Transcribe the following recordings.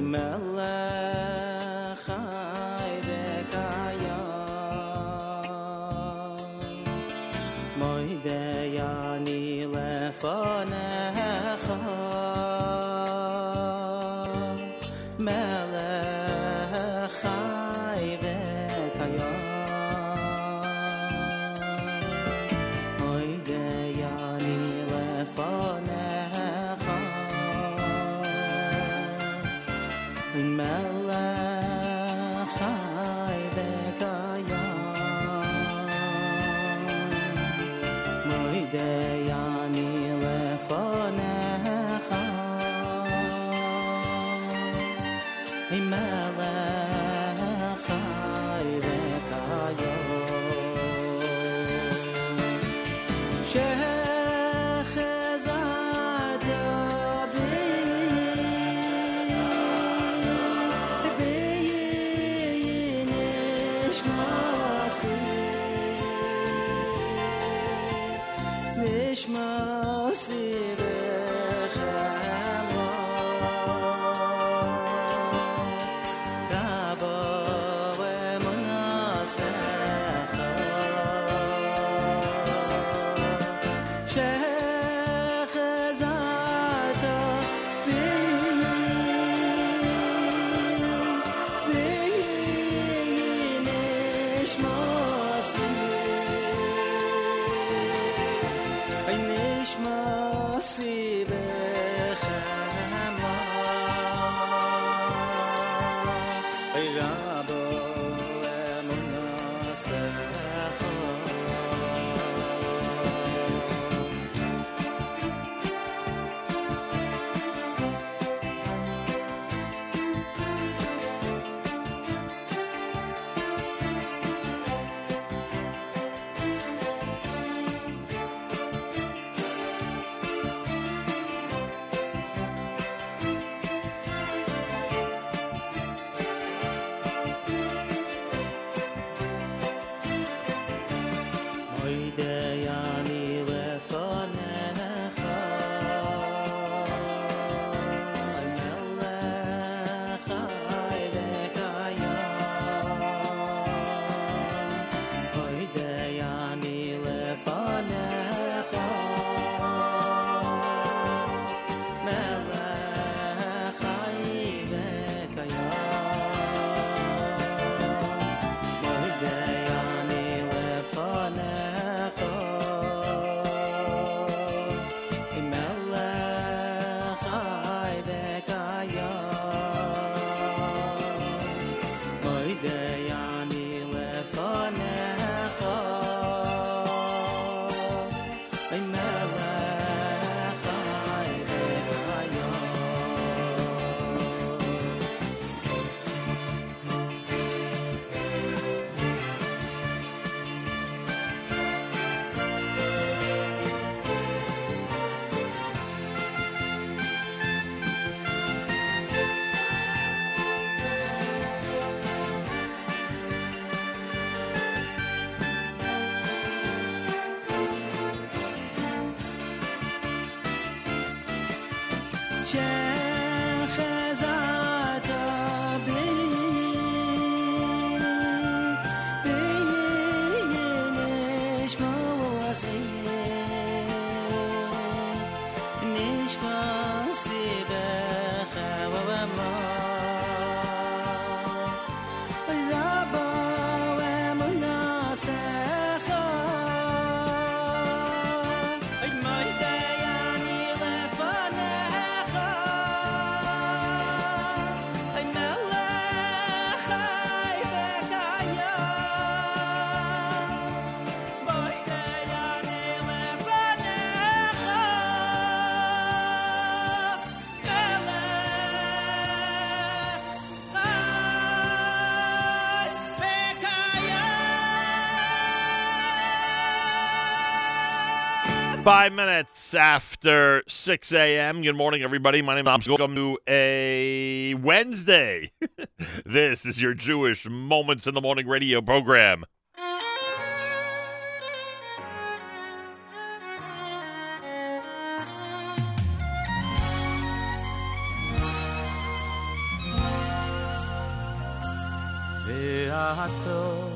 melody. Five minutes after 6 a.m. Good morning, everybody. My name is Tom. Welcome to a Wednesday. this is your Jewish Moments in the Morning radio program. ויעתו,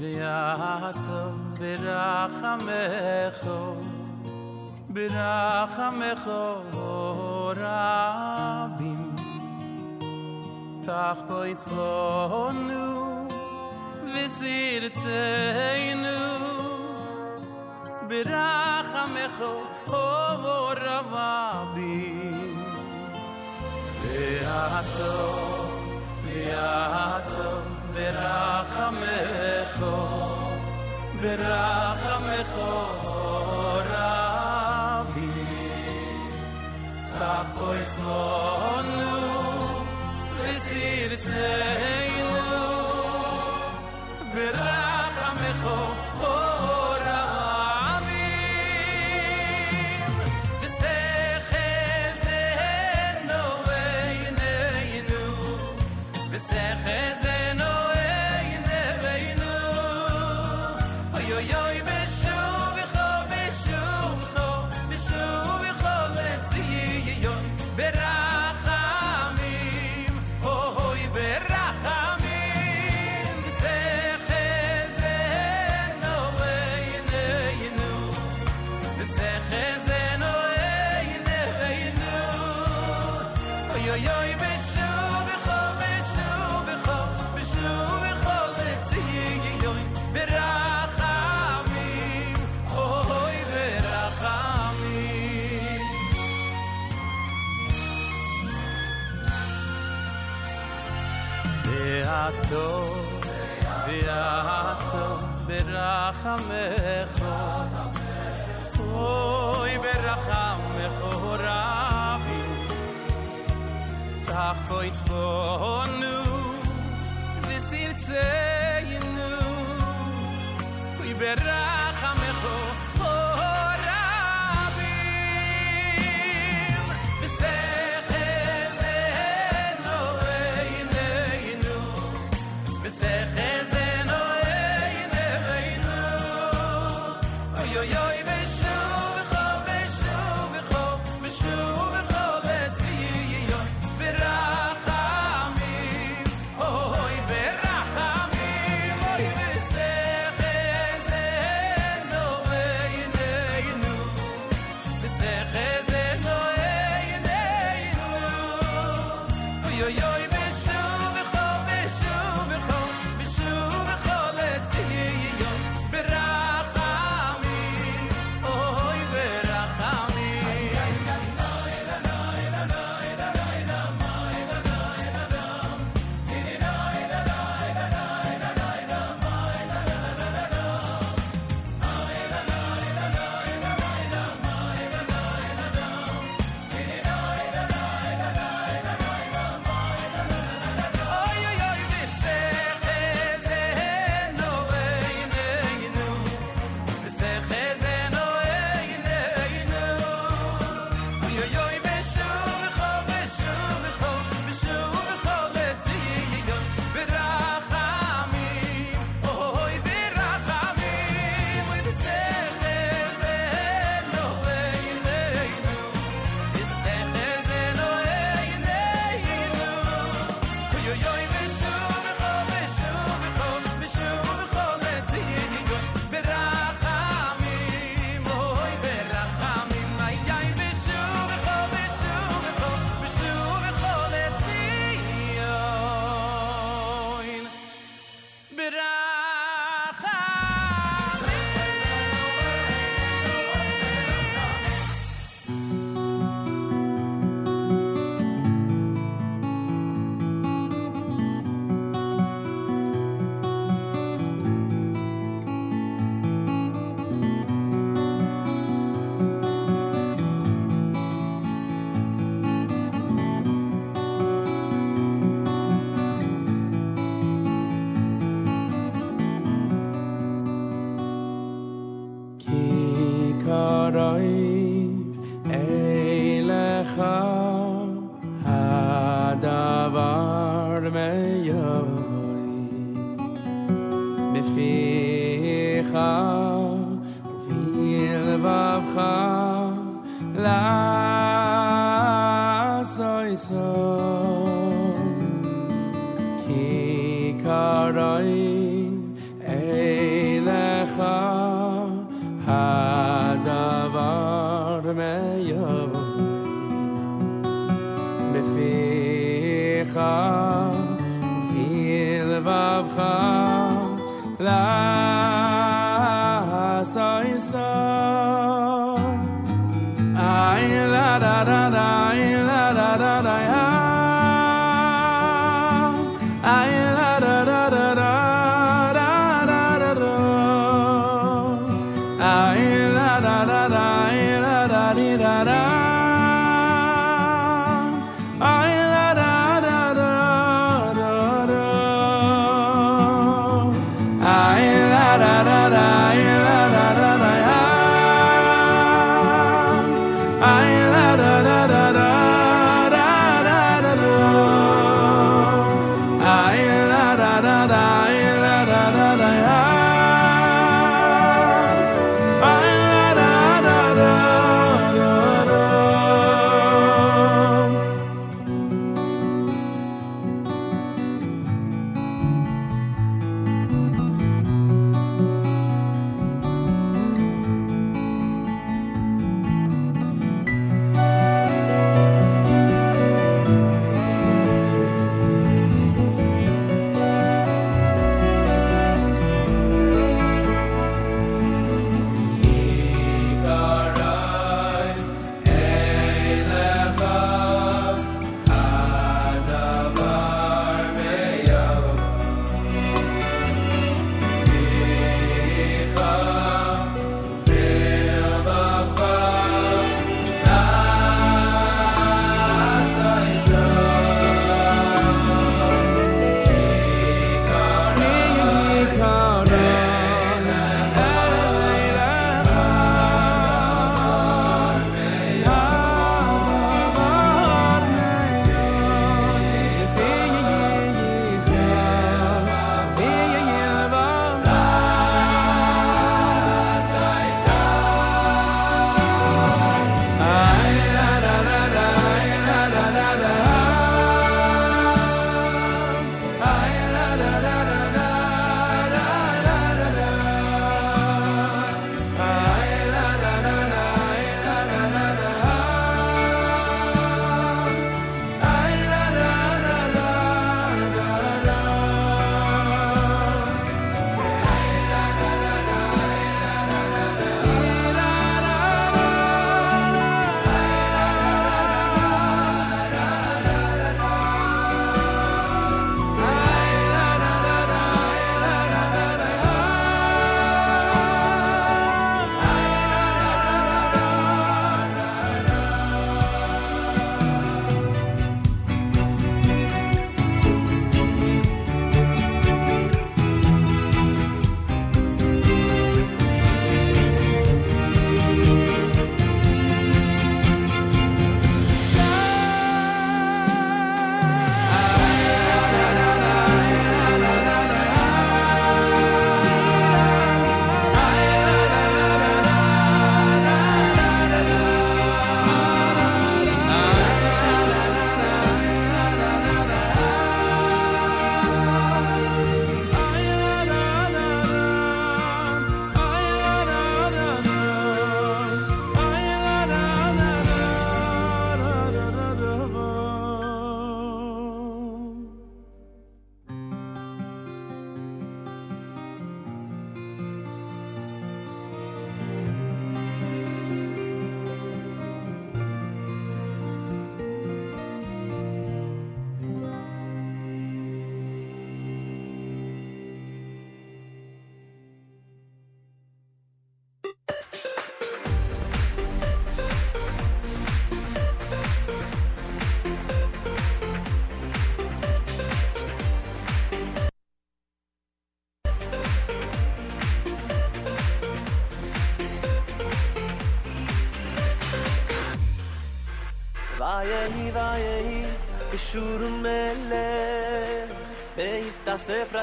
ויעתו ברחמך ברחמך רבים תח בו יצבונו וסירצנו ברחמך רבים ואתו ואתו ברחמך ברחמך tach koitz mohonu Vesir tzeinu Vesir tzeinu אַ אוי ברחמэхורה צך פויצ פון נו ווי די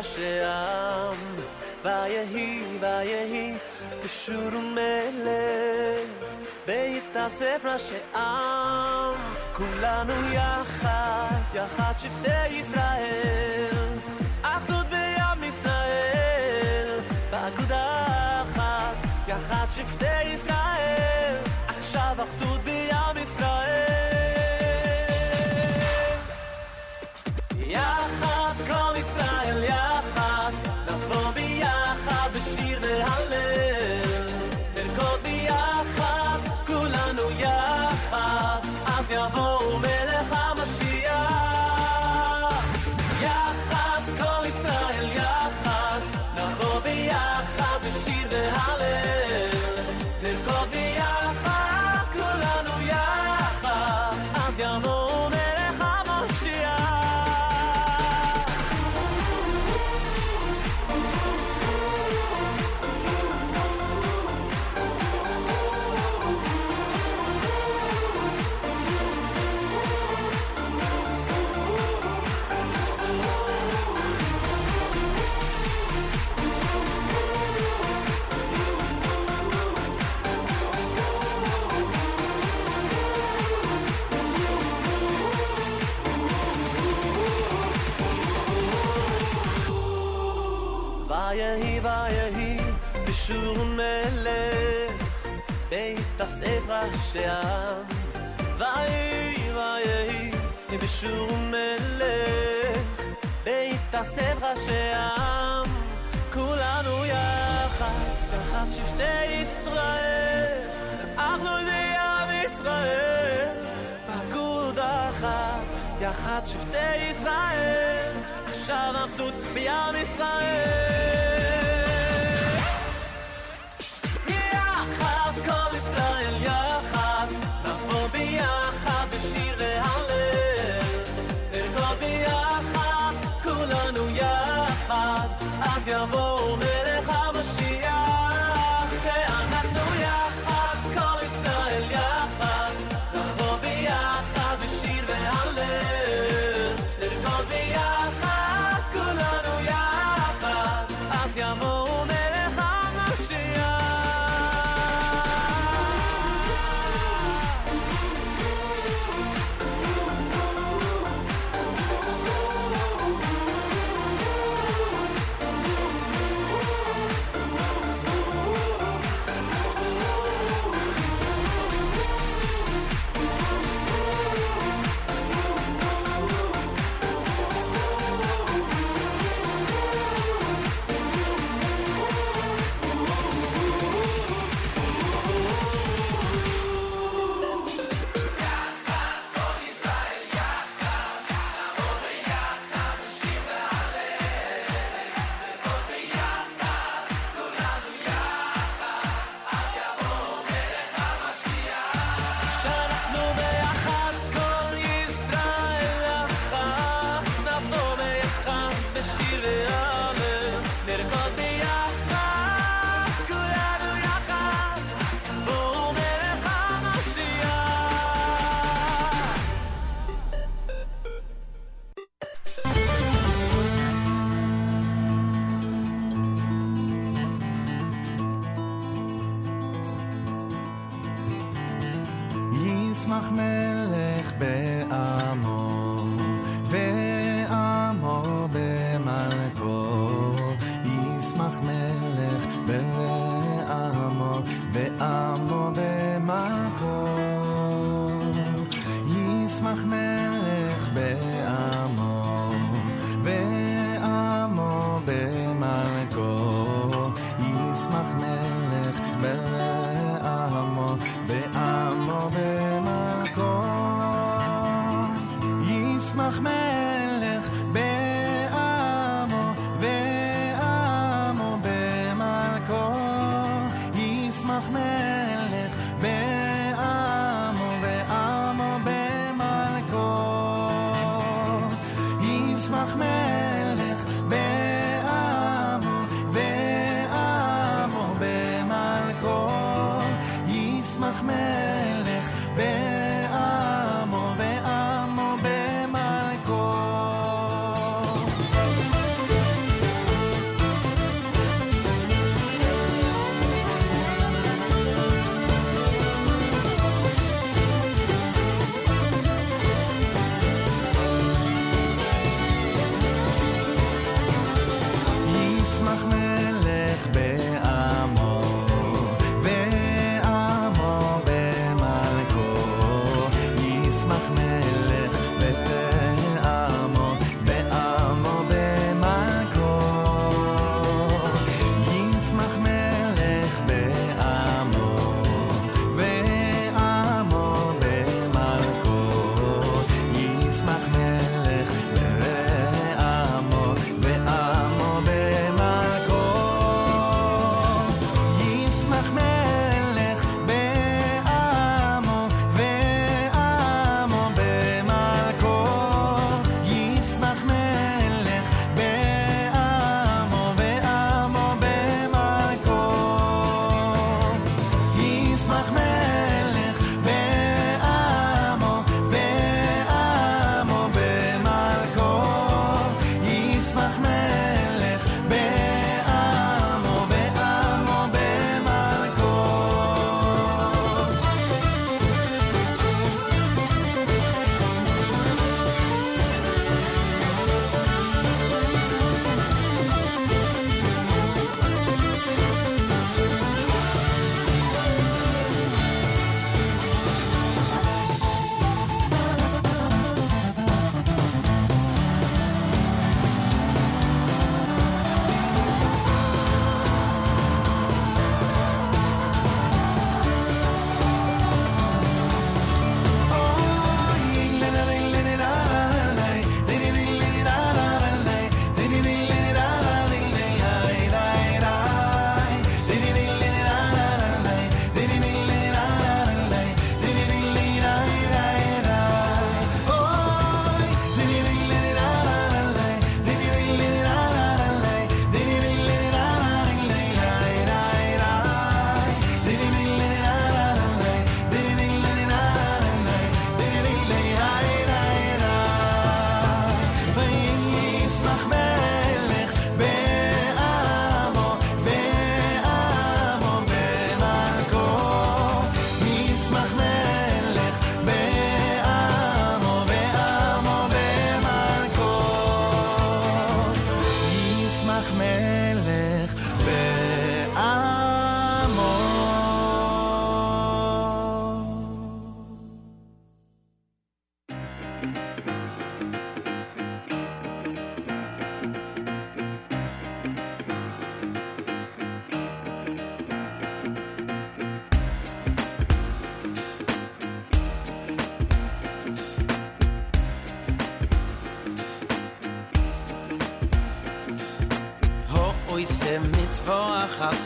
שעם, ויהי ויהי בשור ומלך, בהתאסף רשעם, כולנו יחד, יחד שבטי ויהי ויהי בשור מלך בית אסף ראשי העם ויהי ויהי בשור מלך בית אסף ראשי העם כולנו יחד תחת שבטי ישראל אנחנו ועם ישראל. פקוד אחת יחד שבטי ישראל. עכשיו עבדות בעם ישראל.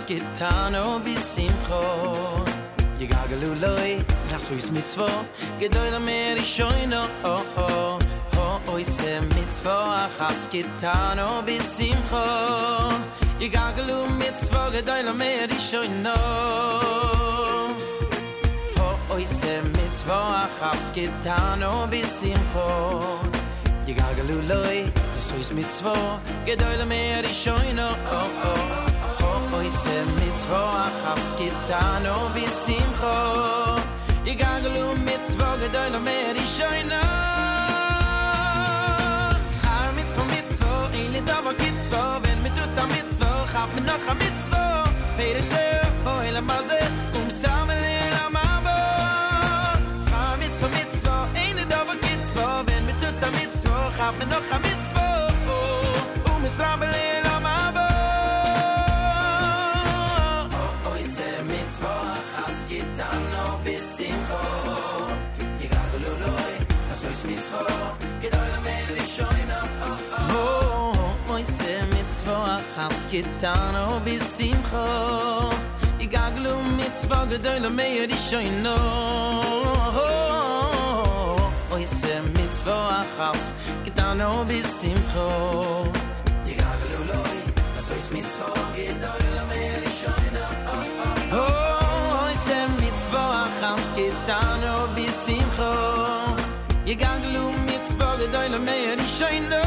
gitano oh, bis im kho ye gagelu loy lass uns mit zwo. Gedoyr mer ich scho oh o o ho oh, oi se mit zwo has gitano bis im kho ye gagelu mit zwo gedoyr mer ich scho oh ho oi se mit zwo has gitano bis im kho ye gagelu loy lass uns mit zwo. Gedoyr mer ich scho o o oi se mit zwo achas gitan o bi simcho i gaglu mit zwo gedoy no mer i schar mit zwo mit zwo in le dav git zwo wenn mit tut da mit zwo hab mir noch a mit zwo peter se oi la maze um stamel in la mabo schar mit zwo mit zwo in le dav git zwo wenn mit tut da mit zwo hab mir noch a mit zwo oh, um es in gitano bisimcho mer ishoyno oh oh oi se mitzvah has gitano bisimcho Yegagalu mitzvah gedoyle mer ishoyno Oy se mitzvah achas Gitano bisimcho Yegagalu loy So is mitzvah gedoyle mer ishoyno Oy se vorachs ans ketano bisim kho ye ganglum mit zwoge deile scheine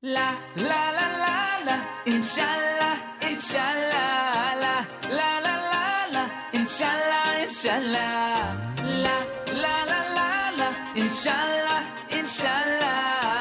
La, la, la, la, la, inshallah, inshallah, la, la, la, la, la, inshallah, inshallah, la, la, la, la, la, inshallah, inshallah.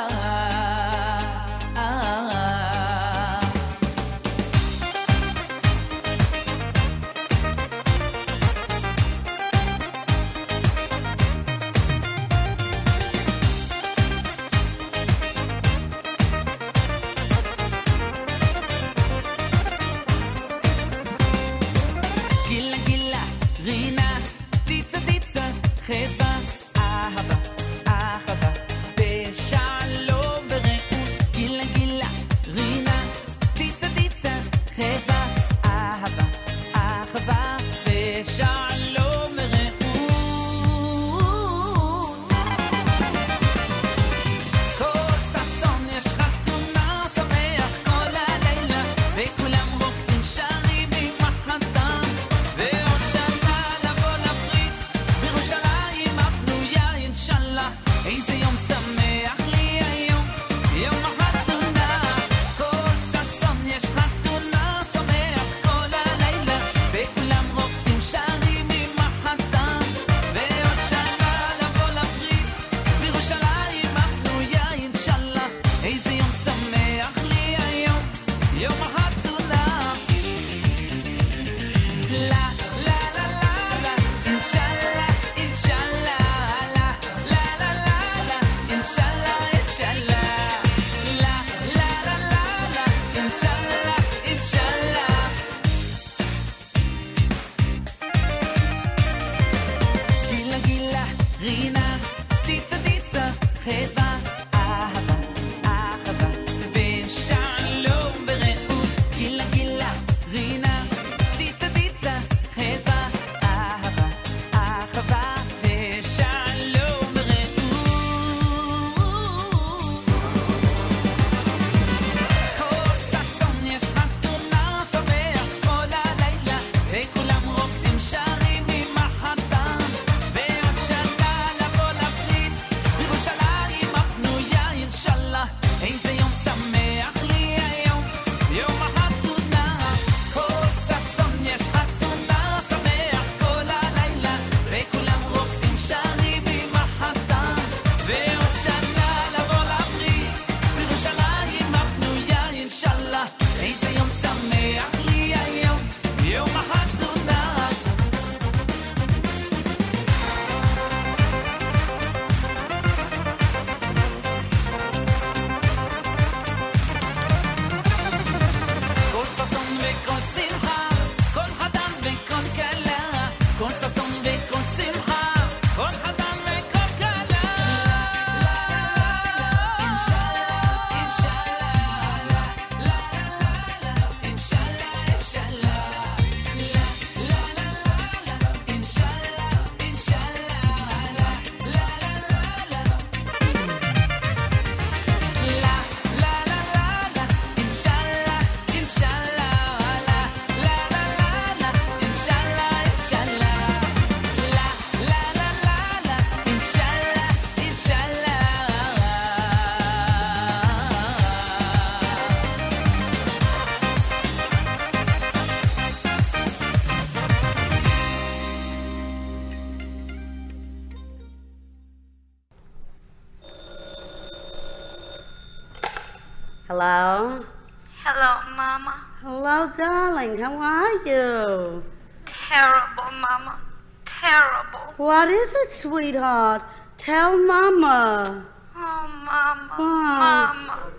Oh, darling, how are you? Terrible, Mama. Terrible. What is it, sweetheart? Tell Mama. Oh, Mama. Mama.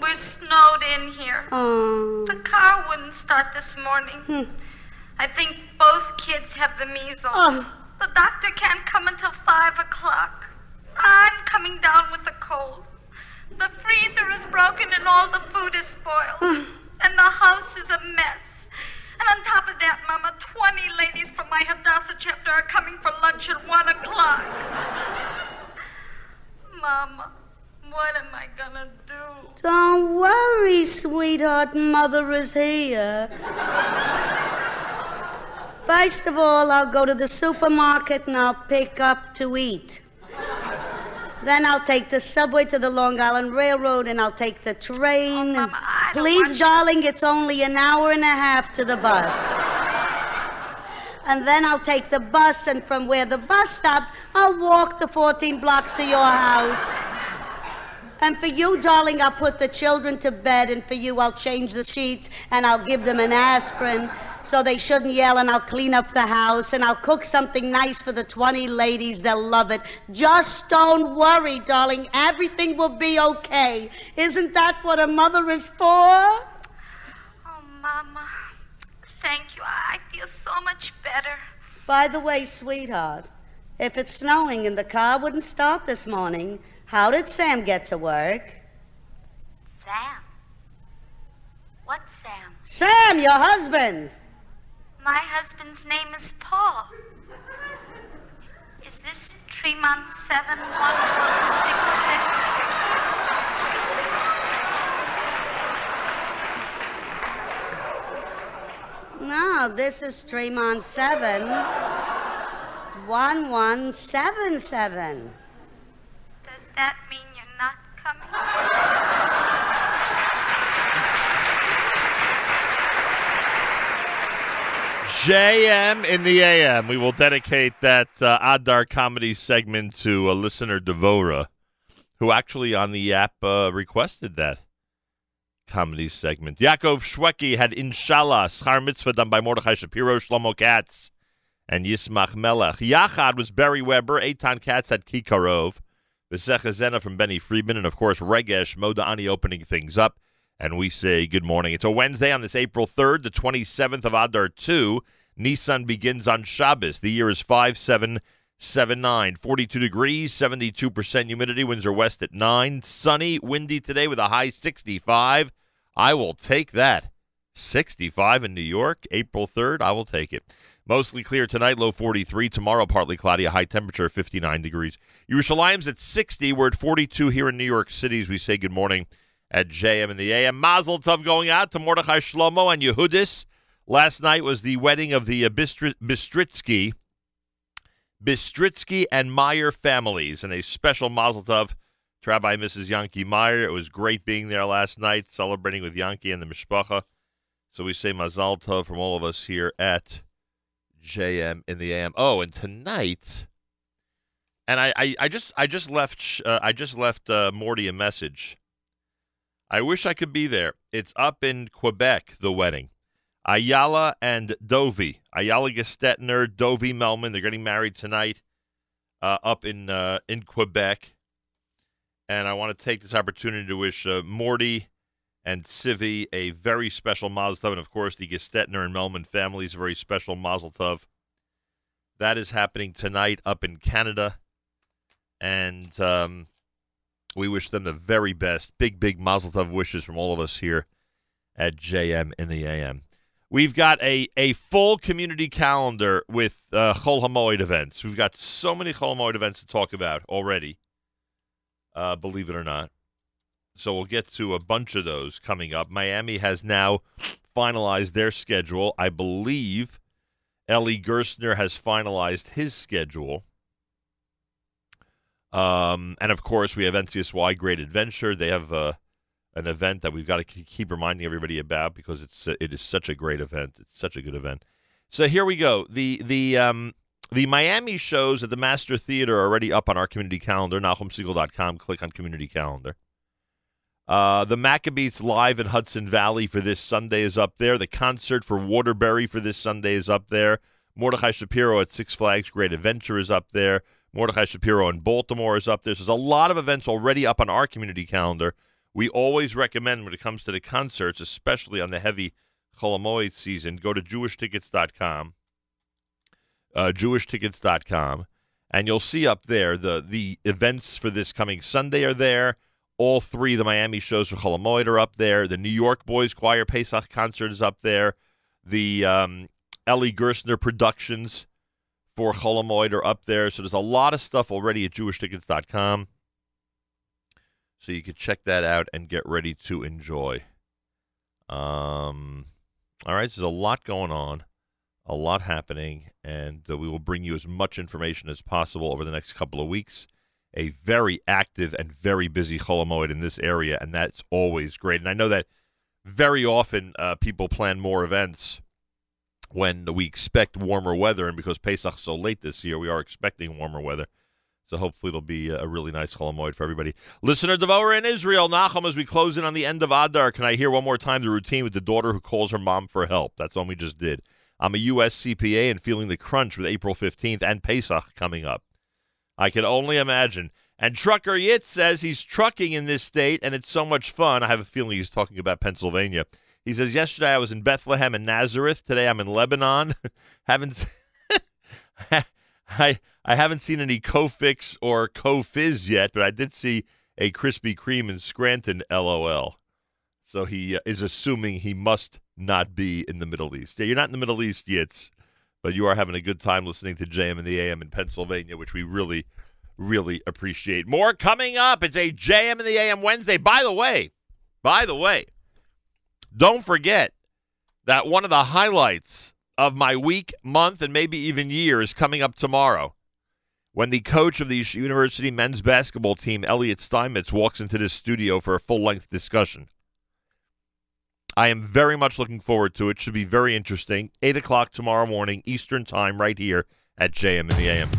We're snowed in here. Oh. The car wouldn't start this morning. Hmm. I think both kids have the measles. Oh, First of all, I'll go to the supermarket and I'll pick up to eat. Then I'll take the subway to the Long Island Railroad and I'll take the train. Oh, Mama, Please, darling, it's only an hour and a half to the bus. And then I'll take the bus, and from where the bus stops, I'll walk the 14 blocks to your house. And for you, darling, I'll put the children to bed, and for you, I'll change the sheets, and I'll give them an aspirin so they shouldn't yell, and I'll clean up the house, and I'll cook something nice for the 20 ladies. They'll love it. Just don't worry, darling. Everything will be okay. Isn't that what a mother is for? Oh, Mama. Thank you. I feel so much better. By the way, sweetheart, if it's snowing and the car wouldn't start this morning, how did Sam get to work? Sam. What Sam? Sam, your husband. My husband's name is Paul. Is this Tremont 71166? No, this is Tremont 7 1177. Does that mean you're not coming? JM in the AM. We will dedicate that uh, Adar comedy segment to a listener, Devora, who actually on the app uh, requested that comedy segment. Yaakov Shwekey had Inshallah, Schar Mitzvah done by Mordechai Shapiro, Shlomo Katz, and Yismach Melech. Yachad was Barry Weber. Eitan Katz had Kikarov. Visecha Zena from Benny Friedman, and of course Regesh Modani opening things up. And we say good morning. It's a Wednesday on this April 3rd, the 27th of Adar 2. Nissan begins on Shabbos. The year is 5779. 42 degrees, 72% humidity. Winds are west at 9. Sunny, windy today with a high 65. I will take that. 65 in New York, April 3rd. I will take it. Mostly clear tonight, low 43. Tomorrow, partly cloudy, a high temperature of 59 degrees. Yerushalayim's at 60. We're at 42 here in New York City as we say good morning at JM in the AM. Mazel Tov going out to Mordechai Shlomo and Yehudis. Last night was the wedding of the Bistri- Bistritsky, Bistritsky and Meyer families, and a special Mazel Tov to Rabbi Mrs. Yankee Meyer. It was great being there last night, celebrating with Yankee and the Mishpacha. So we say Mazel Tov from all of us here at JM in the AM. Oh, and tonight, and I, I, I just, I just left, uh, I just left uh, Morty a message. I wish I could be there. It's up in Quebec, the wedding. Ayala and Dovey. Ayala Gestetner, Dovey Melman. They're getting married tonight uh, up in uh, in Quebec. And I want to take this opportunity to wish uh, Morty and Civi a very special Mazel Tov. And of course, the Gestetner and Melman families, a very special Mazel Tov. That is happening tonight up in Canada. And um, we wish them the very best. Big, big Mazel Tov wishes from all of us here at JM in the AM. We've got a, a full community calendar with uh, Chol Hamoed events. We've got so many Chol Hamoed events to talk about already, uh, believe it or not. So we'll get to a bunch of those coming up. Miami has now finalized their schedule. I believe Eli Gerstner has finalized his schedule. Um, and of course, we have NCSY Great Adventure. They have uh, an event that we've got to keep reminding everybody about because it's uh, it is such a great event. It's such a good event. So here we go. The the um, the Miami shows at the Master Theater are already up on our community calendar. NachumSegal.com. Click on community calendar. Uh, the Maccabeats live in Hudson Valley for this Sunday is up there. The concert for Waterbury for this Sunday is up there. Mordechai Shapiro at Six Flags Great Adventure is up there. Mordechai Shapiro in Baltimore is up there. There's a lot of events already up on our community calendar. We always recommend when it comes to the concerts, especially on the heavy Chol Hamoed season, go to jewishtickets.com, uh, jewishtickets.com, and you'll see up there the the events for this coming Sunday are there. All three of the Miami shows for Chol Hamoed are up there. The New York Boys Choir Pesach concert is up there. The um, Eli Gerstner Productions for Chol Hamoed are up there. So there's a lot of stuff already at jewishtickets.com. So you can check that out and get ready to enjoy. Um, all right, so there's a lot going on. A lot happening, and uh, we will bring you as much information as possible over the next couple of weeks. A very active and very busy Chol Hamoed in this area, and that's always great. And I know that very often uh, people plan more events when we expect warmer weather, and because Pesach's so late this year, we are expecting warmer weather. So hopefully it'll be a really nice Chol Hamoed for everybody. Listener Devora in Israel, Nachum, as we close in on the end of Adar, can I hear one more time the routine with the daughter who calls her mom for help? That's one we just did. I'm a U.S. CPA and feeling the crunch with April 15th and Pesach coming up. I can only imagine. And Trucker Yitz says he's trucking in this state and it's so much fun. I have a feeling he's talking about Pennsylvania. He says, Yesterday I was in Bethlehem and Nazareth. Today I'm in Lebanon. haven't. I I haven't seen any Cofix or Cofizz yet, but I did see a Krispy Kreme in Scranton. LOL. So he uh, is assuming he must not be in the Middle East. Yeah, you're not in the Middle East yet, but you are having a good time listening to JM and the AM in Pennsylvania, which we really, really appreciate. More coming up. It's a JM and the AM Wednesday. By the way, by the way, don't forget that one of the highlights of my week, month, and maybe even year is coming up tomorrow when the coach of the university men's basketball team, Elliot Steinmetz, walks into this studio for a full length discussion. I am very much looking forward to it. Should be very interesting. 8 o'clock tomorrow morning, Eastern Time, right here at JM in the AM.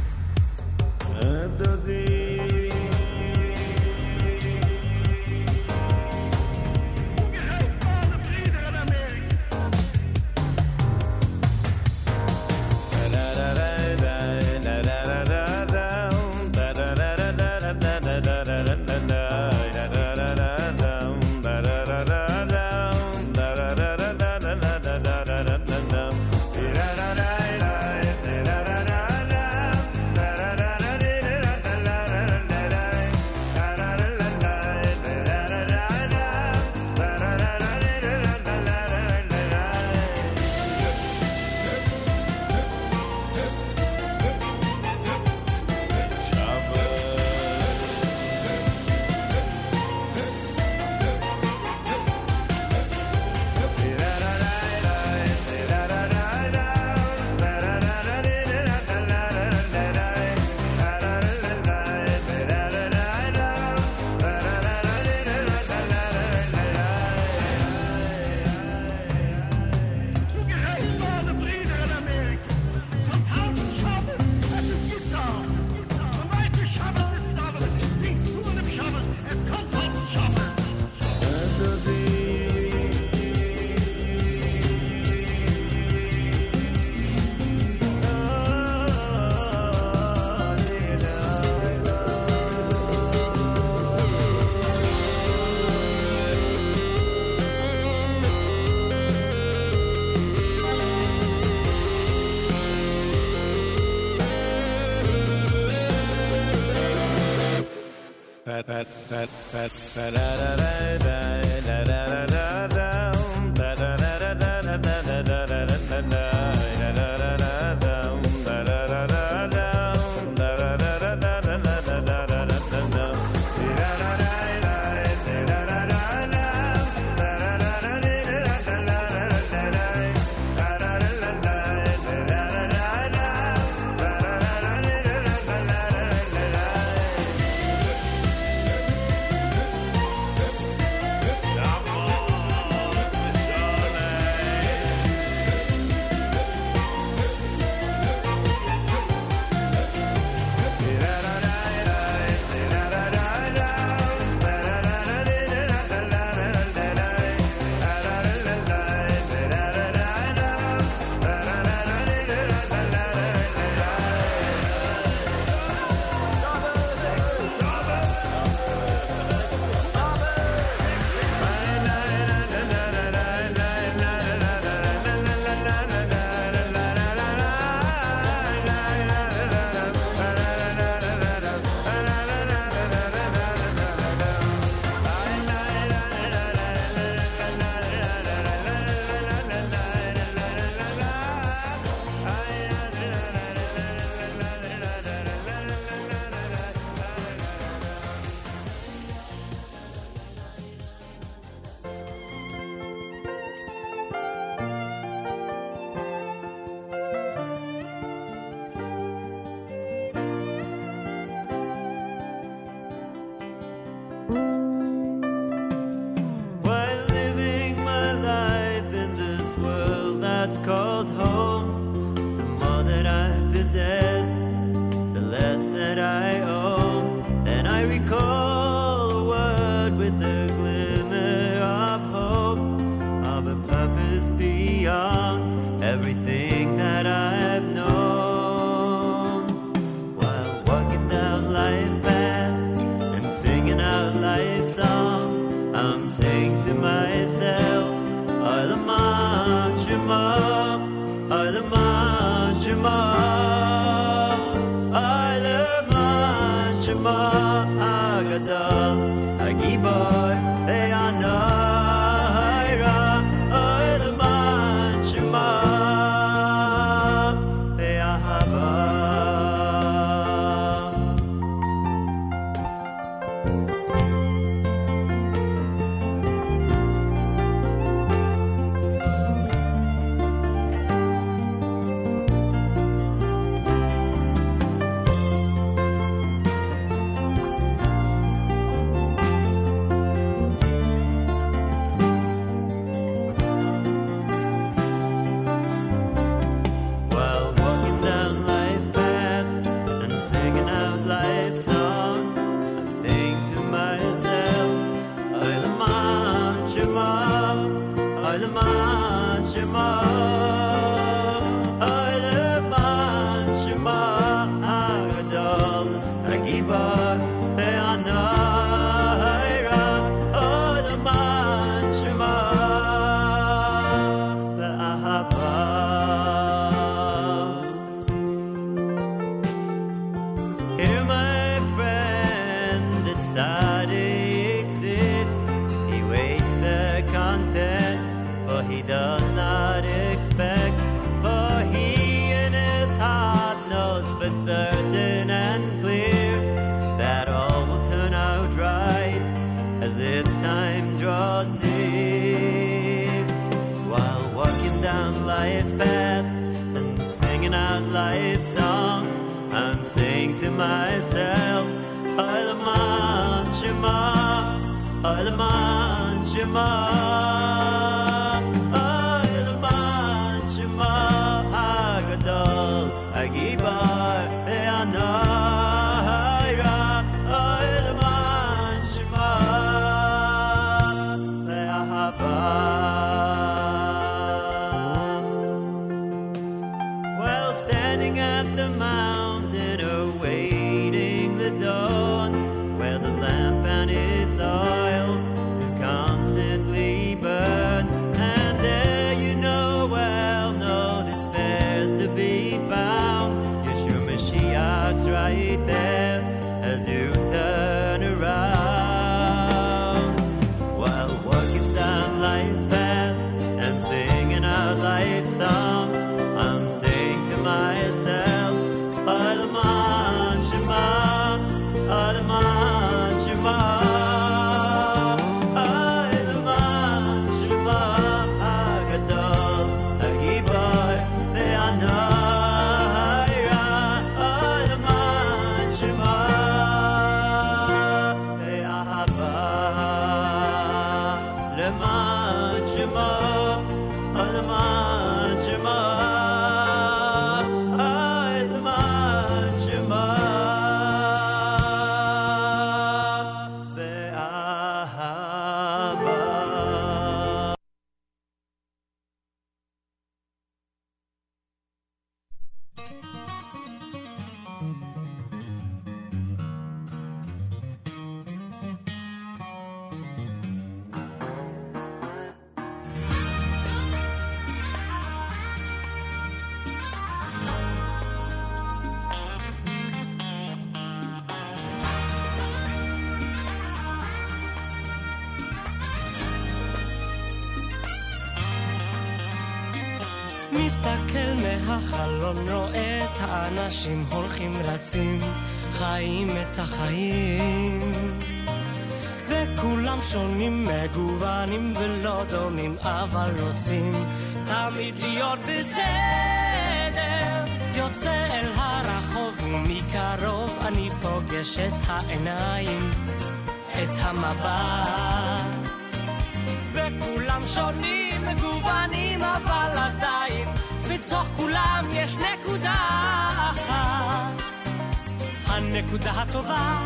הנקודה הטובה,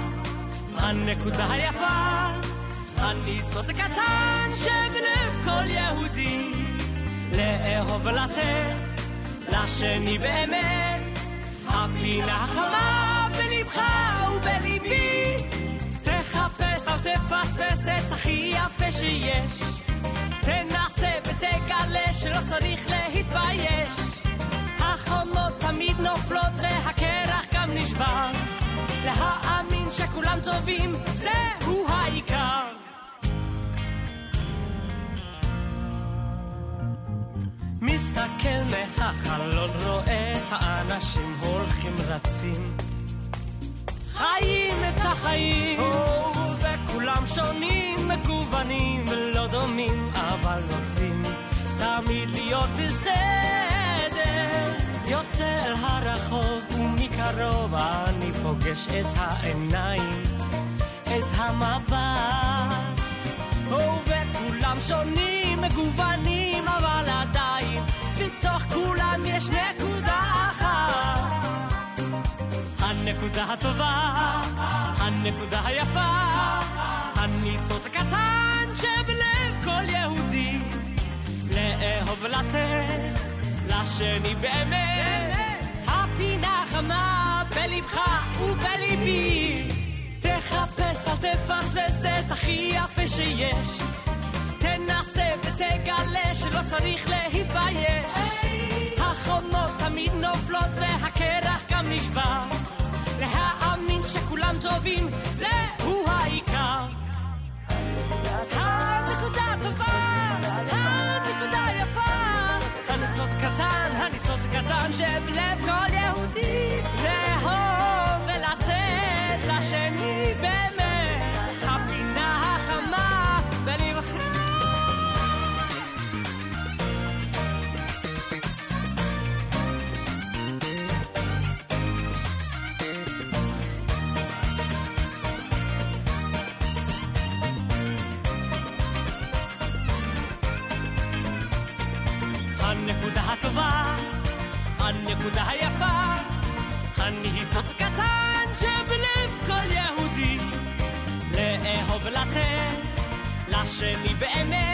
הנקודה היפה, הניצוץ הקטן שבלב כל יהודי, לאהוב ולתת לשני באמת, הפינה החמה בלבך ובליבי, תחפש אל תפספס את הכי יפה שיש, תנסה ותגלה שלא צריך להתבייש. החומות תמיד נופלות והקרח גם נשבר. כולם טובים, זהו העיקר. מסתכל מהחלון, רואה את האנשים הולכים רצים. חיים את החיים, וכולם שונים, מגוונים ולא דומים, אבל רוצים תמיד להיות בסדר. יוצא אל הרחוב מקרוב אני פוגש את העיניים, את המבט. ובכולם שונים, מגוונים, אבל עדיין, בתוך כולם יש נקודה אחת. הנקודה הטובה, הנקודה היפה, הניצוץ הקטן שבלב כל יהודי. לאהוב לתת, לשני באמת. פינה חמה בלבך ובליבי. תחפש, אל תפספס את הכי יפה שיש. תנסה ותגלה שלא צריך להתבייש. החומות תמיד נופלות והקרח גם נשבר. להאמין שכולם טובים, זהו העיקר. הנקודה טובה, הנקודה יפה, הניצוץ קטן, הניצוץ... קטן שבלב כל יהודי פרט קטן שבלב כל יהודי, לאהוב ולתת לשני באמת.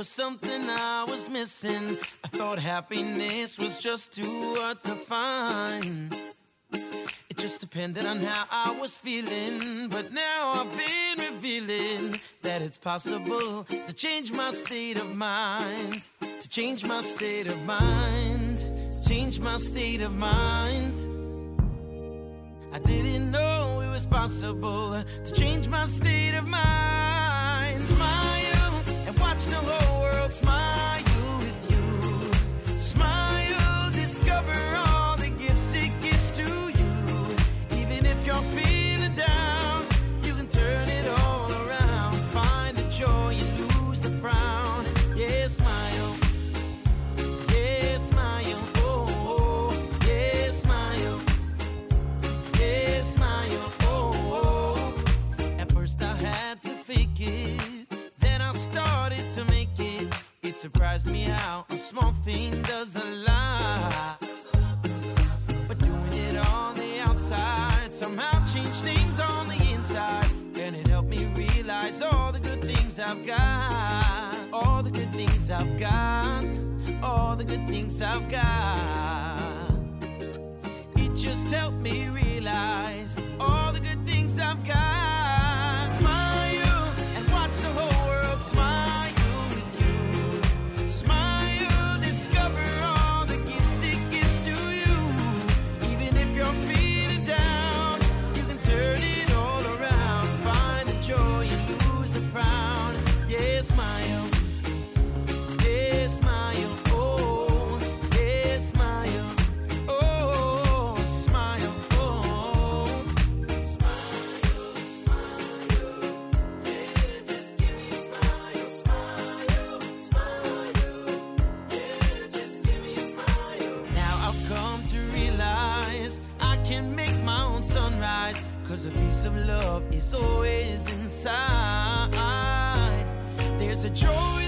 Was something I was missing. I thought happiness was just too hard to find. It just depended on how I was feeling. But now I've been revealing that it's possible to change my state of mind. To change my state of mind. Change my state of mind. I didn't know it was possible to change my state of mind. Smile surprised me how a small thing does a lot. But doing it on the outside somehow changed things on the inside, and it helped me realize all the good things I've got, all the good things I've got, all the good things I've got. It just helped me realize A piece of love is always inside. There's a joy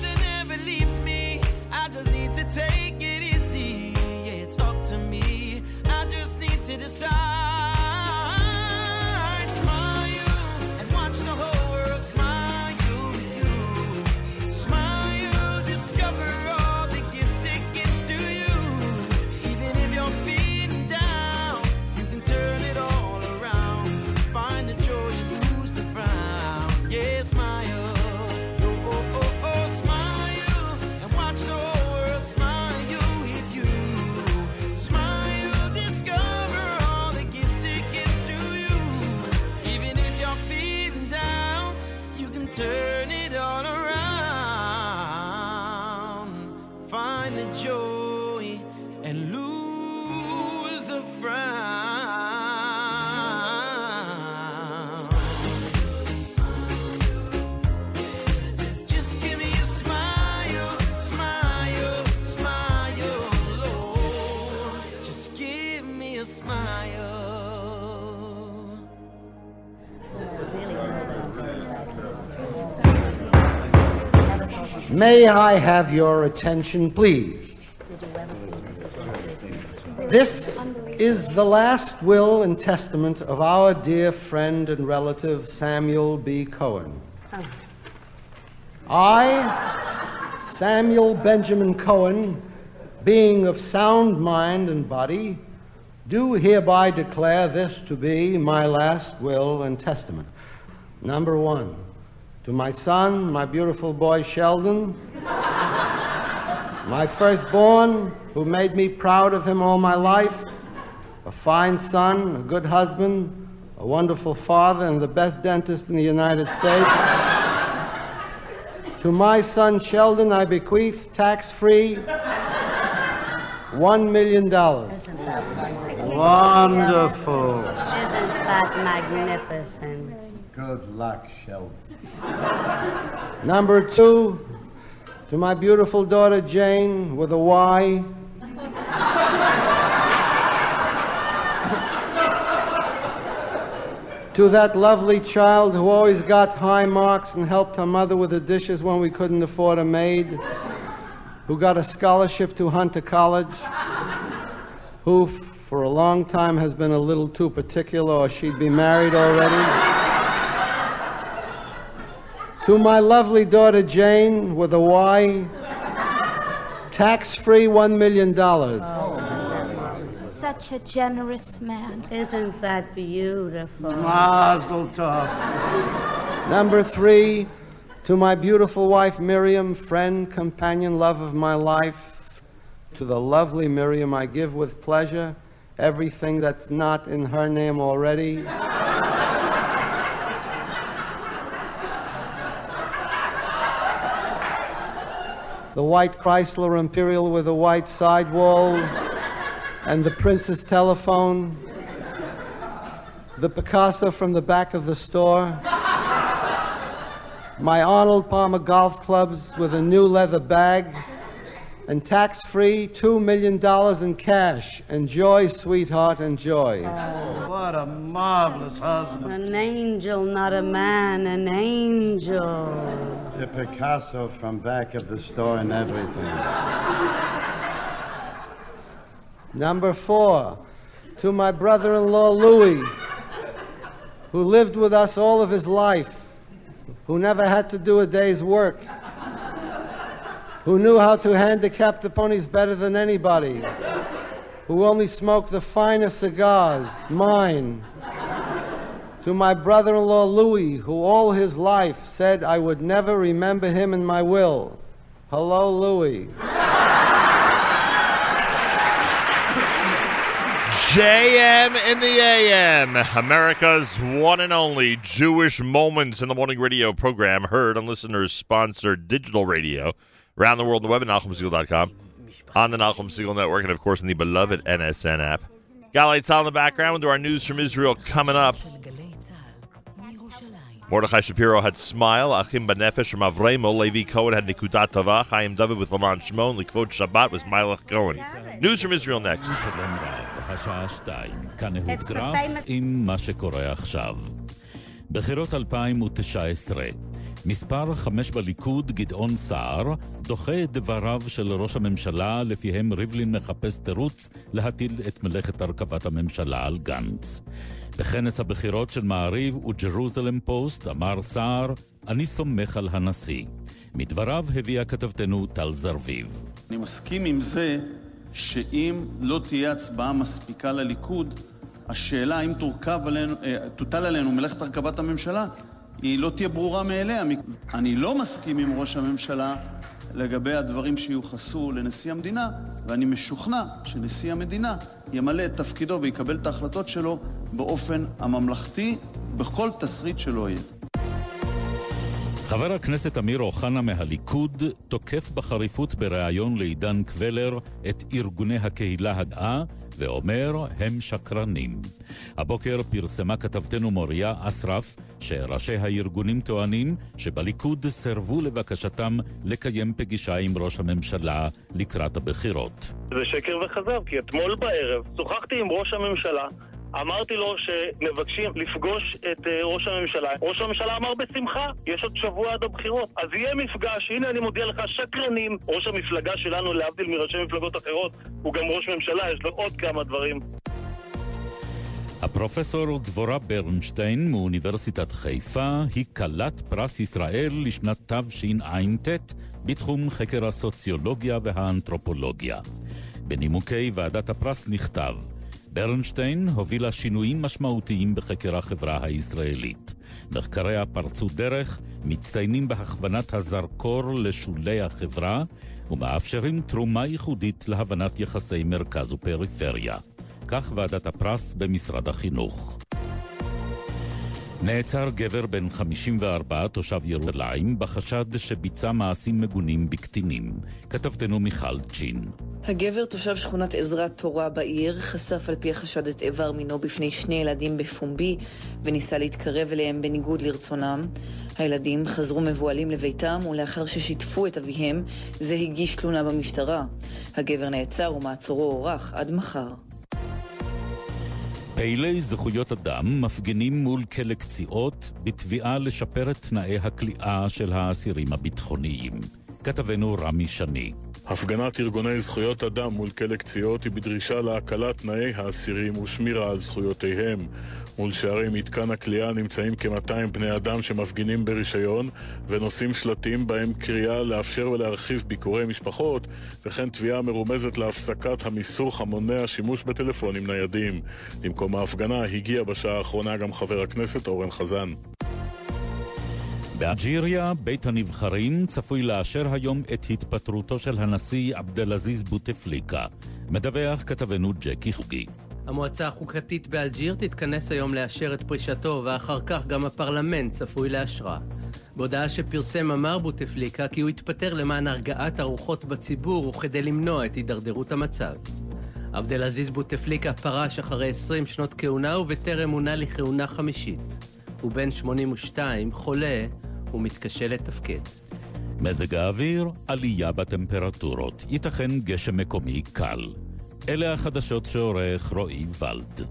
May I have your attention, please? This is the last will and testament of our dear friend and relative Samuel B. Cohen. I, Samuel Benjamin Cohen, being of sound mind and body, do hereby declare this to be my last will and testament. Number one, To my son, my beautiful boy Sheldon, my firstborn, who made me proud of him all my life, a fine son, a good husband, a wonderful father, and the best dentist in the United States. to my son Sheldon, I bequeath tax free $1 million. Wonderful. Isn't that magnificent? Good luck, Sheldon. Number two, to my beautiful daughter Jane with a Y. to that lovely child who always got high marks and helped her mother with the dishes when we couldn't afford a maid, who got a scholarship to Hunter College, who for a long time has been a little too particular or she'd be married already. To my lovely daughter Jane with a Y, tax free $1 million. Such a generous man. Isn't that beautiful? Mazel tov. Number three, to my beautiful wife Miriam, friend, companion, love of my life. To the lovely Miriam, I give with pleasure everything that's not in her name already. The white Chrysler Imperial with the white sidewalls and the Princess telephone, the Picasso from the back of the store, my Arnold Palmer golf clubs with a new leather bag, and tax free $2 million in cash. Enjoy, sweetheart, enjoy. Oh, What a marvelous husband. An angel, not a man, an angel. The Picasso from back of the store and everything. Number four, to my brother in law Louis, who lived with us all of his life, who never had to do a day's work, who knew how to handicap the ponies better than anybody, who only smoked the finest cigars, mine. To my brother in law Louis, who all his life said I would never remember him in my will. Hello, Louis. JM in the AM, America's one and only Jewish Moments in the Morning radio program, heard on listeners sponsored digital radio around the world in the web at NachumSegal.com, on the Nachum Segal Network, and of course in the beloved NSN app. Galate Tal in the background. We'll do our news from Israel coming up. Mordechai Shapiro had Smile, Achim Benefesh from Avremo, Levi Cohen had Nikudat tava. Chaim David with Laman Shimon, Likvot Shabbat was Milach Cohen. News from Israel next. בחירות 2019 מספר חמש בליכוד, גדעון סער, דוחה את דבריו של ראש הממשלה, לפיהם ריבלין מחפש תירוץ להטיל את מלאכת הרכבת הממשלה על גנץ. בכנס הבחירות של מעריב וג'רוזלם פוסט אמר סער, אני סומך על הנשיא. מדבריו הביאה כתבתנו טל זרביב. אני מסכים עם זה שאם לא תהיה הצבעה מספיקה לליכוד, השאלה האם תורכב עלינו, אה, תוטל עלינו מלאכת הרכבת הממשלה, היא לא תהיה ברורה מאליה. אני לא מסכים עם ראש הממשלה לגבי הדברים שיוחסו לנשיא המדינה, ואני משוכנע שנשיא המדינה ימלא את תפקידו ויקבל את ההחלטות שלו באופן הממלכתי, בכל תסריט שלא יהיה. חבר הכנסת אמיר אוחנה מהליכוד תוקף בחריפות בריאיון לעידן קבלר את ארגוני הקהילה הגאה ואומר, הם שקרנים. הבוקר פרסמה כתבתנו מוריה אסרף שראשי הארגונים טוענים שבליכוד סירבו לבקשתם לקיים פגישה עם ראש הממשלה לקראת הבחירות. זה שקר וכזב, כי אתמול בערב שוחחתי עם ראש הממשלה אמרתי לו שמבקשים לפגוש את אה, ראש הממשלה. ראש הממשלה אמר בשמחה, יש עוד שבוע עד הבחירות. אז יהיה מפגש, הנה אני מודיע לך, שקרנים. ראש המפלגה שלנו, להבדיל מראשי מפלגות אחרות, הוא גם ראש ממשלה, יש לו עוד כמה דברים. הפרופסור דבורה ברנשטיין מאוניברסיטת חיפה היא כלת פרס ישראל לשנת תשע"ט בתחום חקר הסוציולוגיה והאנתרופולוגיה. בנימוקי ועדת הפרס נכתב ברנשטיין הובילה שינויים משמעותיים בחקר החברה הישראלית. מחקריה פרצו דרך, מצטיינים בהכוונת הזרקור לשולי החברה, ומאפשרים תרומה ייחודית להבנת יחסי מרכז ופריפריה. כך ועדת הפרס במשרד החינוך. נעצר גבר בן 54, תושב ירושלים, בחשד שביצע מעשים מגונים בקטינים. כתבתנו מיכל צ'ין. הגבר, תושב שכונת עזרת תורה בעיר, חשף על פי החשד את איבר מינו בפני שני ילדים בפומבי וניסה להתקרב אליהם בניגוד לרצונם. הילדים חזרו מבוהלים לביתם ולאחר ששיתפו את אביהם, זה הגיש תלונה במשטרה. הגבר נעצר ומעצורו הוארך עד מחר. פעילי זכויות אדם מפגינים מול כלא קציעות בתביעה לשפר את תנאי הכליאה של האסירים הביטחוניים. כתבנו רמי שני. הפגנת ארגוני זכויות אדם מול כלא קציעות היא בדרישה להקלת תנאי האסירים ושמירה על זכויותיהם. מול שערי מתקן הכליאה נמצאים כ-200 בני אדם שמפגינים ברישיון ונושאים שלטים בהם קריאה לאפשר ולהרחיב ביקורי משפחות וכן תביעה מרומזת להפסקת המיסוך המונע שימוש בטלפונים ניידים. למקום ההפגנה הגיע בשעה האחרונה גם חבר הכנסת אורן חזן. באלג'יריה, בית הנבחרים צפוי לאשר היום את התפטרותו של הנשיא עבדאלעזיז בוטפליקה. מדווח כתבנו ג'קי חוגי. המועצה החוקתית באלג'יר תתכנס היום לאשר את פרישתו, ואחר כך גם הפרלמנט צפוי לאשרה. בהודעה שפרסם אמר בוטפליקה כי הוא התפטר למען הרגעת הרוחות בציבור וכדי למנוע את הידרדרות המצב. עבדאלעזיז בוטפליקה פרש אחרי 20 שנות כהונה ובטרם מונה לכהונה חמישית. הוא בן 82, חולה ומתקשה לתפקד. מזג האוויר, עלייה בטמפרטורות, ייתכן גשם מקומי קל. אלה החדשות שעורך רועי ולד.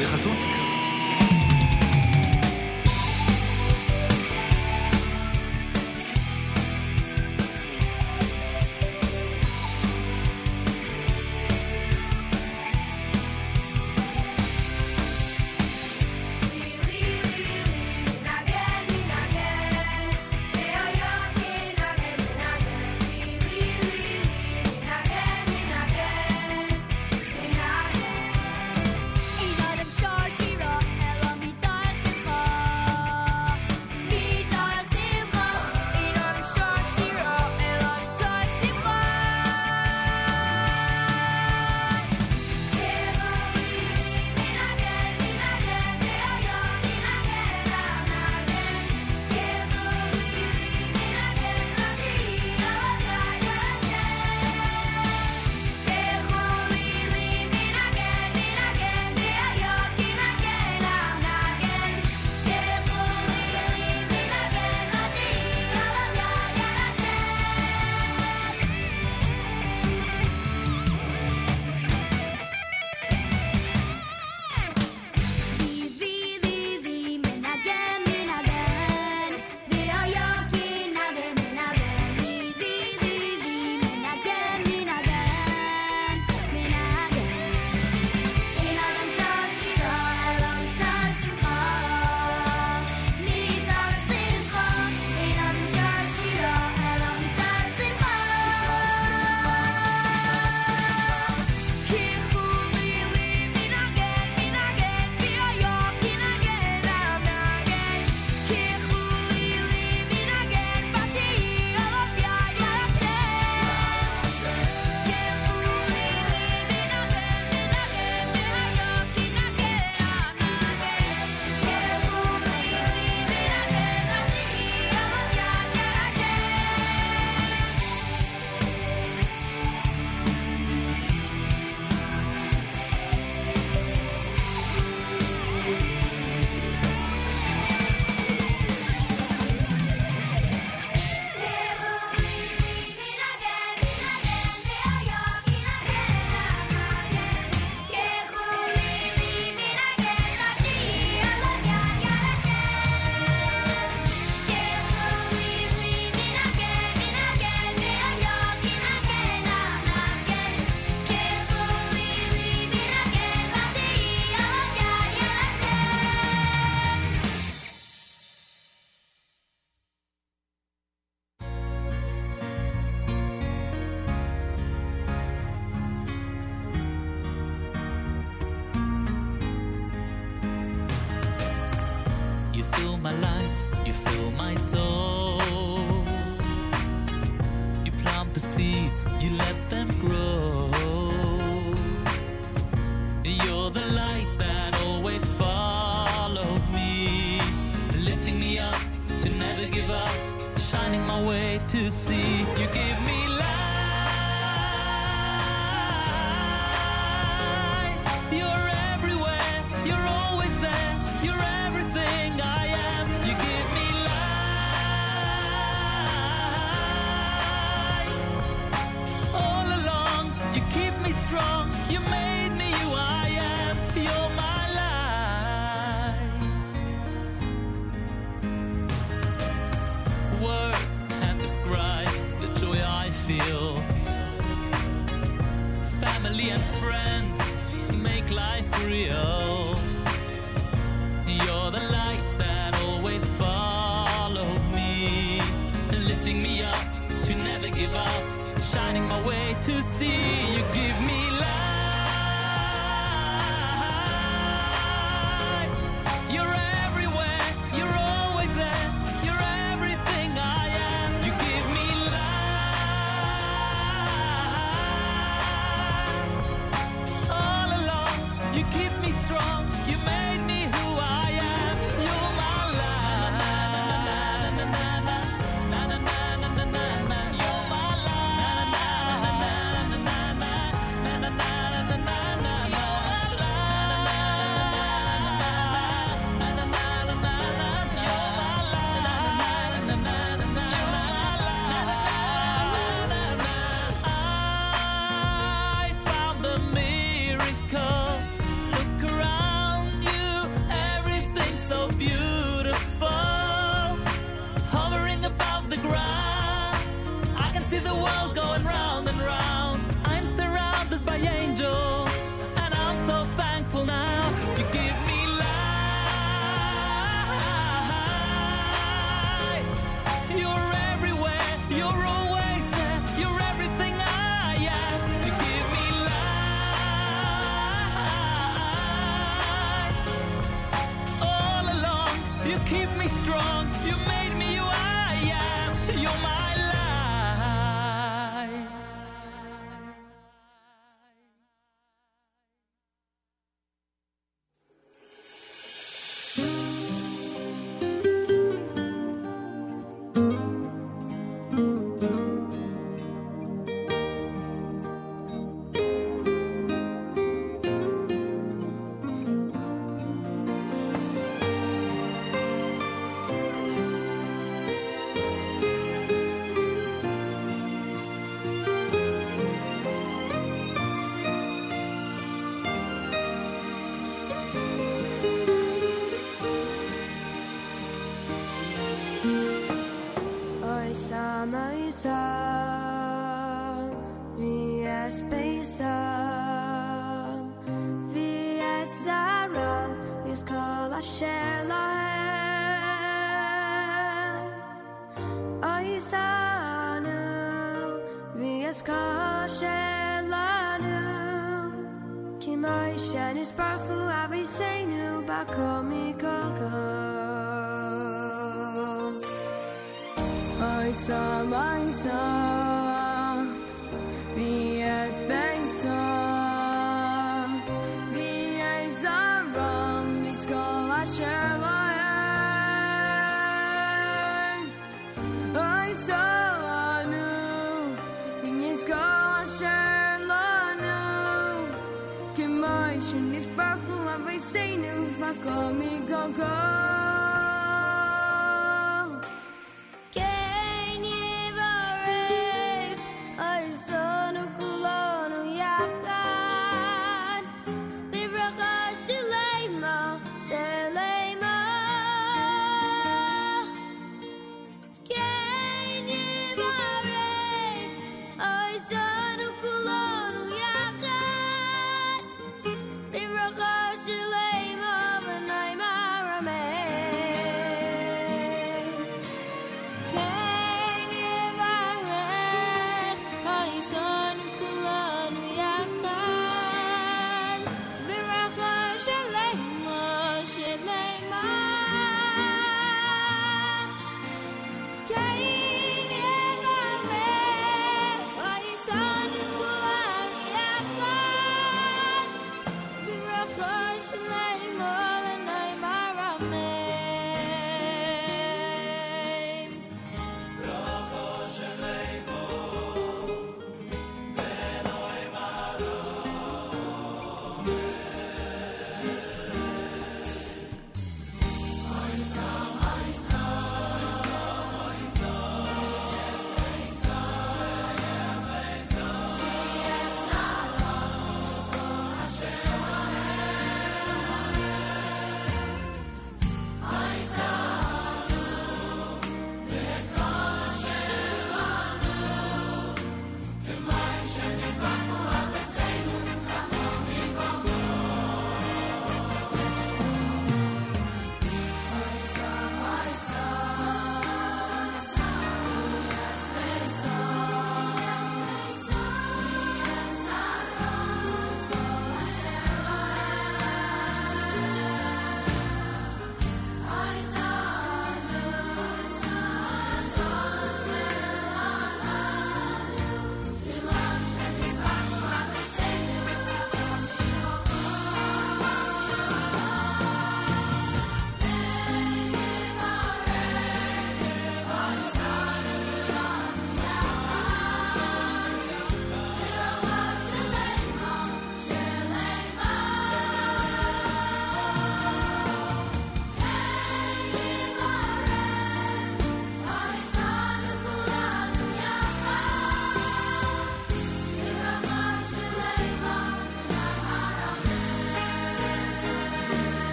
בחסות I saw my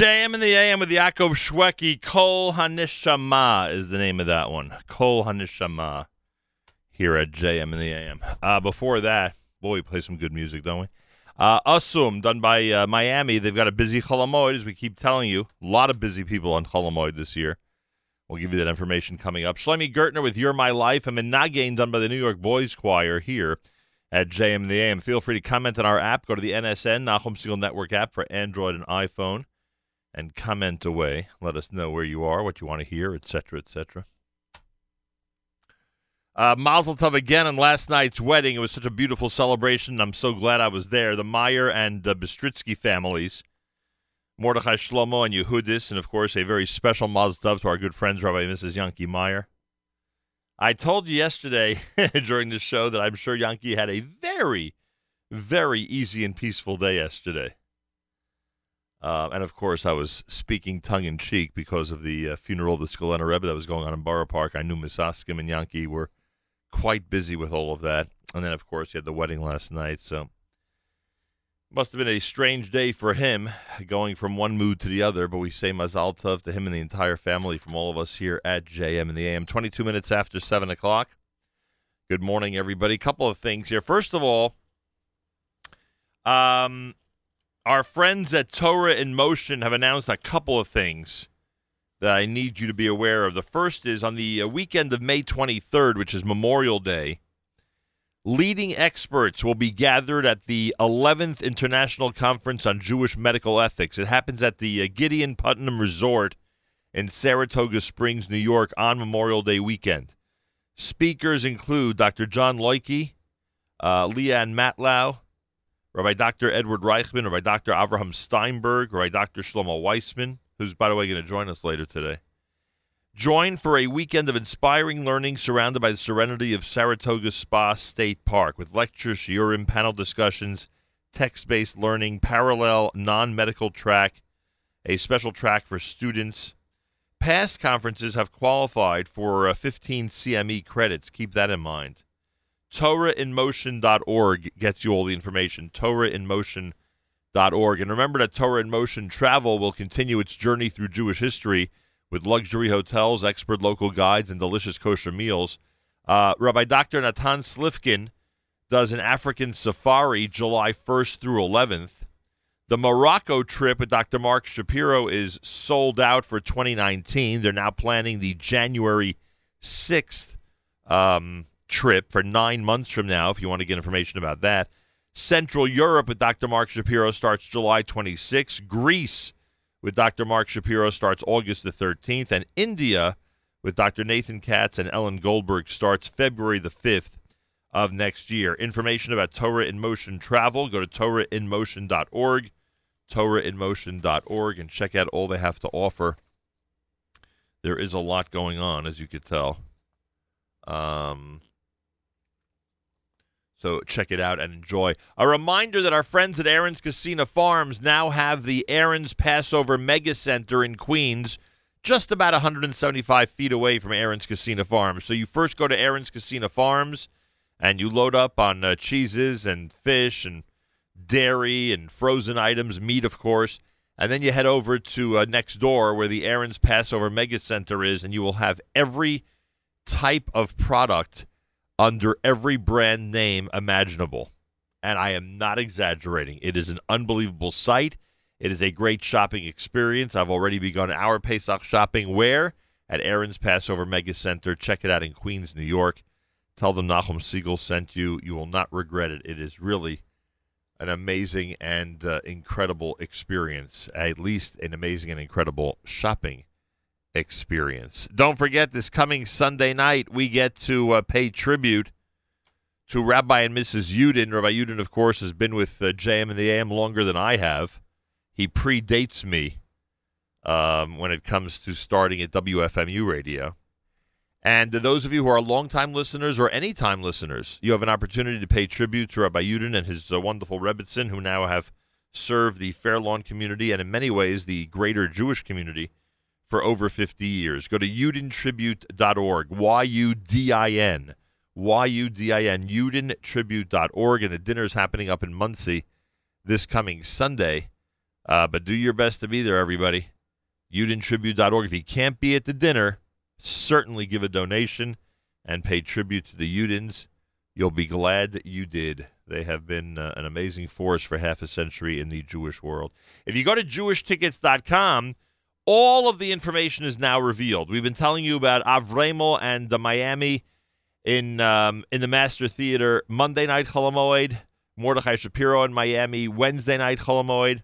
JM in the AM with Yaakov Shwekey. Kol Hanishama is the name of that one. Kol Hanishama here at JM in the AM. Uh, before that, boy, we play some good music, don't we? Uh, done by uh, Miami. They've got a busy Chol Hamoed, as we keep telling you. A lot of busy people on Chol Hamoed this year. We'll give you that information coming up. Shlomi Gertner with You're My Life. I'm in Nagain done by the New York Boys Choir here at JM the AM. Feel free to comment on our app. Go to the NSN, Nachum Segal Network app for Android and iPhone, and comment away. Let us know where you are, what you want to hear, etc., etc. Uh, Mazel Tov again on last night's wedding. It was such a beautiful celebration. I'm so glad I was there. The Meyer and the Bistritsky families, Mordechai Shlomo and Yehudis, and of course a very special Mazel Tov to our good friends, Rabbi and Mrs. Yankee Meyer. I told you yesterday during the show that I'm sure Yankee had a very, very easy and peaceful day yesterday. Uh, and of course, I was speaking tongue in cheek because of the uh, funeral of the Skulener Rebbe that was going on in Borough Park. I knew Misaskim and Yankee were quite busy with all of that. And then, of course, he had the wedding last night. So must have been a strange day for him, going from one mood to the other. But we say Mazal Tov to him and the entire family from all of us here at JM and the AM. 22 minutes after 7 o'clock. Good morning, everybody. Couple of things here. First of all, um, our friends at Torah in Motion have announced a couple of things that I need you to be aware of. The first is on the uh, weekend of May 23rd, which is Memorial Day, leading experts will be gathered at the 11th International Conference on Jewish Medical Ethics. It happens at the uh, Gideon Putnam Resort in Saratoga Springs, New York, on Memorial Day weekend. Speakers include Dr. John Loike, uh, Leanne Matlow, Rabbi Dr. Edward Reichman, Rabbi Dr. Avraham Steinberg, or Rabbi Dr. Shlomo Weissman, who's, by the way, going to join us later today. Join for a weekend of inspiring learning surrounded by the serenity of Saratoga Spa State Park with lectures, shiurim, panel discussions, text-based learning, parallel non-medical track, a special track for students. Past conferences have qualified for uh, 15 CME credits. Keep that in mind. TorahInMotion.org gets you all the information. TorahInMotion.org. And remember that Torah in Motion Travel will continue its journey through Jewish history with luxury hotels, expert local guides, and delicious kosher meals. Uh, Rabbi Dr. Natan Slifkin does an African safari July 1st through 11th. The Morocco trip with Dr. Mark Shapiro is sold out for 2019. They're now planning the January 6th um, trip for nine months from now, if you want to get information about that. Central Europe with Dr. Mark Shapiro starts July 26th. Greece with Dr. Mark Shapiro starts August the 13th. And India with Dr. Nathan Katz and Ellen Goldberg starts February the 5th of next year. Information about Torah in Motion travel, go to TorahInMotion.org, TorahInMotion.org, and check out all they have to offer. There is a lot going on, as you could tell. Um, so check it out and enjoy. A reminder that our friends at Aaron's Kissena Farms now have the Aaron's Passover Mega Center in Queens, just about 175 feet away from Aaron's Kissena Farms. So you first go to Aaron's Kissena Farms and you load up on uh, cheeses and fish and dairy and frozen items, meat, of course. And then you head over to uh, next door where the Aaron's Passover Mega Center is, and you will have every type of product under every brand name imaginable. And I am not exaggerating. It is an unbelievable sight. It is a great shopping experience. I've already begun our Pesach shopping where? At Aaron's Passover Mega Center. Check it out in Queens, New York. Tell them Nachum Segal sent you. You will not regret it. It is really an amazing and uh, incredible experience. At least an amazing and incredible shopping experience. Don't forget, this coming Sunday night, we get to uh, pay tribute to Rabbi and Mrs. Yudin. Rabbi Yudin, of course, has been with uh, JM and the AM longer than I have. He predates me um, when it comes to starting at WFMU radio. And to those of you who are longtime listeners or anytime listeners, you have an opportunity to pay tribute to Rabbi Yudin and his uh, wonderful Rebbitzin, who now have served the Fair Lawn community and in many ways the greater Jewish community for over 50 years. Go to yudintribute.org, Y-U-D-I-N, Y-U-D-I-N, yudintribute.org, and the dinner is happening up in Monsey this coming Sunday. Uh, but do your best to be there, everybody. yudintribute.org. If you can't be at the dinner, certainly give a donation and pay tribute to the Yudins. You'll be glad that you did. They have been uh, an amazing force for half a century in the Jewish world. If you go to jewishtickets.com, all of the information is now revealed. We've been telling you about Avremel and the Miami in um, in the Master Theater Monday night Chol Hamoed, Mordechai Shapiro in Miami Wednesday night Chol Hamoed.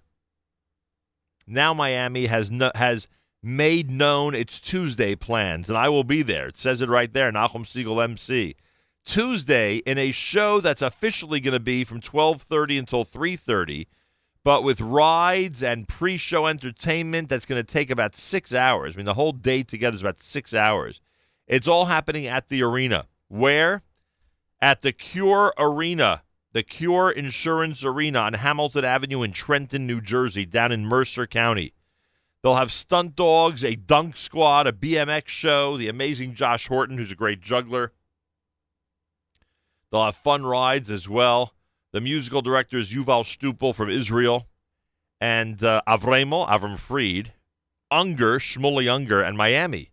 Now Miami has no, has made known its Tuesday plans, and I will be there. It says it right there, Nachum Segal MC. Tuesday in a show that's officially going to be from 12:30 until 3:30, but with rides and pre-show entertainment that's going to take about 6 hours. I mean, the whole day together is about 6 hours. It's all happening at the arena. Where? At the Cure Arena, the Cure Insurance Arena on Hamilton Avenue in Trenton, New Jersey, down in Mercer County. They'll have stunt dogs, a dunk squad, a BMX show, the amazing Josh Horton, who's a great juggler. They'll have fun rides as well. The musical director is Yuval Stupel from Israel, and uh, Avremel, Avram Fried, Unger, Shmuley Unger, and Miami.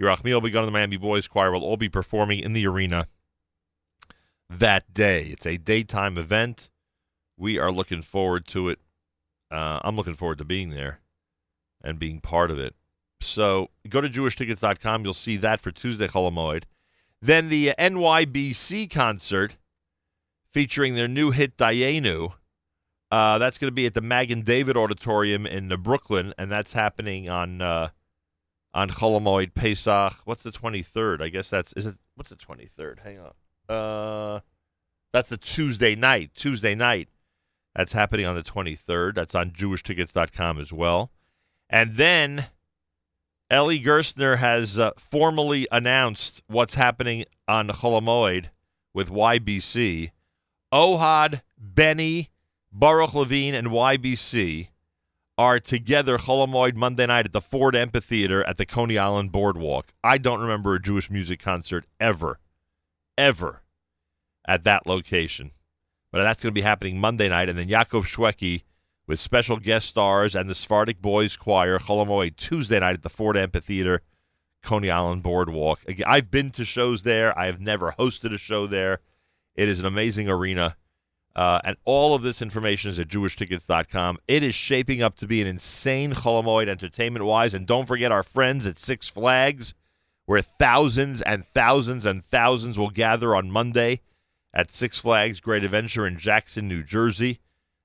Yerachmiel Begun and the Miami Boys Choir will all be performing in the arena that day. It's a daytime event. We are looking forward to it. Uh, I'm looking forward to being there and being part of it. So go to jewishtickets.com. You'll see that for Tuesday Chol Hamoed. Then the NYBC concert featuring their new hit Dayenu. Uh, that's going to be at the Magen David Auditorium in uh, Brooklyn, and that's happening on uh, on Chol Hamoed Pesach. What's the twenty third? I guess that's is it. What's the twenty third? Hang on. Uh, that's a Tuesday night. Tuesday night. That's happening on the twenty third. That's on JewishTickets.com as well. And then Eli Gerstner has uh, formally announced what's happening on Chol Hamoed with YBC. Ohad, Benny, Baruch Levine, and YBC are together Chol Hamoed Monday night at the Ford Amphitheater at the Coney Island Boardwalk. I don't remember a Jewish music concert ever, ever at that location. But that's going to be happening Monday night. And then Yaakov Shwekey with special guest stars and the Sephardic Boys Choir, Chol Hamoed, Tuesday night at the Ford Amphitheater, Coney Island Boardwalk. Again, I've been to shows there. I have never hosted a show there. It is an amazing arena. Uh, and all of this information is at jewishtickets.com. It is shaping up to be an insane Chol Hamoed entertainment wise. And don't forget our friends at Six Flags, where thousands and thousands and thousands will gather on Monday at Six Flags Great Adventure in Jackson, New Jersey.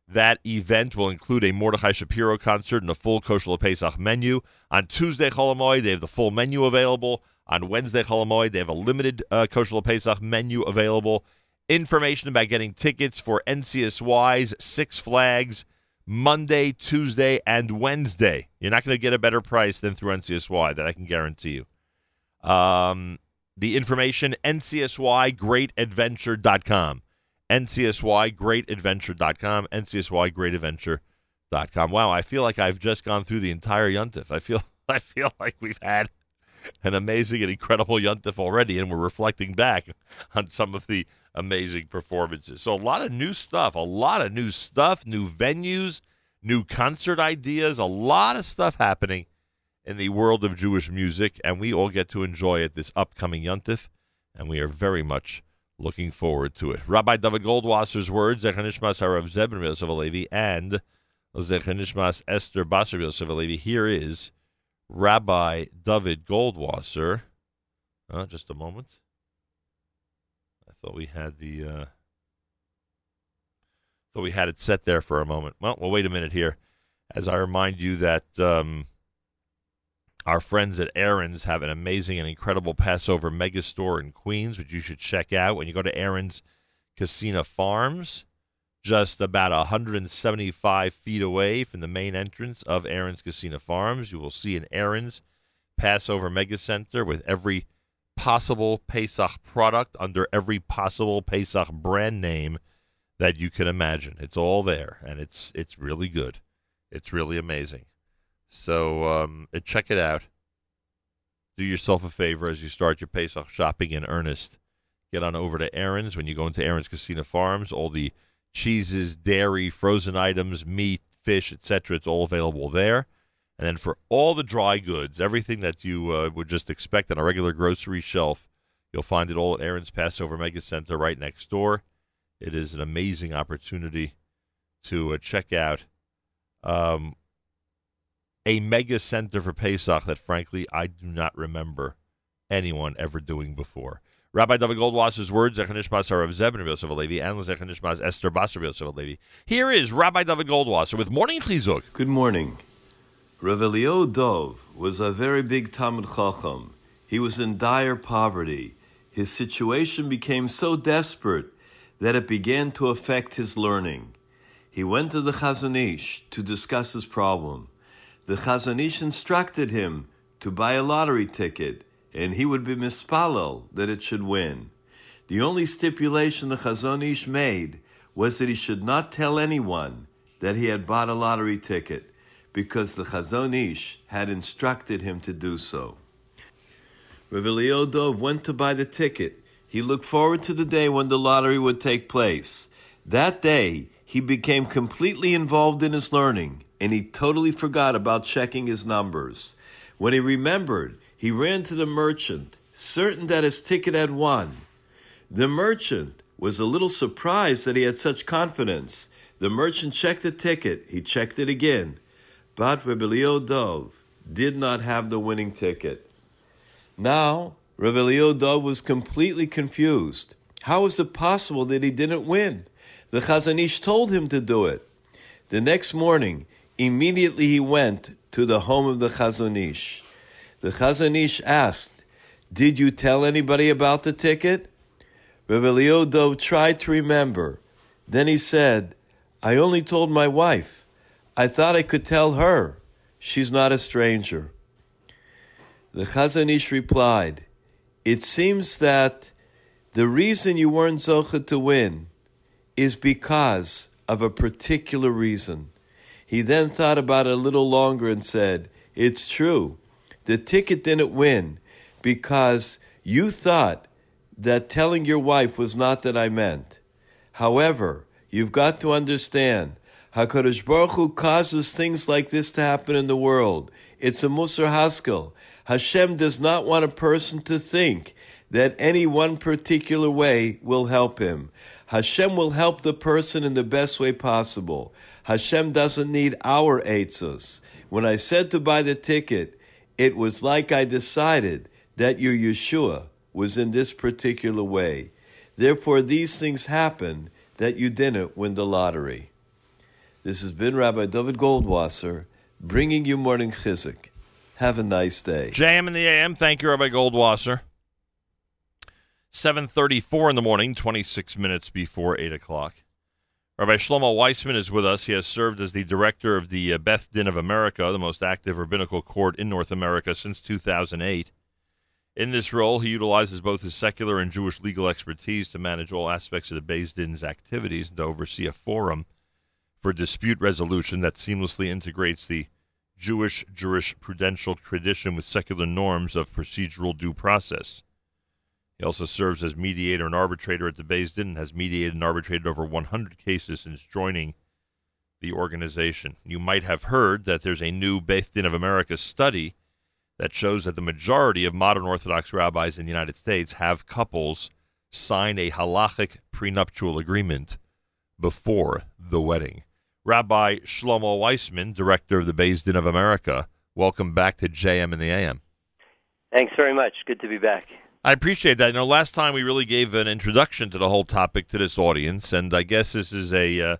That event will include a Mordechai Shapiro concert and a full Kosher Pesach menu. On Tuesday, Chol Hamoed, they have the full menu available. On Wednesday, Chol Hamoed, they have a limited uh, Kosher Pesach menu available. Information about getting tickets for NCSY's Six Flags Monday, Tuesday, and Wednesday. You're not going to get a better price than through NCSY, that I can guarantee you. Um, the information, ncsygreatadventure.com. ncsygreatadventure.com. ncsygreatadventure.com. Wow, I feel like I've just gone through the entire Yuntif. I feel I feel like we've had an amazing and incredible Yuntif already, and we're reflecting back on some of the amazing performances. So a lot of new stuff, a lot of new stuff, new venues, new concert ideas, a lot of stuff happening in the world of Jewish music, and we all get to enjoy it this upcoming Yuntif, and we are very much looking forward to it. Rabbi David Goldwasser's words, Zechanishmas Harav Zebin Yosef Alevi, and Zechanishmas Esther Basar Yosef Alevi. Here is Rabbi David Goldwasser. Uh, just a moment. I thought we had the uh, thought we had it set there for a moment. Well, well, wait a minute here, as I remind you that um, our friends at Aaron's have an amazing and incredible Passover mega store in Queens, which you should check out when you go to Aaron's Kissena Farms, just about 175 feet away from the main entrance of Aaron's Kissena Farms. You will see an Aaron's Passover Mega Center with every possible Pesach product under every possible Pesach brand name that you can imagine. It's all there, and it's it's really good. It's really amazing. So um, check it out. Do yourself a favor as you start your Pesach shopping in earnest. Get on over to Aaron's when you go into Aaron's Kissena Farms. All the cheeses, dairy, frozen items, meat, fish, etc. It's all available there. And then for all the dry goods, everything that you uh, would just expect on a regular grocery shelf, you'll find it all at Aaron's Passover Mega Center right next door. It is an amazing opportunity to uh, check out um, a mega center for Pesach that, frankly, I do not remember anyone ever doing before. Rabbi David Goldwasser's words, Zechanishmas are of Zebin Yosef Alevi, and Zechanishmas Esther Basar Yosef Alevi. Here is Rabbi David Goldwasser with Morning Chizuk. Good morning. Rav Elio Dov was a very big Talmud Chacham. He was in dire poverty. His situation became so desperate that it began to affect his learning. He went to the Chazon Ish to discuss his problem. The Chazon Ish instructed him to buy a lottery ticket, and he would be mispalel that it should win. The only stipulation the Chazon Ish made was that he should not tell anyone that he had bought a lottery ticket, because the Chazon Ish had instructed him to do so. Rav Dov went to buy the ticket. He looked forward to the day when the lottery would take place. That day, he became completely involved in his learning, and he totally forgot about checking his numbers. When he remembered, he ran to the merchant, certain that his ticket had won. The merchant was a little surprised that he had such confidence. The merchant checked the ticket, he checked it again. But Rebelio Dove did not have the winning ticket. Now, Rebelio Dove was completely confused. How was it possible that he didn't win? The Chazon Ish told him to do it. The next morning, immediately he went to the home of the Chazon Ish. The Chazon Ish asked, Did you tell anybody about the ticket? Dov tried to remember. Then he said, I only told my wife. I thought I could tell her. She's not a stranger. The Chazon Ish replied, It seems that the reason you weren't Zocha to win is because of a particular reason. He then thought about it a little longer and said, It's true. The ticket didn't win because you thought that telling your wife was not that I meant. However, you've got to understand HaKadosh Baruch Hu causes things like this to happen in the world. It's a Musar Haskel. Hashem does not want a person to think that any one particular way will help him. Hashem will help the person in the best way possible. Hashem doesn't need our eitzos. When I said to buy the ticket, it was like I decided that your Yeshua was in this particular way. Therefore, these things happen that you didn't win the lottery. This has been Rabbi David Goldwasser bringing you morning chizuk. Have a nice day. JM in the AM. Thank you, Rabbi Goldwasser. 7.34 in the morning, 26 minutes before 8 o'clock. Rabbi Shlomo Weissman is with us. He has served as the director of the uh, Beth Din of America, the most active rabbinical court in North America since 2008. In this role, he utilizes both his secular and Jewish legal expertise to manage all aspects of the Beis Din's activities and to oversee a forum for dispute resolution that seamlessly integrates the Jewish jurisprudential tradition with secular norms of procedural due process. He also serves as mediator and arbitrator at the Beis Din and has mediated and arbitrated over 100 cases since joining the organization. You might have heard that there's a new Beis Din of America study that shows that the majority of modern Orthodox rabbis in the United States have couples sign a halachic prenuptial agreement before the wedding. Rabbi Shlomo Weissman, director of the Beis Din of America, welcome back to JM in the AM. Thanks very much. Good to be back. I appreciate that. You know, last time we really gave an introduction to the whole topic to this audience, and I guess this is a uh,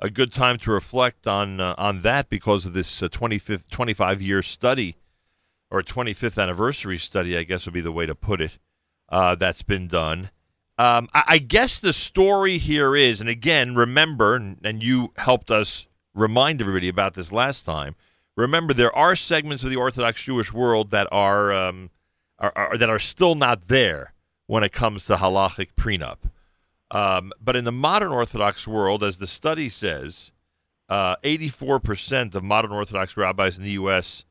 a good time to reflect on uh, on that because of this uh, 25, 25 year study or 25th anniversary study, I guess would be the way to put it. Uh, that's been done. Um, I, I, guess the story here is, and again, remember, and, and you helped us remind everybody about this last time. Remember, there are segments of the Orthodox Jewish world that are um, are, are, that are still not there when it comes to halachic prenup. Um, but in the modern Orthodox world, as the study says, uh, 84% of modern Orthodox rabbis in the U.S.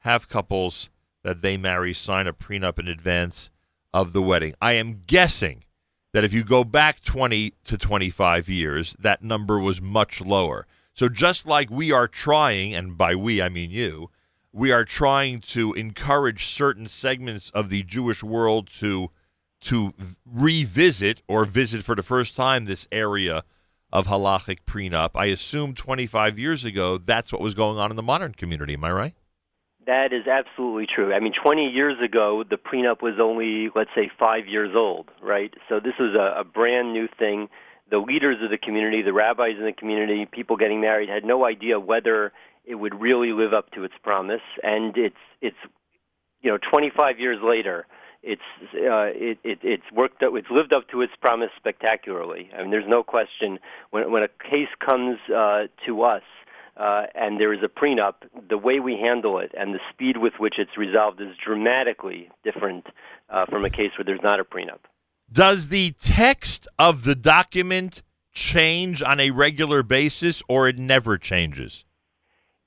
have couples that they marry sign a prenup in advance of the wedding. I am guessing that if you go back 20 to 25 years, that number was much lower. So just like we are trying, and by we I mean you, we are trying to encourage certain segments of the Jewish world to to revisit or visit for the first time this area of halachic prenup. I assume 25 years ago that's what was going on in the modern community. Am I right? That is absolutely true. I mean, 20 years ago, the prenup was only, let's say, five years old, right? So this was a, a brand new thing. The leaders of the community, the rabbis in the community, people getting married, had no idea whether it would really live up to its promise. And it's it's you know 25 years later, it's uh, it, it it's worked up, it's lived up to its promise spectacularly. I mean, there's no question when when a case comes uh, to us uh, and there is a prenup, the way we handle it and the speed with which it's resolved is dramatically different uh, from a case where there's not a prenup. Does the text of the document change on a regular basis, or it never changes?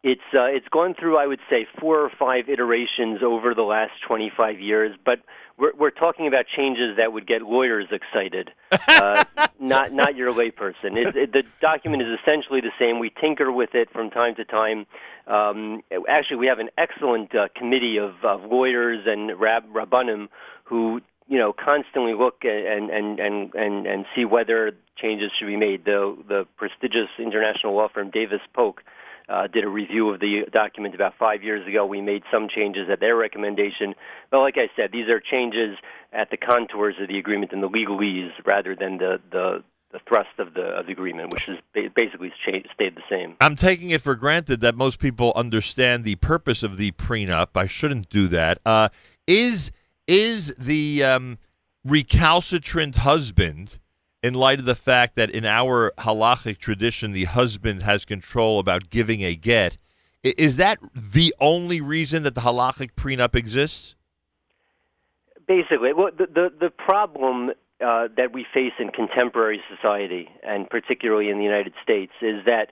It's uh, it's gone through, I would say, four or five iterations over the last 25 years, but we're, we're talking about changes that would get lawyers excited, uh, not not your layperson. It, it, the document is essentially the same. We tinker with it from time to time. Um, actually, we have an excellent uh, committee of, of lawyers and rab, rabbanim who you know constantly look and and and and and see whether changes should be made. The the prestigious international law firm Davis Polk uh, did a review of the document about five years ago. We made some changes at their recommendation. But like I said, these are changes at the contours of the agreement and the legalese rather than the, the, the thrust of the, of the agreement, which is basically stayed the same. I'm taking it for granted that most people understand the purpose of the prenup. I shouldn't do that. Uh, is is the um, recalcitrant husband in light of the fact that in our halachic tradition, the husband has control about giving a get. Is that the only reason that the halachic prenup exists? Basically, well, the the, the problem uh, that we face in contemporary society, and particularly in the United States, is that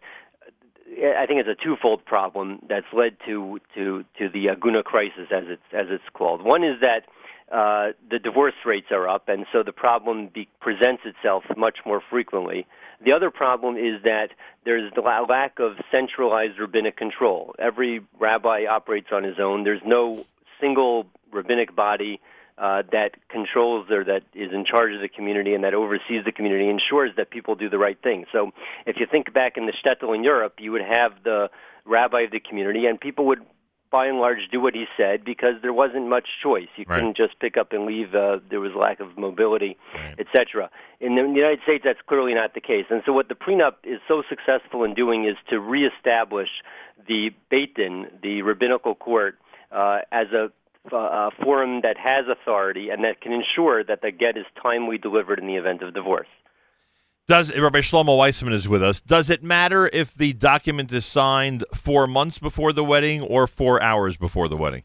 I think it's a twofold problem that's led to to to the Aguna crisis, as it's as it's called. One is that uh, the divorce rates are up, and so the problem be- presents itself much more frequently. The other problem is that there's the lack of centralized rabbinic control. Every rabbi operates on his own. There's no single rabbinic body uh, that controls or that is in charge of the community and that oversees the community, ensures that people do the right thing. So, if you think back in the shtetl in Europe, you would have the rabbi of the community, and people would by and large do what he said because there wasn't much choice. You right. couldn't just pick up and leave. Uh, there was lack of mobility, right. etc. In the United States, that's clearly not the case. And so, what the prenup is so successful in doing is to reestablish the Beit Din, the rabbinical court, uh, as a uh, forum that has authority and that can ensure that the get is timely delivered in the event of divorce. Does Rabbi Shlomo Weissman is with us? Does it matter if the document is signed four months before the wedding or four hours before the wedding?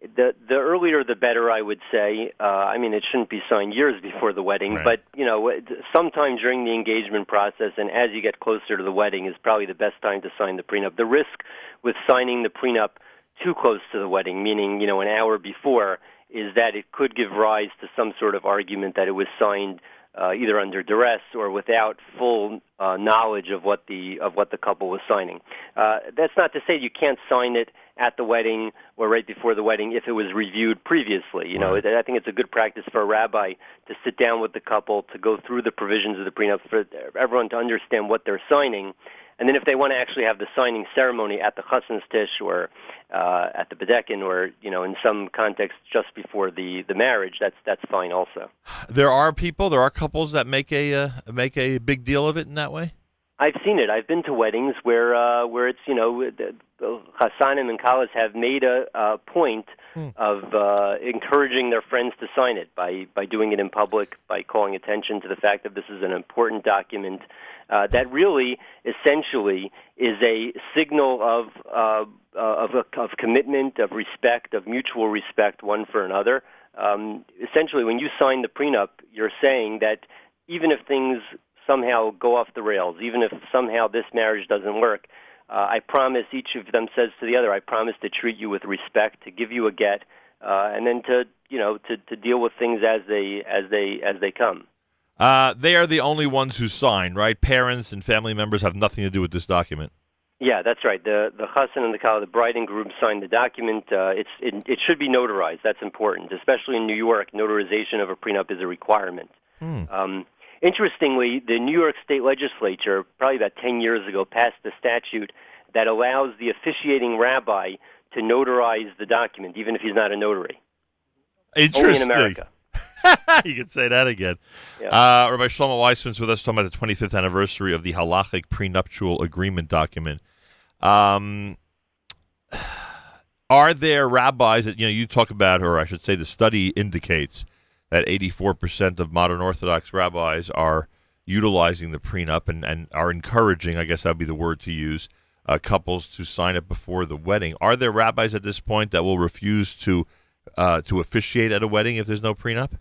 The the earlier the better, I would say. Uh, I mean, it shouldn't be signed years before the wedding, right. but you know, sometime during the engagement process and as you get closer to the wedding is probably the best time to sign the prenup. The risk with signing the prenup too close to the wedding, meaning you know an hour before, is that it could give rise to some sort of argument that it was signed uh, either under duress or without full uh, knowledge of what the of what the couple was signing. Uh, that's not to say you can't sign it at the wedding or right before the wedding if it was reviewed previously. You know, I think it's a good practice for a rabbi to sit down with the couple to go through the provisions of the prenup for everyone to understand what they're signing and then if they want to actually have the signing ceremony at the chassan's tish or uh, at the bedeken or you know in some context just before the, the marriage, that's that's fine also. There are people, there are couples that make a uh, make a big deal of it in that way. I've seen it. I've been to weddings where uh, where it's you know the, and kalas have made a, a point hmm. of uh, encouraging their friends to sign it by by doing it in public, by calling attention to the fact that this is an important document uh, that really, essentially, is a signal of uh, of, a, of commitment, of respect, of mutual respect one for another. Um, essentially, when you sign the prenup, you're saying that even if things somehow go off the rails, even if somehow this marriage doesn't work, uh, I promise each of them says to the other, I promise to treat you with respect, to give you a get, uh, and then to you know to, to deal with things as they as they as they come. Uh, they are the only ones who sign, right? Parents and family members have nothing to do with this document. Yeah, that's right. The the chassan and the kala, the bride and groom sign the document. Uh, it's it, it should be notarized. That's important, especially in New York. Notarization of a prenup is a requirement. Hmm. Um, interestingly, the New York State Legislature, probably about ten years ago, passed a statute that allows the officiating rabbi to notarize the document, even if he's not a notary. Interesting. Only in America. you could say that again. Yeah. Uh, Rabbi Shlomo Weissman's with us talking about the 25th anniversary of the halachic prenuptial agreement document. Um, are there rabbis that you know you talk about, or I should say, the study indicates that 84% of modern Orthodox rabbis are utilizing the prenup and, and are encouraging, I guess that would be the word to use, uh, couples to sign it before the wedding. Are there rabbis at this point that will refuse to uh, to officiate at a wedding if there's no prenup?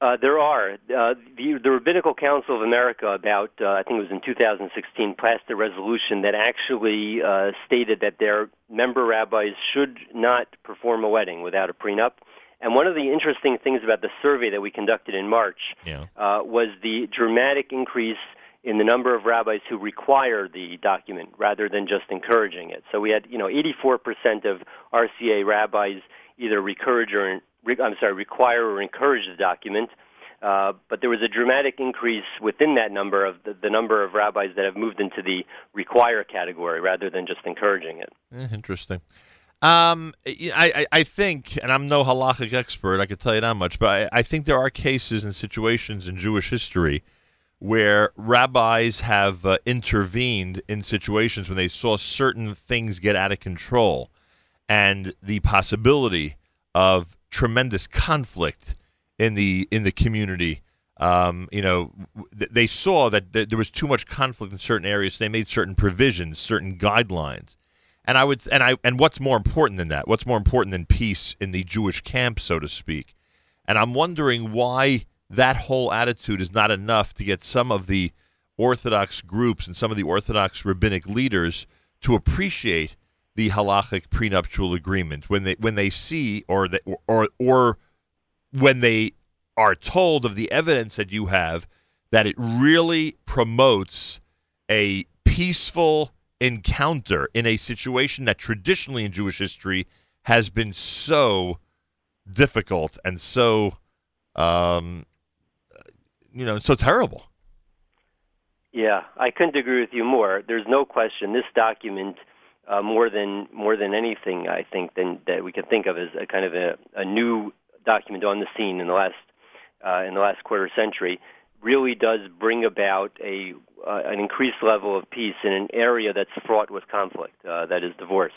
Uh, there are. Uh, the, the Rabbinical Council of America, about, uh, I think it was in 2016, passed a resolution that actually uh, stated that their member rabbis should not perform a wedding without a prenup. And one of the interesting things about the survey that we conducted in March Yeah. uh, was the dramatic increase in the number of rabbis who require the document rather than just encouraging it. So we had, you know, 84% of RCA rabbis either encourage or I'm sorry, require or encourage the document. Uh, but there was a dramatic increase within that number of the, the number of rabbis that have moved into the require category rather than just encouraging it. Eh, interesting. Um, I, I, think, and I'm no halachic expert, I could tell you that much, but I, I think there are cases and situations in Jewish history where rabbis have uh, intervened in situations when they saw certain things get out of control and the possibility of tremendous conflict in the in the community. Um, you know, th- they saw that th- there was too much conflict in certain areas. So they made certain provisions, certain guidelines. And I would, and I, and what's more important than that? What's more important than peace in the Jewish camp, so to speak? And I'm wondering why that whole attitude is not enough to get some of the Orthodox groups and some of the Orthodox rabbinic leaders to appreciate the halachic prenuptial agreement when they when they see or they, or or when they are told of the evidence that you have that it really promotes a peaceful encounter in a situation that traditionally in Jewish history has been so difficult and so um, you know so terrible. Yeah, I couldn't agree with you more. There's no question this document, uh, more than more than anything, I think, than that we can think of as a kind of a, a new document on the scene in the last uh, in the last quarter century, really does bring about a uh, an increased level of peace in an area that's fraught with conflict. Uh, that is divorce.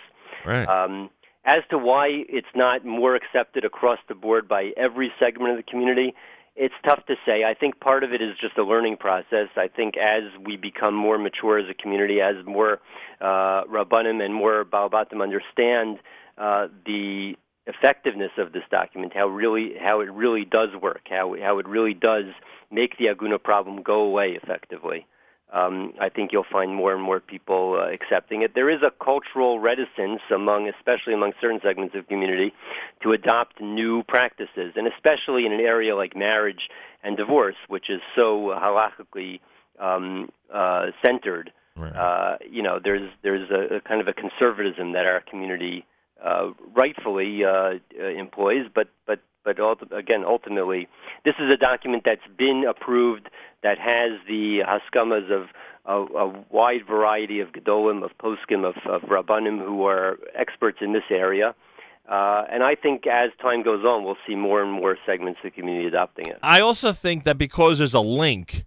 Right. Um, as to why it's not more accepted across the board by every segment of the community, it's tough to say. I think part of it is just a learning process. I think as we become more mature as a community, as more uh, Rabbanim and more Baalabatim understand uh, the effectiveness of this document, how really how it really does work, how how it really does make the Aguna problem go away effectively. Um, I think you'll find more and more people uh, accepting it. There is a cultural reticence among, especially among certain segments of community, to adopt new practices, and especially in an area like marriage and divorce, which is so halachically um, uh, centered. Uh, you know, there's there's a, a kind of a conservatism that our community uh, rightfully uh, uh, employs, but but but again, ultimately, this is a document that's been approved that has the haskamas of a, a wide variety of gedolim, of poskim, of, of rabbanim who are experts in this area. Uh, and I think as time goes on, we'll see more and more segments of the community adopting it. I also think that because there's a link,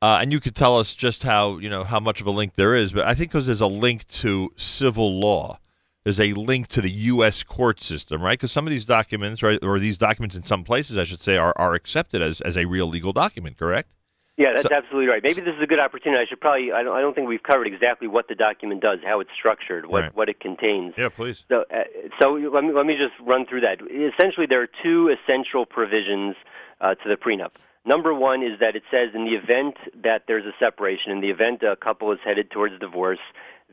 uh, and you could tell us just how you know how much of a link there is, but I think because there's a link to civil law, there's a link to the U.S. court system, right? Because some of these documents, right, or these documents in some places, I should say, are, are accepted as, as a real legal document, correct? Yeah, that's So- absolutely right. Maybe this is a good opportunity. I should probably. I don't, I don't think we've covered exactly what the document does, how it's structured, what Right. what it contains. Yeah, please. So, uh, so let me let me just run through that. Essentially, there are two essential provisions uh, to the prenup. Number one is that it says in the event that there's a separation, in the event a couple is headed towards divorce,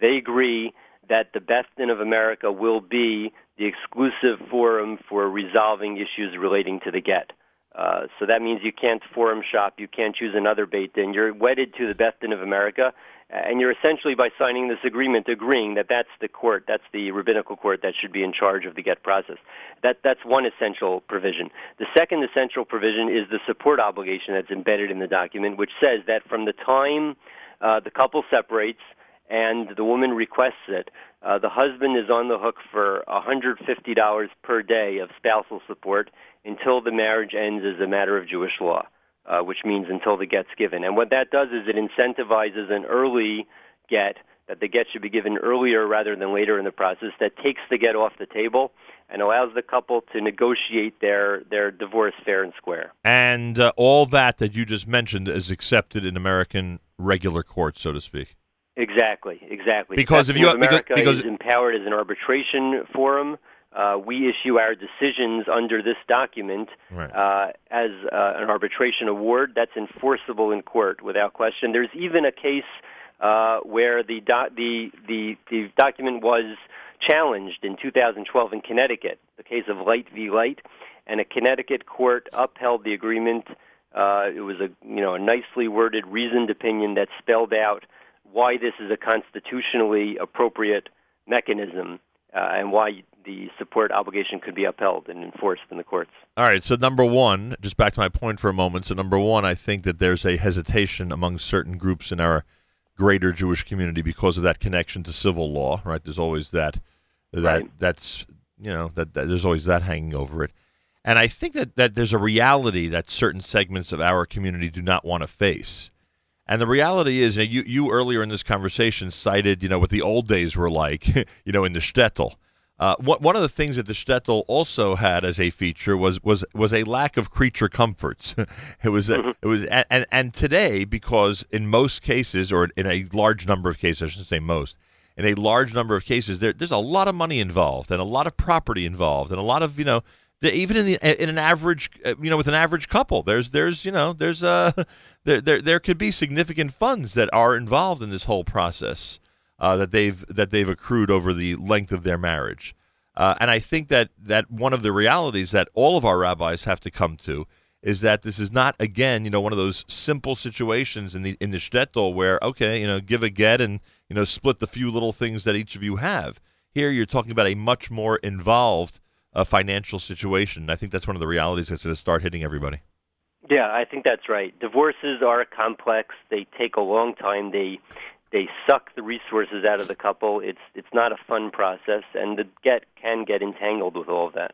they agree that the Beth Din of America will be the exclusive forum for resolving issues relating to the get. Uh, so that means you can't forum shop, you can't choose another Beit Din. You're wedded to the Beth Din of America, and you're essentially by signing this agreement agreeing that that's the court, that's the rabbinical court that should be in charge of the get process. That that's one essential provision. The second essential provision is the support obligation that's embedded in the document, which says that from the time uh, the couple separates and the woman requests it, uh, the husband is on the hook for $150 per day of spousal support until the marriage ends as a matter of Jewish law, uh, which means until the get's given. And what that does is it incentivizes an early get, that the get should be given earlier rather than later in the process, that takes the get off the table and allows the couple to negotiate their, their divorce fair and square. And uh, all that that you just mentioned is accepted in American regular courts, so to speak. Exactly, exactly. Because if you- America because- is empowered as an arbitration forum. Uh, we issue our decisions under this document Right. uh, as uh, an arbitration award that's enforceable in court without question. There's even a case uh, where the, do- the the the document was challenged in 2012 in Connecticut, the case of Light v. Light, and a Connecticut court upheld the agreement. Uh, it was a you know a nicely worded, reasoned opinion that spelled out why this is a constitutionally appropriate mechanism uh, and why the support obligation could be upheld and enforced in the courts. All right, so number one, just back to my point for a moment. So number one, I think that there's a hesitation among certain groups in our greater Jewish community because of that connection to civil law. Right? There's always that that Right. that's you know that, that there's always that hanging over it. And I think that, that there's a reality that certain segments of our community do not want to face. And the reality is, you, know, you you earlier in this conversation cited, you know, what the old days were like, you know, in the shtetl. Uh, what, one of the things that the shtetl also had as a feature was was was a lack of creature comforts. it was a, it was and, and and today because in most cases or in a large number of cases, I shouldn't say most, in a large number of cases, there, there's a lot of money involved and a lot of property involved and a lot of you know even in the in an average uh, you know with an average couple there's there's you know there's uh there there there could be significant funds that are involved in this whole process uh, that they've that they've accrued over the length of their marriage. Uh, and I think that that one of the realities that all of our rabbis have to come to is that this is not again you know one of those simple situations in the in the shtetl where okay you know give a get and you know split the few little things that each of you have. Here you're talking about a much more involved uh, financial situation. I think that's one of the realities that's going to start hitting everybody Yeah, I think that's right. Divorces are complex. They take a long time. They they suck the resources out of the couple. It's it's not a fun process, and the get can get entangled with all of that.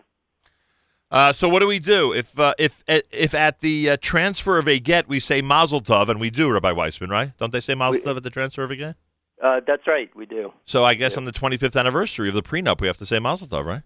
Uh, so what do we do if uh, if if at the uh, transfer of a get we say Mazel Tov and we do Rabbi Weissman right? Don't they say Mazel Tov at the transfer of a get? Uh, that's right. We do. So I guess on the 25th anniversary of the prenup we have to say Mazel Tov, right?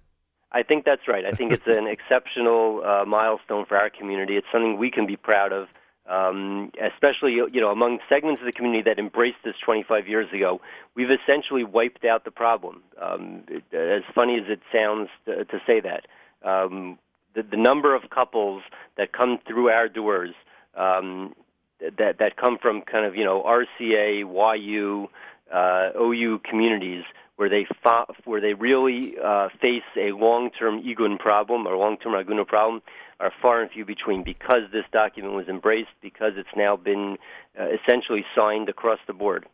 I think that's right. I think it's an exceptional uh, milestone for our community. It's something we can be proud of, um, especially you know among segments of the community that embraced this 25 years ago. We've essentially wiped out the problem. Um, it, as funny as it sounds to, to say that, um, the, the number of couples that come through our doors um, that that come from kind of you know RCA, YU, uh, OU communities where they fa- where they really uh, face a long-term Igun problem or long-term Aguna problem are far and few between because this document was embraced because it's now been uh, essentially signed across the board.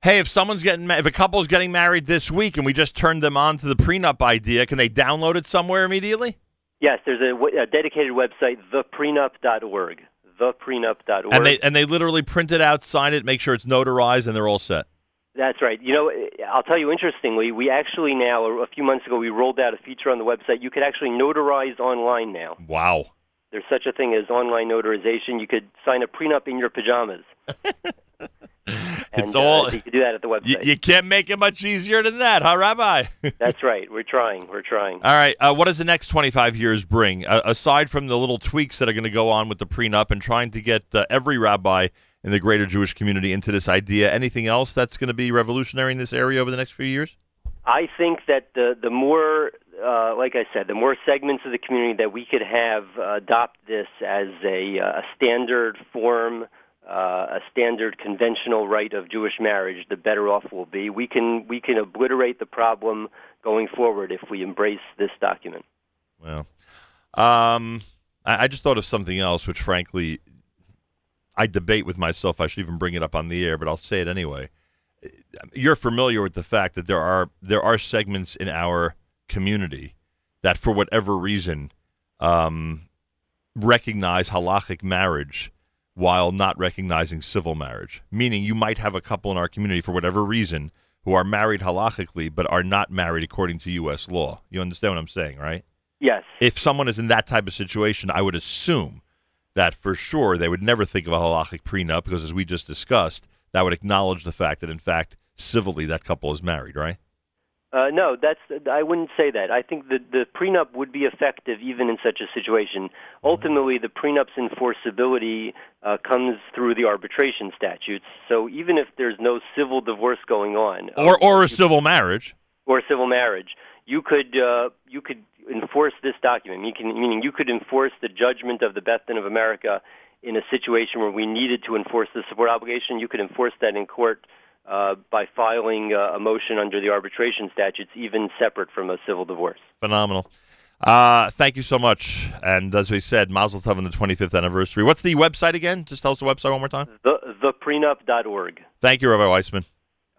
Hey, if someone's getting ma- if a couple's getting married this week and we just turned them on to the prenup idea, can they download it somewhere immediately? Yes, there's a, w- a dedicated website, theprenup.org. Theprenup.org. And they and they literally print it out, sign it, make sure it's notarized, and they're all set. That's right. You know, I'll tell you interestingly, we actually now, a few months ago, we rolled out a feature on the website. You could actually notarize online now. Wow. There's such a thing as online notarization. You could sign a prenup in your pajamas. and, It's all- Uh, you could do that at the website. You, you can't make it much easier than that, huh, Rabbi? That's right. We're trying. We're trying. All right. Uh, what does the next 25 years bring? Uh, aside from the little tweaks that are going to go on with the prenup and trying to get uh, every rabbi in the greater Jewish community into this idea, anything else that's going to be revolutionary in this area over the next few years? I think that the the more, uh, like I said, the more segments of the community that we could have uh, adopt this as a, uh, a standard form, uh, a standard conventional rite of Jewish marriage, the better off we'll be. We can we can obliterate the problem going forward if we embrace this document. Well, um, I, I just thought of something else, which frankly, I debate with myself. I should even bring it up on the air, but I'll say it anyway. You're familiar with the fact that there are there are segments in our community that, for whatever reason, um, recognize halachic marriage while not recognizing civil marriage. Meaning, you might have a couple in our community for whatever reason who are married halachically but are not married according to U.S. law. You understand what I'm saying, right? Yes. If someone is in that type of situation, I would assume that for sure they would never think of a halachic prenup because, as we just discussed, that would acknowledge the fact that, in fact, civilly that couple is married, right? Uh, no, that's I wouldn't say that. I think the the prenup would be effective even in such a situation. Ultimately, the prenup's enforceability uh, comes through the arbitration statutes. So even if there's no civil divorce going on, or or a civil marriage, or a civil marriage, you could uh, you could enforce this document. You can, meaning you could enforce the judgment of the Beth Din of America in a situation where we needed to enforce the support obligation. You could enforce that in court uh, by filing uh, a motion under the arbitration statutes, even separate from a civil divorce. Phenomenal. Uh, thank you so much. And as we said, Mazel Tov on the 25th anniversary. What's the website again? Just tell us the website one more time. The theprenup.org. Thank you, Rabbi Weissman.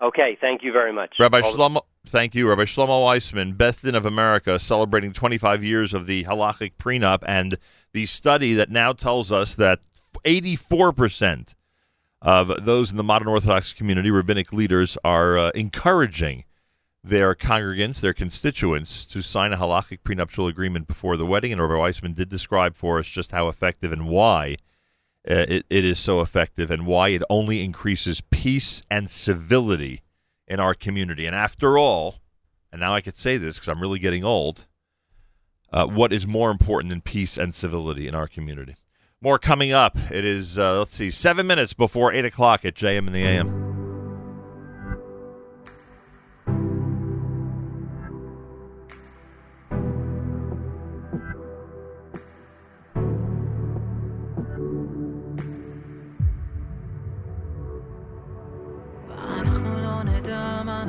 Okay, thank you very much. Rabbi All Shlomo, thank you, Rabbi Shlomo Weissman, Beth Din of America, celebrating 25 years of the halachic prenup, and the study that now tells us that 84 percent of those in the modern Orthodox community, rabbinic leaders, are uh, encouraging their congregants, their constituents, to sign a halachic prenuptial agreement before the wedding. And Rabbi Weissman did describe for us just how effective and why uh, it, it is so effective and why it only increases peace and civility in our community. And after all, and now I could say this because I'm really getting old, uh, what is more important than peace and civility in our community? More coming up. It is, uh, let's see, seven minutes before 8 o'clock at JM in the AM.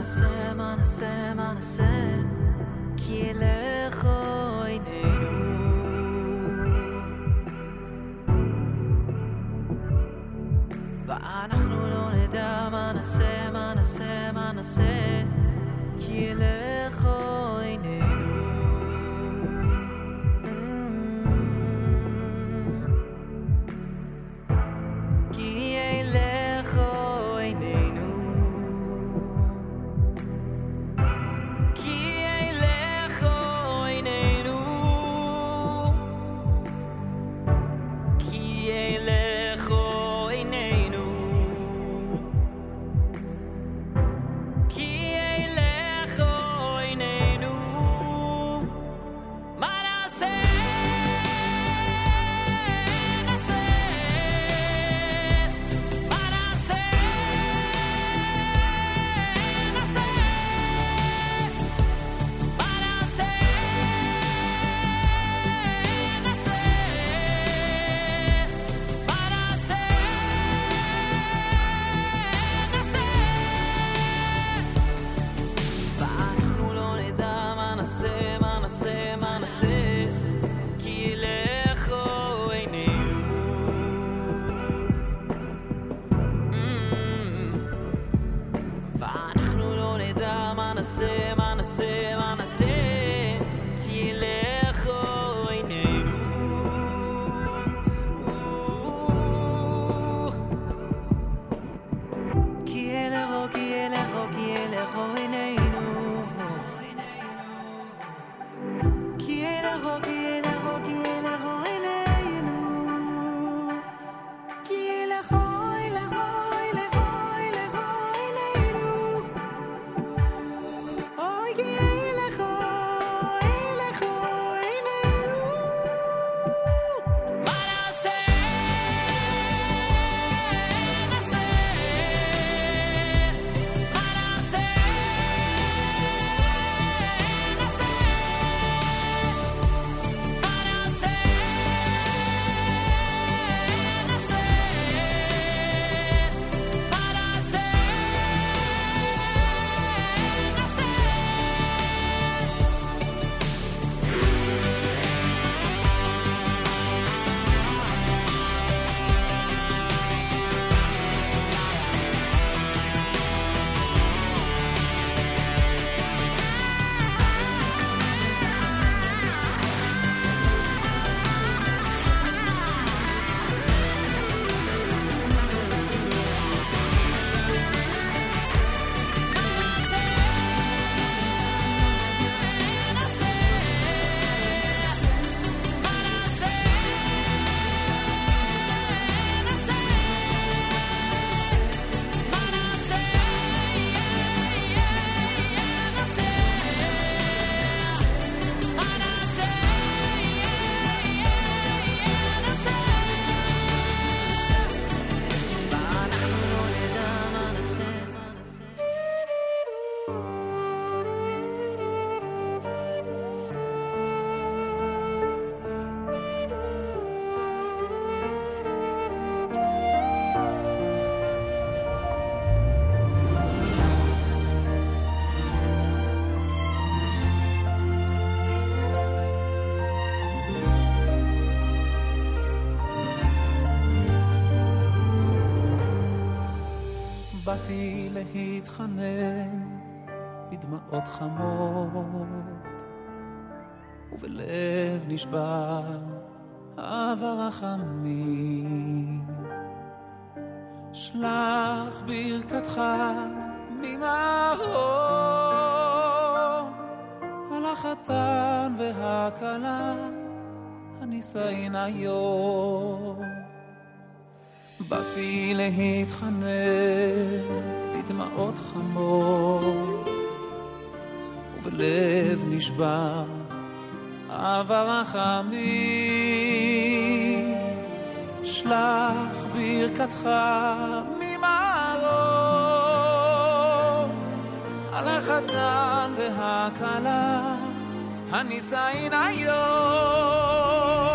מנסה, מנסה, מנסה, כי אליך עינינו. ואנחנו לא נדע מה נעשה, מה נעשה, מה נעשה, כי אליך מתחנן בדמעות חמות, ובלב נשבר אהבה רחמים. שלח ברכתך ממערום, על החתן והכלה הנישאין היום. באתי להתחנן שעות חמות, ובלב נשבר עבר החמים. שלח ברכתך ממעלות, על החתן והכלה הנישאין היום.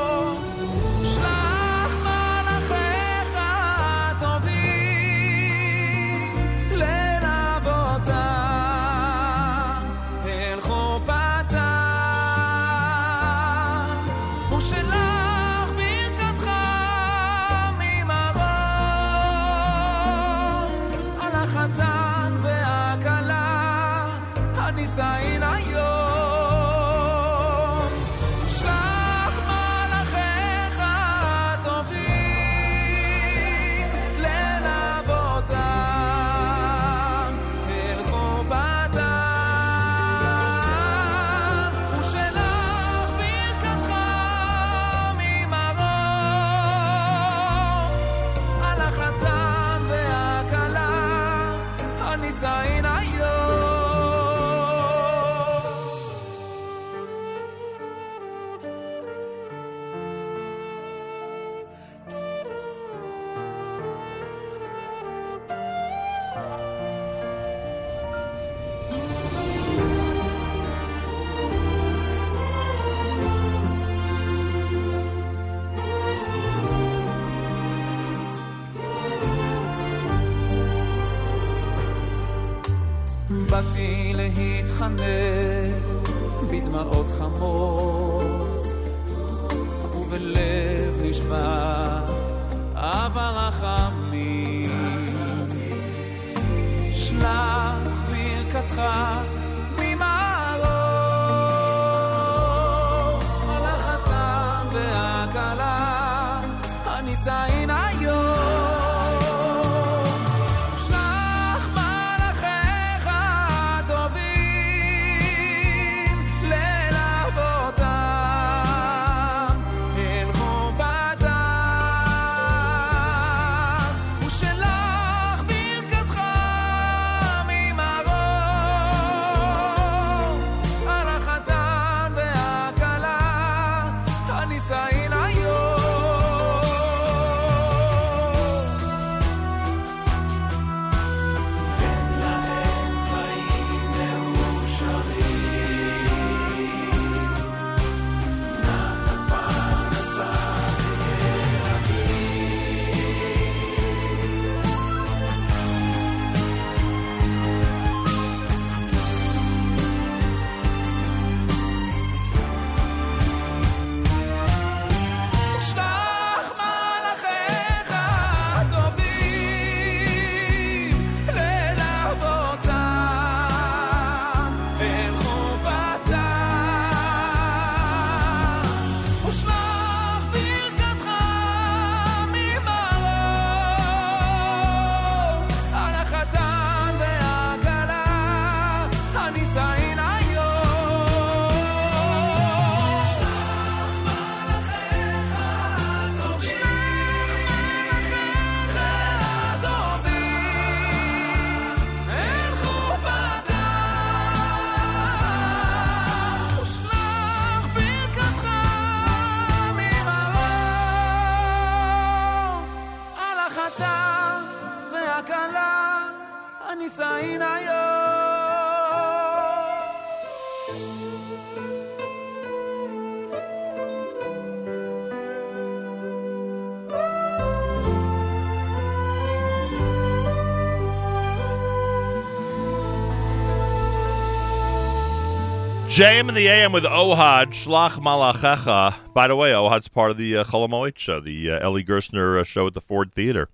JM in the AM with Ohad, Shlach Malachecha. By the way, Ohad's part of the uh, Chol Hamoed show, the uh, Eli Gerstner uh, show at the Ford Theater.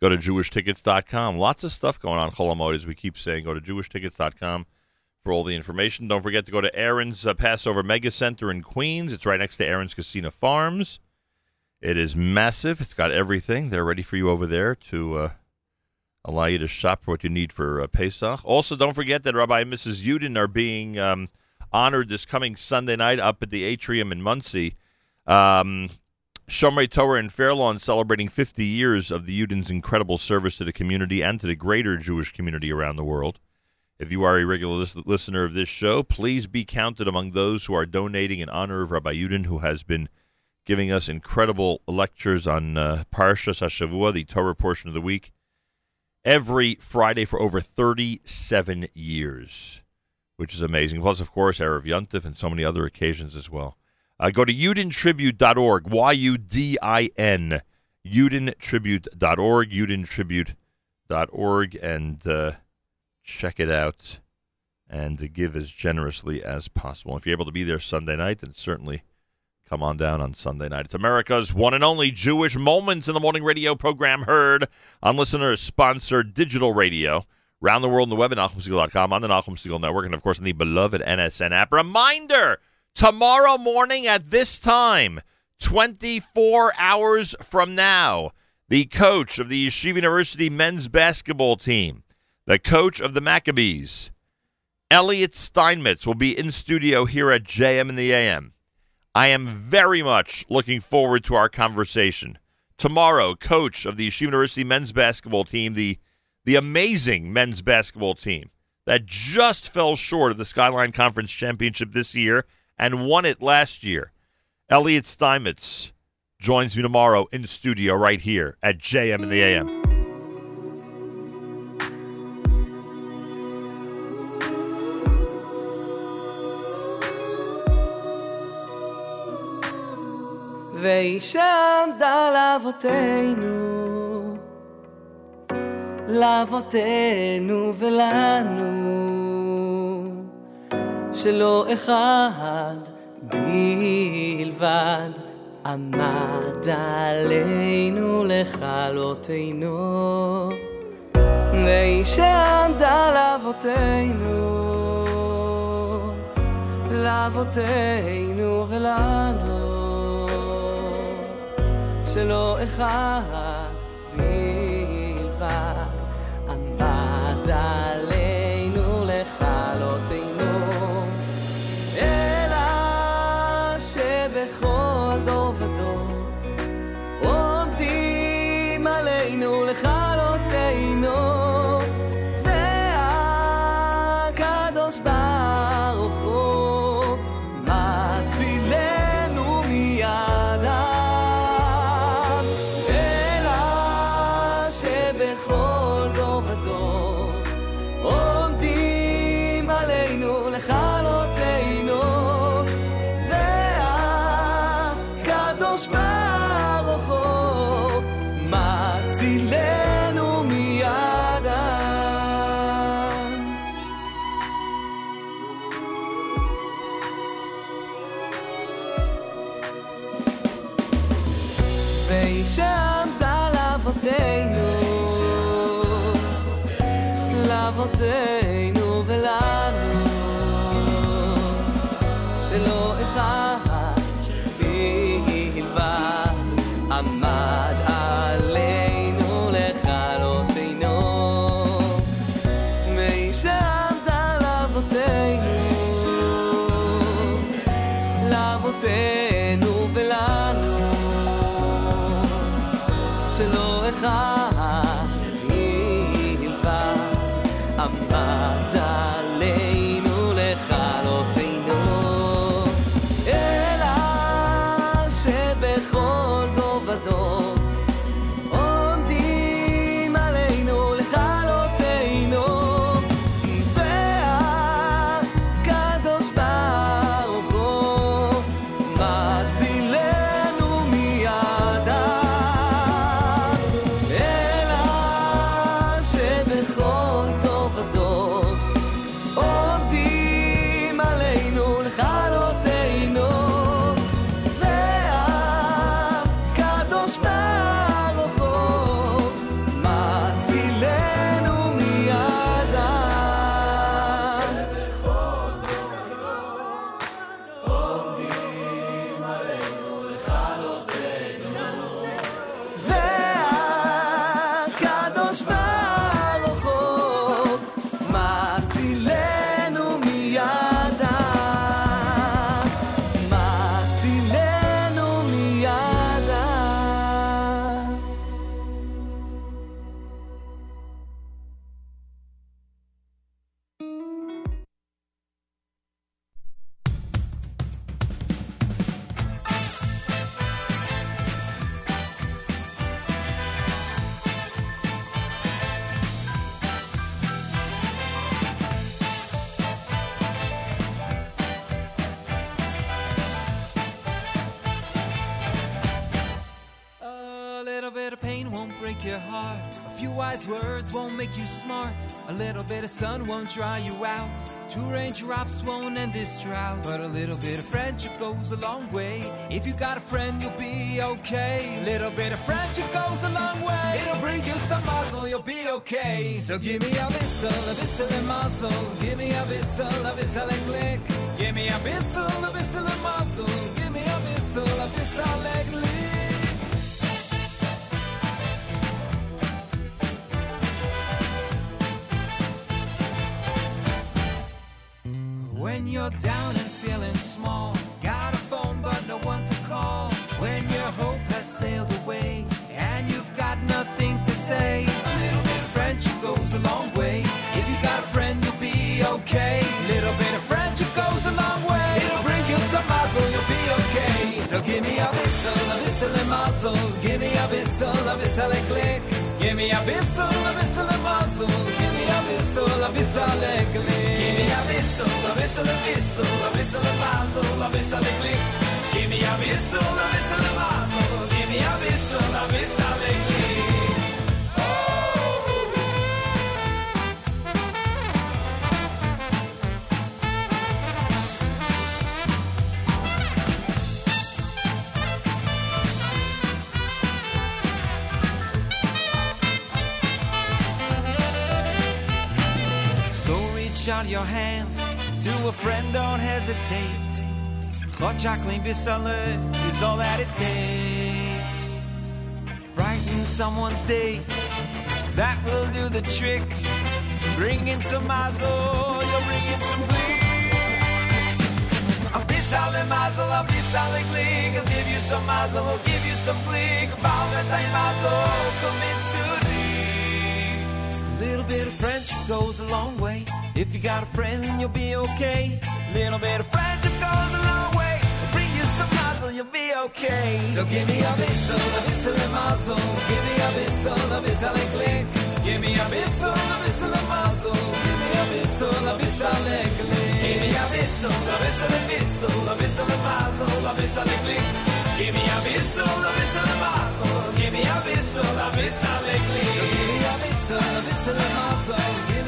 Go to jewishtickets.com. Lots of stuff going on Chol Hamoed, as we keep saying. Go to jewishtickets.com for all the information. Don't forget to go to Aaron's uh, Passover Mega Center in Queens. It's right next to Aaron's Kissena Farms. It is massive. It's got everything. They're ready for you over there to uh, allow you to shop for what you need for uh, Pesach. Also, don't forget that Rabbi and Mrs. Yudin are being um, honored this coming Sunday night up at the Atrium in Monsey. Um, Shomrei Torah in Fairlawn celebrating 50 years of the Yudin's incredible service to the community and to the greater Jewish community around the world. If you are a regular lis- listener of this show, please be counted among those who are donating in honor of Rabbi Yudin, who has been giving us incredible lectures on uh, Parshas Hashavua, the Torah portion of the week, every Friday for over 37 years, which is amazing. Plus, of course, Erev Yontif and so many other occasions as well. Uh, go to yudintribute.org, Y-U-D-I-N, yudintribute.org, yudintribute.org, and uh, check it out and give as generously as possible. If you're able to be there Sunday night, then certainly come on down on Sunday night. It's America's one and only Jewish Moments in the Morning radio program heard on listener-sponsored digital radio around the world on the web at NachumSegal.com, on the Nachum Segal Network, and, of course, on the beloved NSN app. Reminder, tomorrow morning at this time, 24 hours from now, the coach of the Yeshiva University men's basketball team, the coach of the Maccabees, Elliot Steinmetz, will be in studio here at JM in the AM. I am very much looking forward to our conversation. Tomorrow, coach of the Yeshiva University men's basketball team, the, the amazing men's basketball team that just fell short of the Skyline Conference Championship this year and won it last year. Elliot Steinmetz joins me tomorrow in the studio right here at JM in the AM. וישעמדה לאבותינו, לאבותינו ולנו, שלא אחד בלבד עמד עלינו לכלותינו. וישעמדה לאבותינו, לאבותינו ולנו. שלא אחד בלבד of sun won't dry you out. Two raindrops won't end this drought. But a little bit of friendship goes a long way. If you got a friend, you'll be okay. A Little bit of friendship goes a long way. It'll bring you some mazel, you'll be okay. So give me a whistle, a whistle and mazel. Give me a whistle, a whistle and click. Give me a whistle, a whistle and mazel. Give me a whistle, a whistle and down and feeling small, got a phone but no one to call. When your hope has sailed away and you've got nothing to say, a little bit of friendship goes a long way. If you got a friend, you'll be okay. Little bit of friendship goes a long way. It'll bring you some you'll be okay. So give me a whistle, a whistle and mazel. Give me a whistle, a whistle and click. Give me a whistle, a whistle and. Give me a whistle, a whistle and click. Give me a whistle, a whistle and whistle, a whistle and mazel, a whistle and click. Give me a whistle, a whistle and mazel. Give me a whistle, a whistle and click. Out your hand to a friend, don't hesitate. Hot chocolate bisale is all that it takes. Brighten someone's day, that will do the trick. Bring in some mazel, you'll bring in some glee. A bisale mazel, a bisale glee. I'll give you some mazel, I'll give you some glee. That I mazel, come into A Little bit of friendship goes a long way. If you got a friend, you'll be okay. Little bit of friendship goes a long way. Bring you some muzzle, you'll be okay. So give me a whistle, a whistle and muzzle. Give me a whistle, a whistle and click. Give me a whistle, a whistle and muzzle. Give me a whistle, a whistle and click. Give me a whistle, a whistle and whistle, a whistle and muzzle, a whistle and click. Give me a whistle, a whistle and muzzle. Give me a whistle, a whistle and click. Give me a whistle, a whistle and muzzle.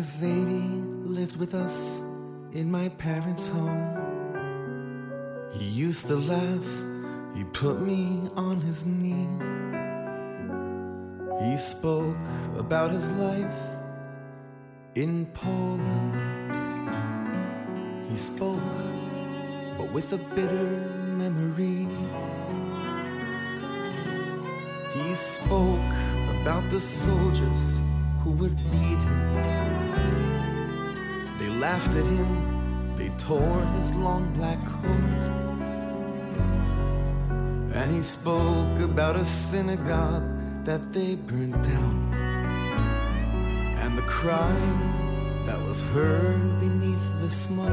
Zadie lived with us in my parents' home. He used to laugh, he put me on his knee. He spoke about his life in Poland. He spoke, but with a bitter memory. He spoke about the soldiers who would beat him. Laughed at him, they tore his long black coat. And he spoke about a synagogue that they burned down. And the crying that was heard beneath the smoke.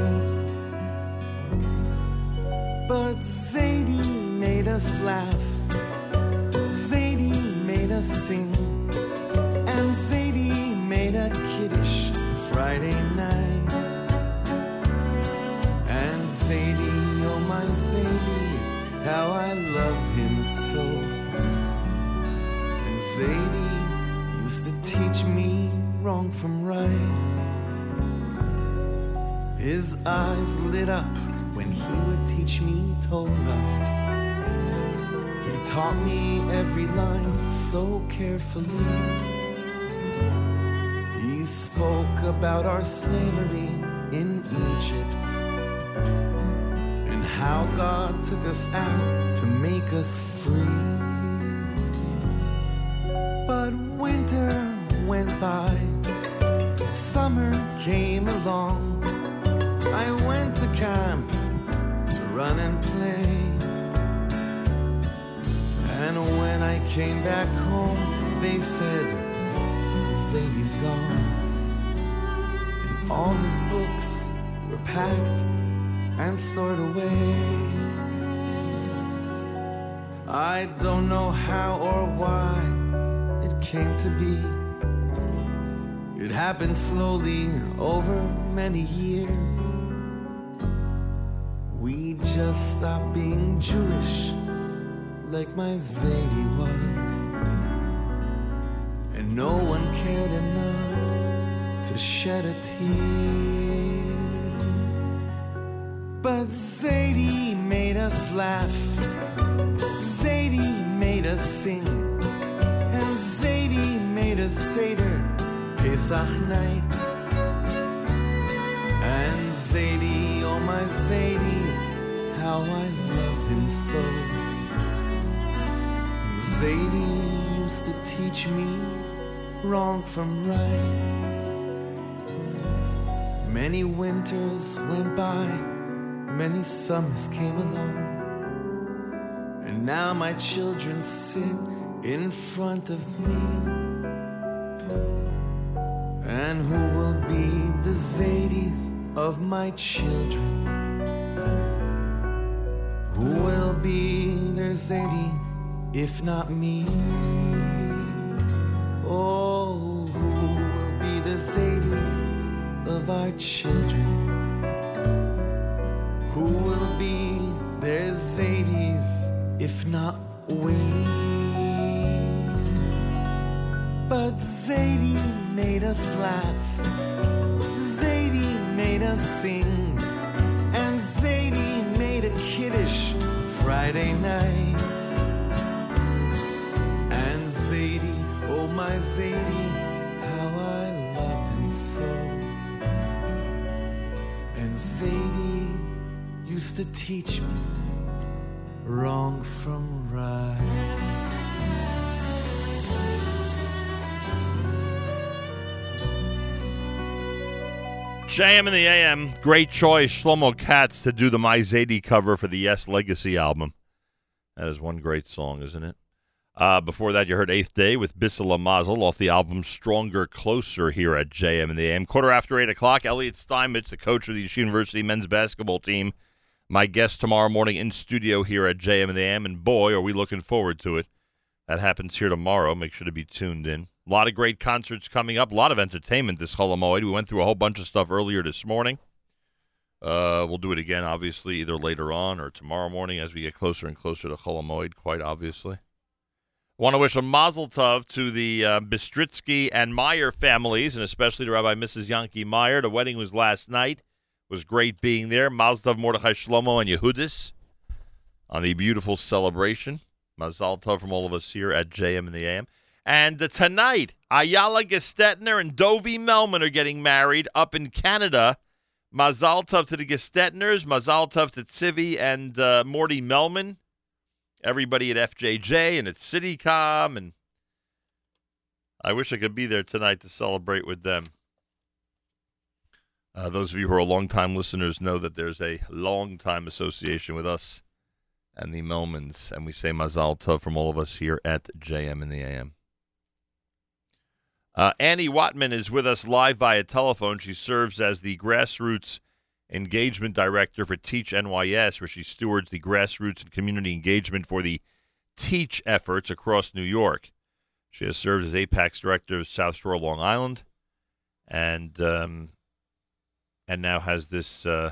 But Zadie made us laugh, Zadie made us sing. And Zadie made a kiddish Friday night. And Zadie, oh my Zadie, how I loved him so. And Zadie used to teach me wrong from right. His eyes lit up when he would teach me Torah. He taught me every line so carefully. He spoke about our slavery in Egypt how God took us out to make us free. But winter went by, summer came along. I went to camp to run and play. And when I came back home, they said, Zadie's gone. And all his books were packed and stored away. I don't know how or why it came to be. It happened slowly over many years. We just stopped being Jewish like my Zadie was. And no one cared enough to shed a tear. But Zadie made us laugh. Zadie made us sing. And Zadie made us Seder Pesach night. And Zadie, oh my Zadie, how I loved him so. Zadie used to teach me wrong from right. Many winters went by, many summers came along. And now my children sit in front of me. And who will be the Zadies of my children? Who will be their Zadie if not me? Oh, who will be the Zadies of our children? Who will be their Zadies if not we? But Zadie made us laugh, Zadie made us sing, and Zadie made a kiddish Friday night. And Zadie, oh my Zadie, used to teach me wrong from right. JM in the AM, great choice, Shlomo Katz to do the My Zadie cover for the Yes Legacy album. That is one great song, isn't it? Uh, before that, you heard Eighth Day with Bissela Mazel off the album Stronger Closer here at JM in the AM. Quarter after 8 o'clock, Elliot Steinmetz, the coach of the University men's basketball team, my guest tomorrow morning in studio here at JM and the AM. And boy, are we looking forward to it. That happens here tomorrow. Make sure to be tuned in. A lot of great concerts coming up. A lot of entertainment this Chol Hamoed. We went through a whole bunch of stuff earlier this morning. Uh, we'll do it again, obviously, either later on or tomorrow morning as we get closer and closer to Chol Hamoed, quite obviously. Want to wish a mazel tov to the uh, Bistritsky and Meyer families, and especially to Rabbi Mrs. Yankee Meyer. The wedding was last night. Was great being there. Mazel tov Mordechai Shlomo and Yehudis on the beautiful celebration. Mazel tov from all of us here at JM in the AM. And uh, tonight, Ayala Gestetner and Dovie Melman are getting married up in Canada. Mazal tov to the Gestetners, Mazal tov to Tzivi and uh, Morty Melman. Everybody at FJJ and at CityCom. And I wish I could be there tonight to celebrate with them. Uh, those of you who are longtime listeners know that there's a long-time association with us and the Melmans, and we say Mazal Tov from all of us here at JM in the AM. Uh, Annie Watman is with us live via telephone. She serves as the grassroots engagement director for Teach NYS, where she stewards the grassroots and community engagement for the Teach efforts across New York. She has served as AIPAC's director of South Shore, Long Island, and um, and now has this uh,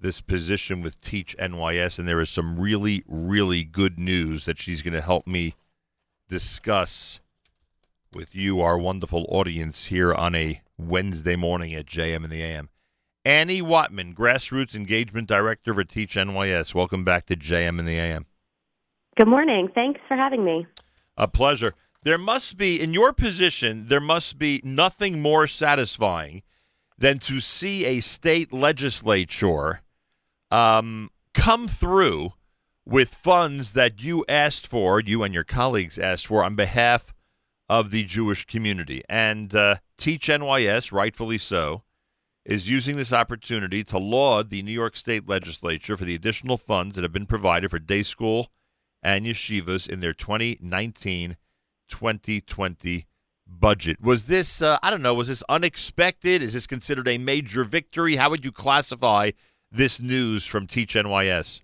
this position with Teach NYS. And there is some really, really good news that she's going to help me discuss with you, our wonderful audience here on a Wednesday morning at JM in the AM. Annie Watman, Grassroots Engagement Director for Teach NYS. Welcome back to JM in the AM. Good morning. Thanks for having me. A pleasure. There must be, in your position, there must be nothing more satisfying than to see a state legislature um, come through with funds that you asked for, you and your colleagues asked for, on behalf of the Jewish community. And uh, Teach NYS, rightfully so, is using this opportunity to laud the New York State Legislature for the additional funds that have been provided for day school and yeshivas in their 2019 2020 budget. Was this, uh, I don't know, was this unexpected? Is this considered a major victory? How would you classify this news from Teach NYS?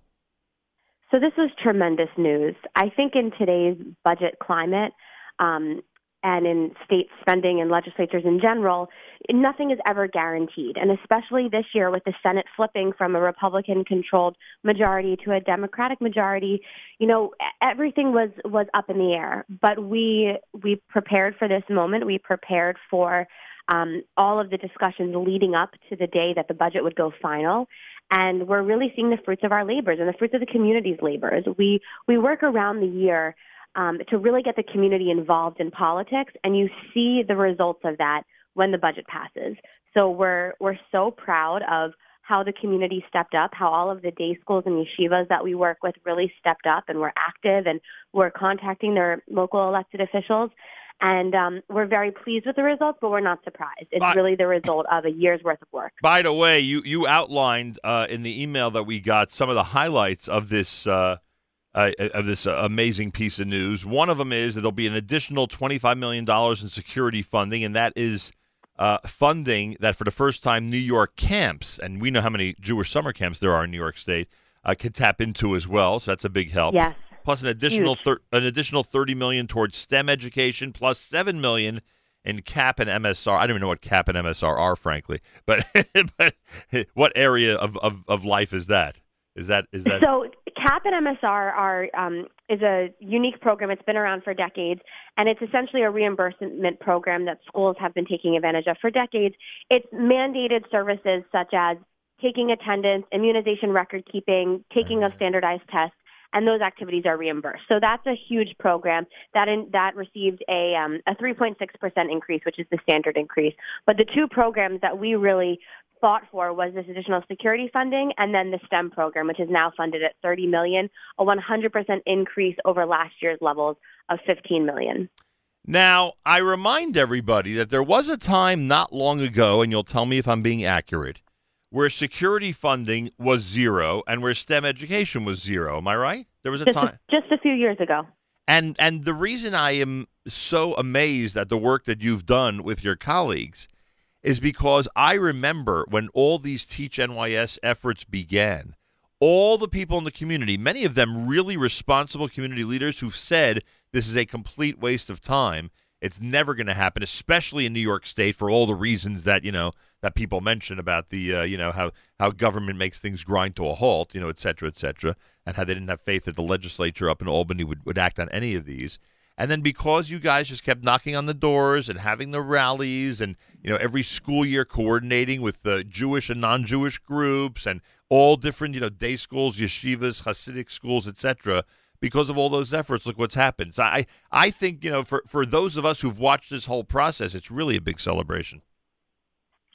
So this was tremendous news. I think in today's budget climate, um, and in state spending and legislatures in general, nothing is ever guaranteed. And especially this year with the Senate flipping from a Republican controlled majority to a Democratic majority, you know, everything was was up in the air. But we we prepared for this moment. We prepared for um, all of the discussions leading up to the day that the budget would go final. And we're really seeing the fruits of our labors and the fruits of the community's labors. We we work around the year um, to really get the community involved in politics, and you see the results of that when the budget passes. So we're we're so proud of how the community stepped up, how all of the day schools and yeshivas that we work with really stepped up and were active and were contacting their local elected officials. And um, we're very pleased with the results, but we're not surprised. It's But- really the result of a year's worth of work. By the way, you you outlined uh, in the email that we got some of the highlights of this uh, uh, of this uh, amazing piece of news. One of them is that there'll be an additional twenty five million dollars in security funding, and that is uh, funding that for the first time New York camps, and we know how many Jewish summer camps there are in New York State, uh, can tap into as well. So that's a big help. Yes. Plus an additional thir- an additional thirty million towards STEM education, plus seven million in CAP and MSR. I don't even know what CAP and MSR are, frankly. But but what area of, of, of life is that? Is that is that? So CAP and MSR are um, is a unique program. It's been around for decades, and it's essentially a reimbursement program that schools have been taking advantage of for decades. It's mandated services such as taking attendance, immunization record keeping, taking of standardized tests, and those activities are reimbursed. So that's a huge program that in, that received a um, a 3.6 percent increase, which is the standard increase. But the two programs that we really fought for was this additional security funding and then the STEM program, which is now funded at 30 million, a 100% increase over last year's levels of 15 million. Now, I remind everybody that there was a time not long ago, and you'll tell me if I'm being accurate, where security funding was zero and where STEM education was zero. Am I right? There was a Just time. a, just a few years ago. And and the reason I am so amazed at the work that you've done with your colleagues is because I remember when all these Teach NYS efforts began, all the people in the community, many of them really responsible community leaders who've said this is a complete waste of time. It's never going to happen, especially in New York State, for all the reasons that you know that people mention about the uh, you know how how government makes things grind to a halt, you know, et cetera, et cetera, and how they didn't have faith that the legislature up in Albany would, would act on any of these. And then because you guys just kept knocking on the doors and having the rallies and you know every school year coordinating with the Jewish and non-Jewish groups and all different you know day schools, yeshivas, Hasidic schools, etc. Because of all those efforts, look what's happened. So I I think you know for for those of us who've watched this whole process, it's really a big celebration.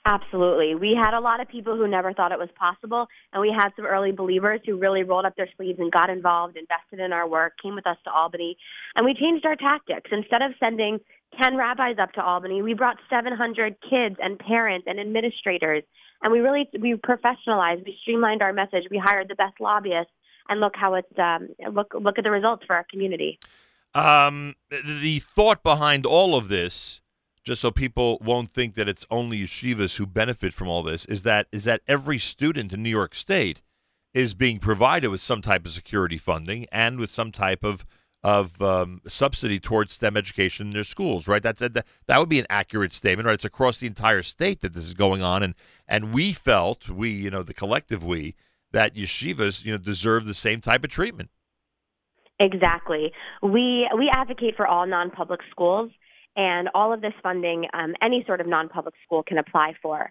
Absolutely. We had a lot of people who never thought it was possible, and we had some early believers who really rolled up their sleeves and got involved, invested in our work, came with us to Albany, and we changed our tactics. Instead of sending 10 rabbis up to Albany, we brought 700 kids and parents and administrators, and we really we professionalized, we streamlined our message, we hired the best lobbyists, and look how it's um, look look at the results for our community. Um, the- the thought behind all of this, just so people won't think that it's only yeshivas who benefit from all this, is that is that every student in New York State is being provided with some type of security funding and with some type of of um, subsidy towards STEM education in their schools, right? That's that, that would be an accurate statement, right? It's across the entire state that this is going on, and and we felt we, you know, the collective we, that yeshivas, you know, deserve the same type of treatment. Exactly. We we advocate for all non-public schools, and all of this funding, um, any sort of non-public school can apply for.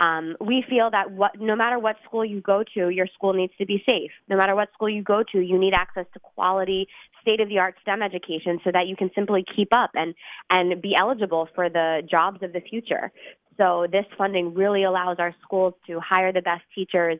Um, we feel that what, no matter what school you go to, your school needs to be safe. No matter what school you go to, you need access to quality, state-of-the-art STEM education so that you can simply keep up and and be eligible for the jobs of the future. So this funding really allows our schools to hire the best teachers,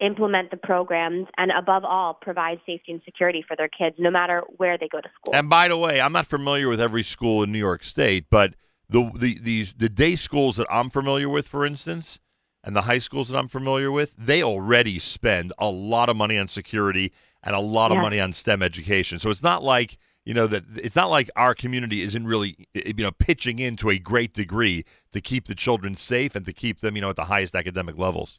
implement the programs, and above all, provide safety and security for their kids, no matter where they go to school. And by the way, I'm not familiar with every school in New York State, but the the these the day schools that I'm familiar with, for instance, and the high schools that I'm familiar with, they already spend a lot of money on security and a lot of Yeah. money on STEM education. So it's not like you know that it's not like our community isn't really you know pitching in to a great degree to keep the children safe and to keep them you know at the highest academic levels.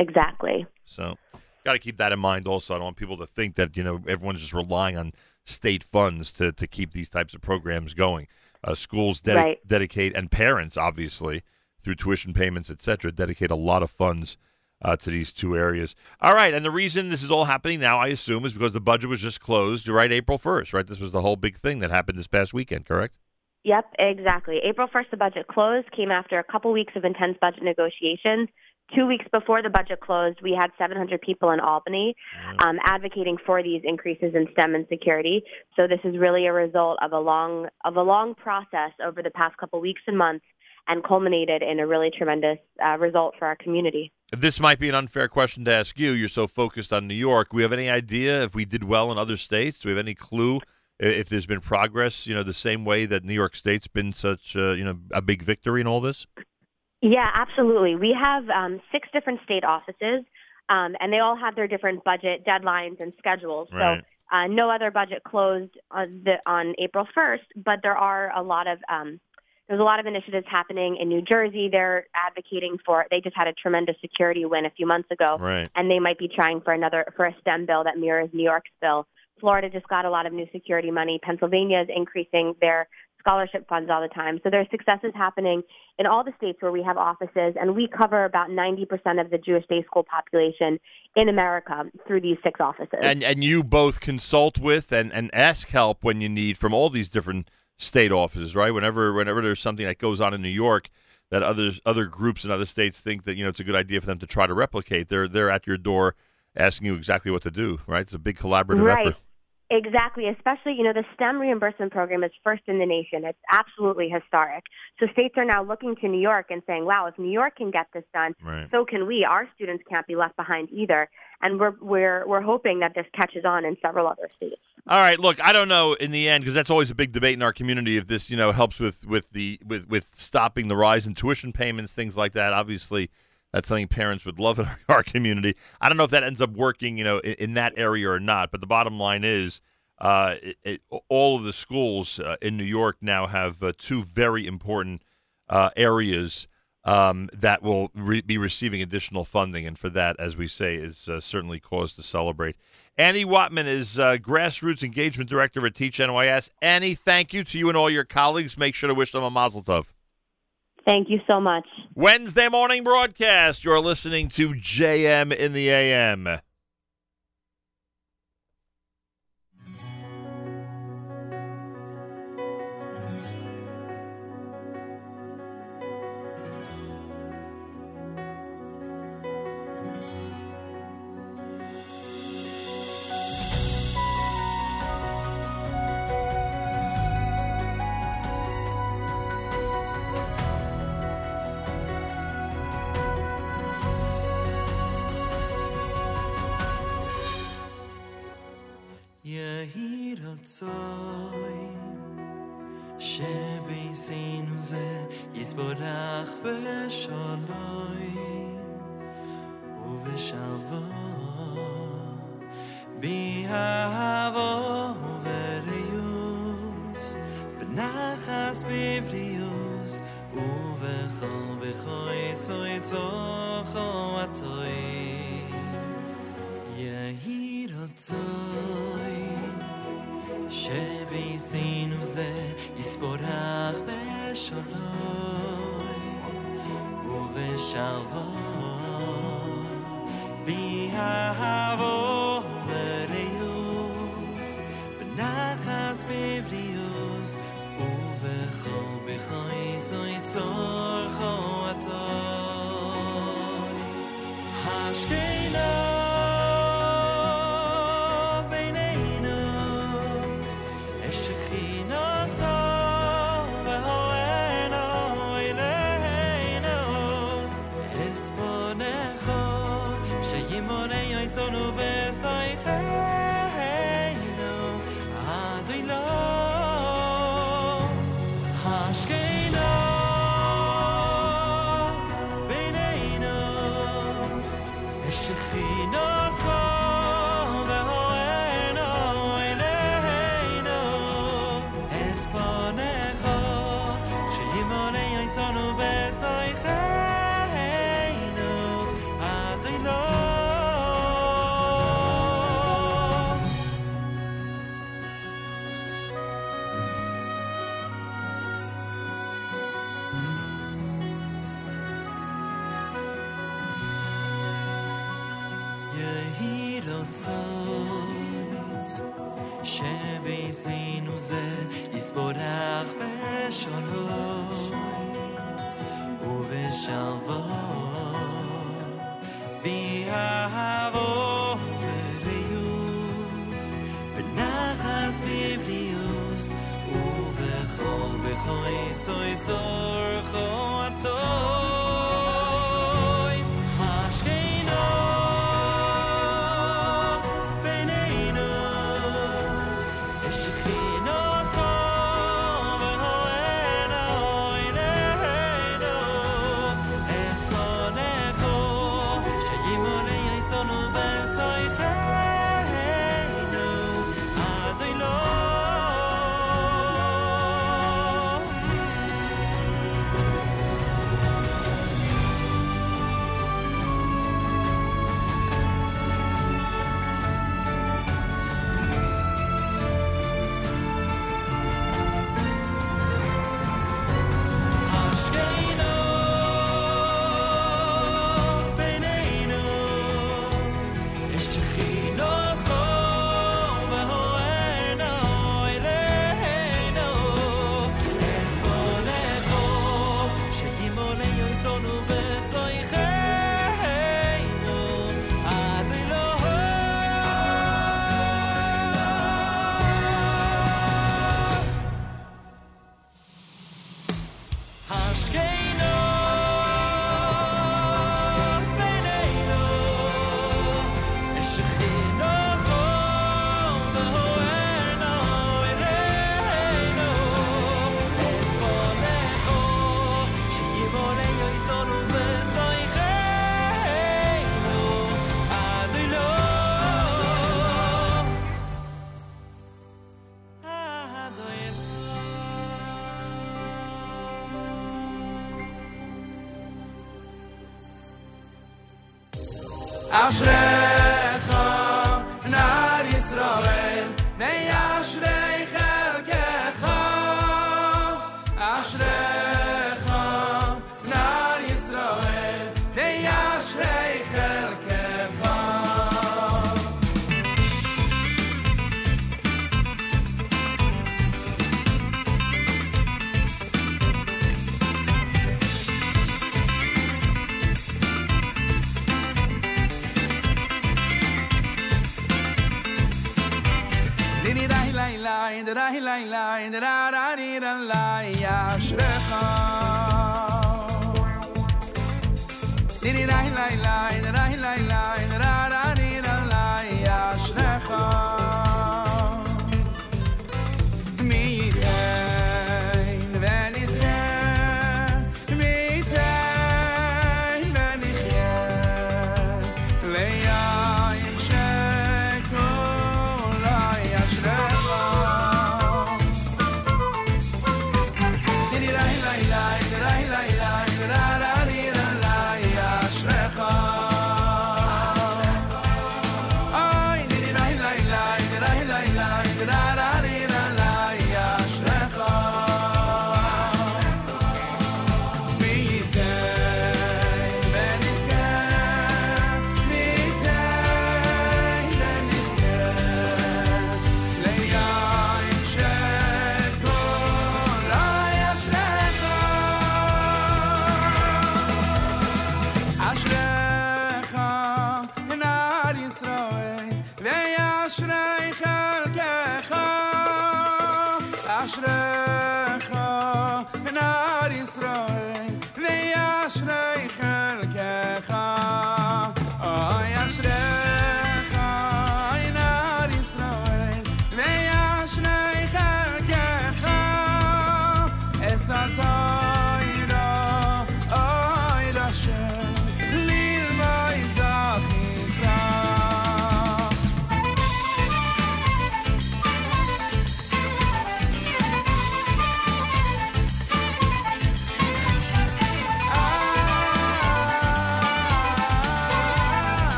Exactly. So, got to keep that in mind. Also, I don't want people to think that you know everyone's just relying on state funds to to keep these types of programs going. Uh, schools Right. dedicate, and parents obviously through tuition payments, etc., dedicate a lot of funds uh, to these two areas. All right, and the reason this is all happening now, I assume, is because the budget was just closed right April first. Right, this was the whole big thing that happened this past weekend. Correct. Yep, exactly. April 1st, the budget closed, came after a couple weeks of intense budget negotiations. Two weeks before the budget closed, we had 700 people in Albany um, advocating for these increases in STEM and security. So this is really a result of a long of a long process over the past couple weeks and months, and culminated in a really tremendous uh, result for our community. This might be an unfair question to ask you. You're so focused on New York. We have any idea if we did well in other states? Do we have any clue if there's been progress? You know, the same way that New York State's been such, uh, you know, a big victory in all this. Yeah, absolutely. We have um, six different state offices, um, and they all have their different budget deadlines and schedules. Right. So uh, no other budget closed on, the, on April 1st, but there are a lot of um, there's a lot of initiatives happening in New Jersey. They're advocating for. They just had a tremendous security win a few months ago, Right. and they might be trying for another for a STEM bill that mirrors New York's bill. Florida just got a lot of new security money. Pennsylvania is increasing their scholarship funds all the time. So there are successes happening in all the states where we have offices, and we cover about 90% of the Jewish day school population in America through these six offices. And and you both consult with and, and ask help when you need from all these different state offices, right? Whenever whenever there's something that goes on in New York that others other groups in other states think that you know it's a good idea for them to try to replicate, they're they're at your door asking you exactly what to do, right? It's a big collaborative right. effort. Exactly, especially, you know, the STEM reimbursement program is first in the nation. It's absolutely historic. So states are now looking to New York and saying, wow, if New York can get this done, Right. so can we. Our students can't be left behind either. And we're, we're, we're hoping that this catches on in several other states. All right, look, I don't know in the end because that's always a big debate in our community if this, you know, helps with with the with with stopping the rise in tuition payments, things like that. Obviously, that's something parents would love in our, community. I don't know if that ends up working, you know, in, in that area or not. But the bottom line is, uh, it, it, all of the schools uh, in New York now have uh, two very important uh, areas um, that will re- be receiving additional funding, and for that, as we say, is uh, certainly cause to celebrate. Annie Watman is uh, Grassroots Engagement Director at Teach NYS. Annie, thank you to you and all your colleagues. Make sure to wish them a mazel tov. Thank you so much. Wednesday morning broadcast. You're listening to JM in the AM. in der rein lein lein der ra ni ran la ya shrekha ni ni rein lein lein der rein lein lein der ra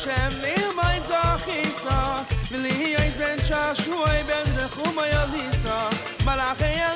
tayra hira shem li mein zachisa Vili hi ben shashuay ben rechuma yalisa Malach er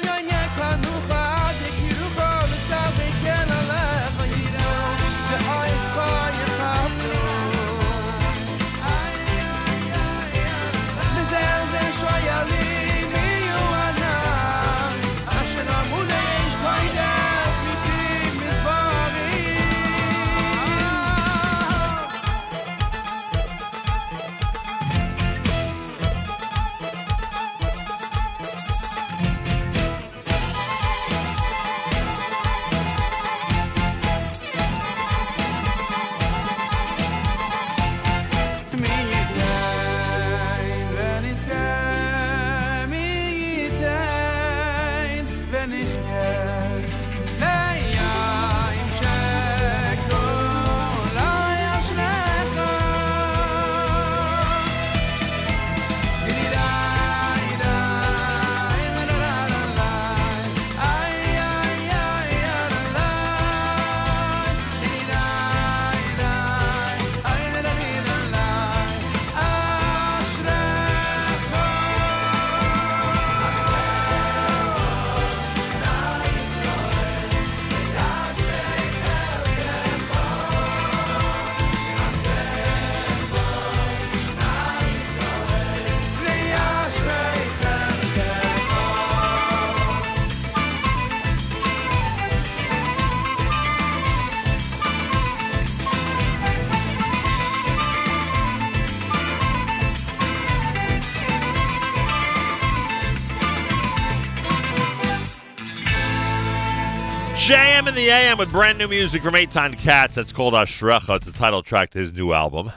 the AM with brand new music from Eitan Katz. That's called Ashrecha. It's the title track to his new album.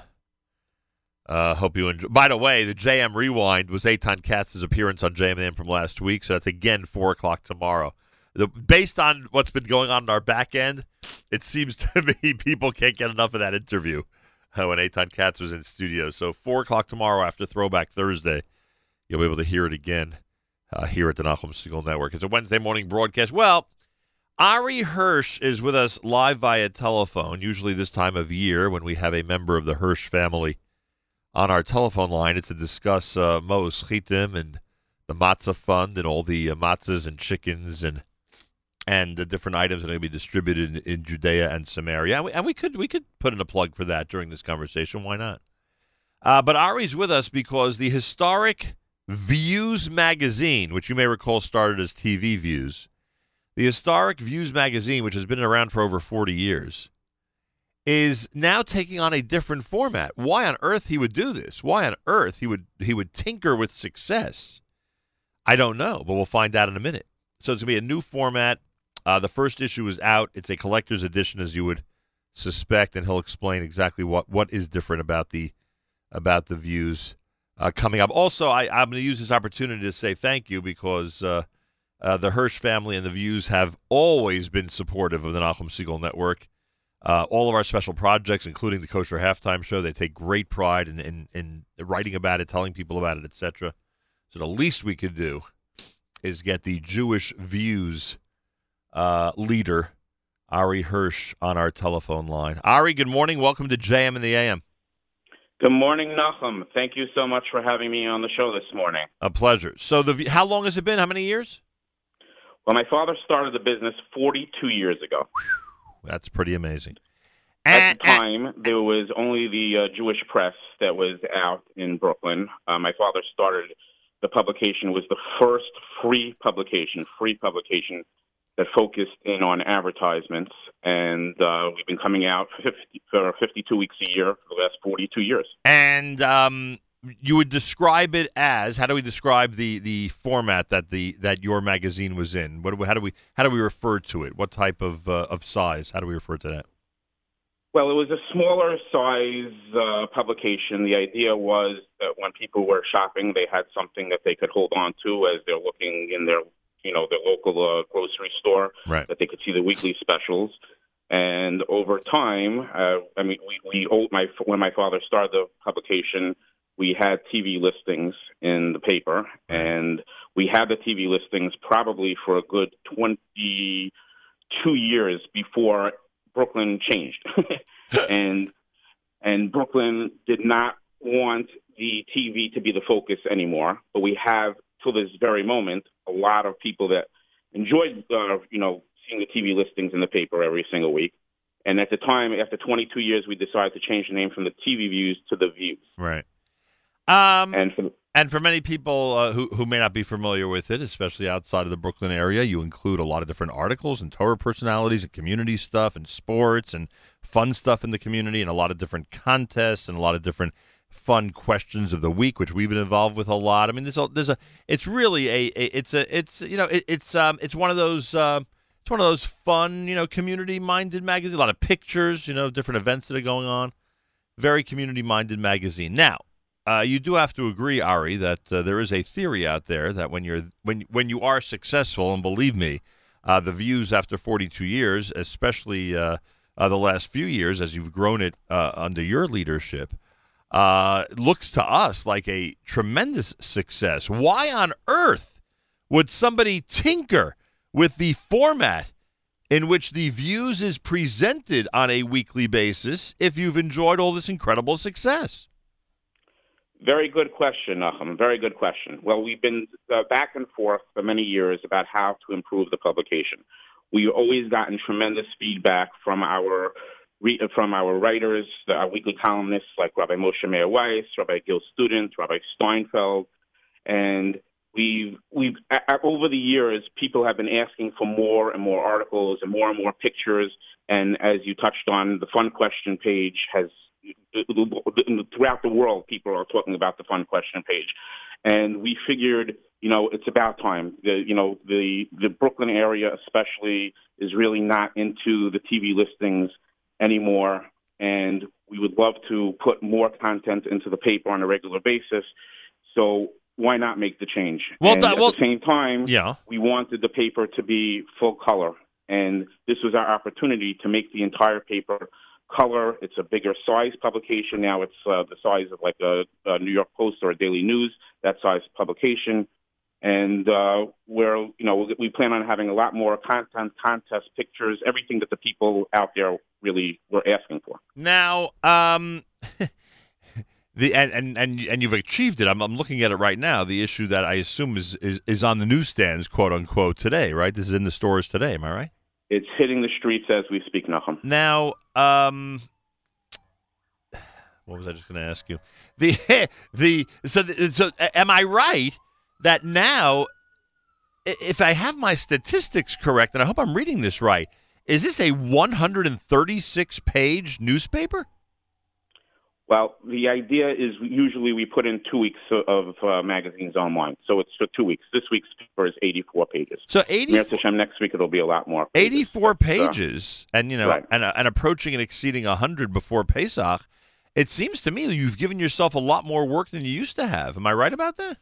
Uh, hope you enjoy. By the way, the JM Rewind was Eitan Katz's appearance on JM and the AM from last week, so that's again 4 o'clock tomorrow. The, based on what's been going on in our back end, it seems to me people can't get enough of that interview uh, when Eitan Katz was in studio. So 4 o'clock tomorrow after Throwback Thursday, you'll be able to hear it again uh, here at the Nachum Segal Network. It's a Wednesday morning broadcast. Well, Ari Hirsch is with us live via telephone, usually this time of year when we have a member of the Hirsch family on our telephone line. To discuss uh, Mo Schitim and the Matzah Fund and all the uh, matzahs and chickens and and the different items that are going to be distributed in, in Judea and Samaria. And we, and we could we could put in a plug for that during this conversation. Why not? Uh, but Ari's with us because the historic Vues magazine, which you may recall started as TV Vues, the historic Vues magazine, which has been around for over 40 years, is now taking on a different format. Why on earth he would do this? Why on earth he would he would tinker with success? I don't know, but we'll find out in a minute. So it's to be a new format. Uh, the first issue is out. It's a collector's edition, as you would suspect, and he'll explain exactly what, what is different about the about the Vues uh, coming up. Also, I, I'm going to use this opportunity to say thank you because uh, uh, the Hirsch family and the Vues have always been supportive of the Nachum Segal Network. Uh, all of our special projects, including the Kosher Halftime Show, they take great pride in, in, in writing about it, telling people about it, etc. So the least we could do is get the Jewish Vues uh, leader, Ari Hirsch, on our telephone line. Ari, good morning. Welcome to JM in the AM. Good morning, Nachum. Thank you so much for having me on the show this morning. A pleasure. So, the how long has it been? How many years? Well, my father started the business 42 years ago. That's pretty amazing. At the time, there was only the uh, Jewish press that was out in Brooklyn. Uh, my father started the publication was the first free publication, free publication that focused in on advertisements, and uh, we've been coming out for, 50, for 52 weeks a year for the last 42 years. And um, you would describe it as how do we describe the, the format that the that your magazine was in? What how do we how do we refer to it? What type of uh, of size? How do we refer to that? Well, it was a smaller size uh, publication. The idea was that when people were shopping, they had something that they could hold on to as they're looking in their, you know, their local uh, grocery store. Right. That they could see the weekly specials. And over time, uh, I mean, we, we old, my when my father started the publication, we had TV listings in the paper, and we had the TV listings probably for a good twenty-two years before Brooklyn changed. and and Brooklyn did not want the TV to be the focus anymore. But we have, till this very moment, a lot of people that enjoyed, uh, you know, seeing the TV listings in the paper every single week. And at the time, after 22 years, we decided to change the name from the TV Vues to the Vues. Right. Um, and for and for many people uh, who who may not be familiar with it, especially outside of the Brooklyn area, you include a lot of different articles and Torah personalities and community stuff and sports and fun stuff in the community and a lot of different contests and a lot of different fun questions of the week, which we've been involved with a lot. I mean, there's a, there's a it's really a, a it's a it's you know it, it's um it's one of those. Uh, it's one of those fun, you know, community-minded magazines. A lot of pictures, you know, different events that are going on. Very community-minded magazine. Now, uh, you do have to agree, Ari, that uh, there is a theory out there that when you're when when you are successful, and believe me, uh, the Vues after 42 years, especially uh, uh, the last few years, as you've grown it uh, under your leadership, looks to us like a tremendous success. Why on earth would somebody tinker with the format in which the Vues is presented on a weekly basis if you've enjoyed all this incredible success? Very good question, Nachum. Very good question. Well, we've been uh, back and forth for many years about how to improve the publication. We've always gotten tremendous feedback from our re- from our writers, the, our weekly columnists like Rabbi Moshe Meir Weiss, Rabbi Gil Student, Rabbi Steinfeld, and we've we've a- over the years people have been asking for more and more articles and more and more pictures. And as you touched on, the fun question page has throughout the world, people are talking about the fun question page, and we figured, you know, it's about time. The, you know, the the Brooklyn area especially is really not into the TV listings anymore, and we would love to put more content into the paper on a regular basis. So why not make the change? Well, and that- at the same time, Yeah. we wanted the paper to be full color, and this was our opportunity to make the entire paper color. It's a bigger size publication now. It's uh, the size of like a, a New York Post or a Daily News. That size publication, and uh, where you know we plan on having a lot more content, contest pictures, everything that the people out there really were asking for. Now, um, the and, and and and you've achieved it. I'm I'm looking at it right now. The issue that I assume is is, is on the newsstands, quote unquote, today. Right? This is in the stores today. Am I right? It's hitting the streets as we speak, Nachum. Now, um, what was I just going to ask you? The the so so am I right that now, if I have my statistics correct, and I hope I'm reading this right, is this a 136 page newspaper? Well, the idea is usually we put in two weeks of uh, magazines online, so it's for two weeks. This week's paper is 84 pages. So 80 Mir Hashem, next week it'll be a lot more. pages. 84 But, uh, pages, and you know, right. and, uh, and approaching and exceeding 100 before Pesach. It seems to me that you've given yourself a lot more work than you used to have. Am I right about that?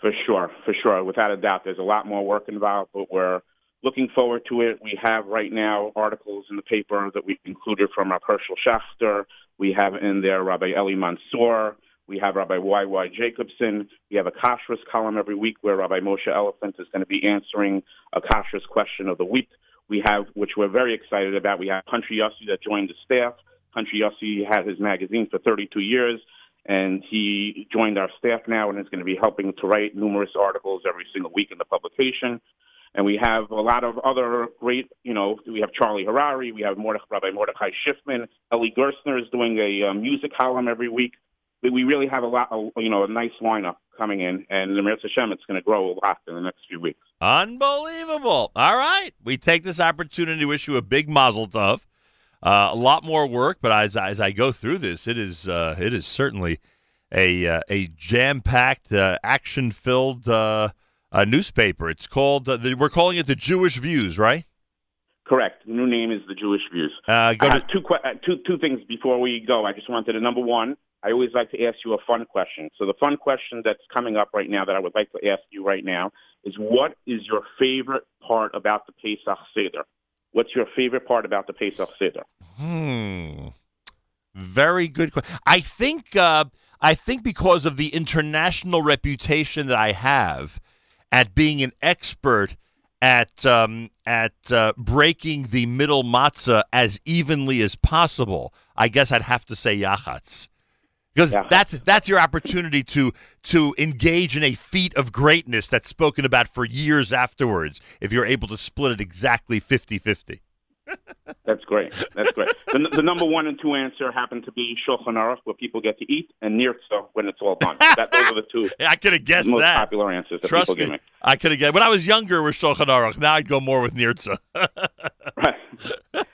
For sure, for sure. Without a doubt, there's a lot more work involved, but we're looking forward to it. We have right now articles in the paper that we've included from our Hershel Schachter. We have in there Rabbi Eli Mansour. We have Rabbi Y.Y. Jacobson. We have a Kashrus column every week where Rabbi Moshe Elefant is going to be answering a Kashrus question of the week. We have, which we're very excited about, we have Country Yossi that joined the staff. Country Yossi had his magazine for 32 years, and he joined our staff now and is going to be helping to write numerous articles every single week in the publication. And we have a lot of other great, you know, we have Charlie Harary, we have Mordech, Rabbi Mordechai Schiffman, Eli Gerstner is doing a uh, music column every week. We really have a lot, of, you know, a nice lineup coming in, and the Mir Hashem, it's going to grow a lot in the next few weeks. Unbelievable. All right. We take this opportunity to wish you a big mazel tov. Uh, a lot more work, but as, as I go through this, it is uh, it is certainly a uh, a jam packed, uh, action filled uh, newspaper. It's called uh, the, we're calling it the Jewish Vues, right? Correct. The new name is the Jewish Vues. Uh, go to have two, que- uh, two two things before we go. I just wanted to number one. I always like to ask you a fun question. So the fun question that's coming up right now that I would like to ask you right now is what is your favorite part about the Pesach Seder? What's your favorite part about the Pesach Seder? Hmm. Very good question. I think uh, I think because of the international reputation that I have at being an expert at um, at uh, breaking the middle matzah as evenly as possible, I guess I'd have to say yachatz. Because that's that's your opportunity to to engage in a feat of greatness that's spoken about for years afterwards if you're able to split it exactly 50-50. That's great. That's great. the, the number one and two answer happen to be Shulchan Aruch, where people get to eat, and Nirtza, when it's all done. That, those are the two I could have guessed most that. popular answers that Trust people give me, me. I could have guessed. When I was younger, with Shulchan Aruch. Now I'd go more with Nirtza.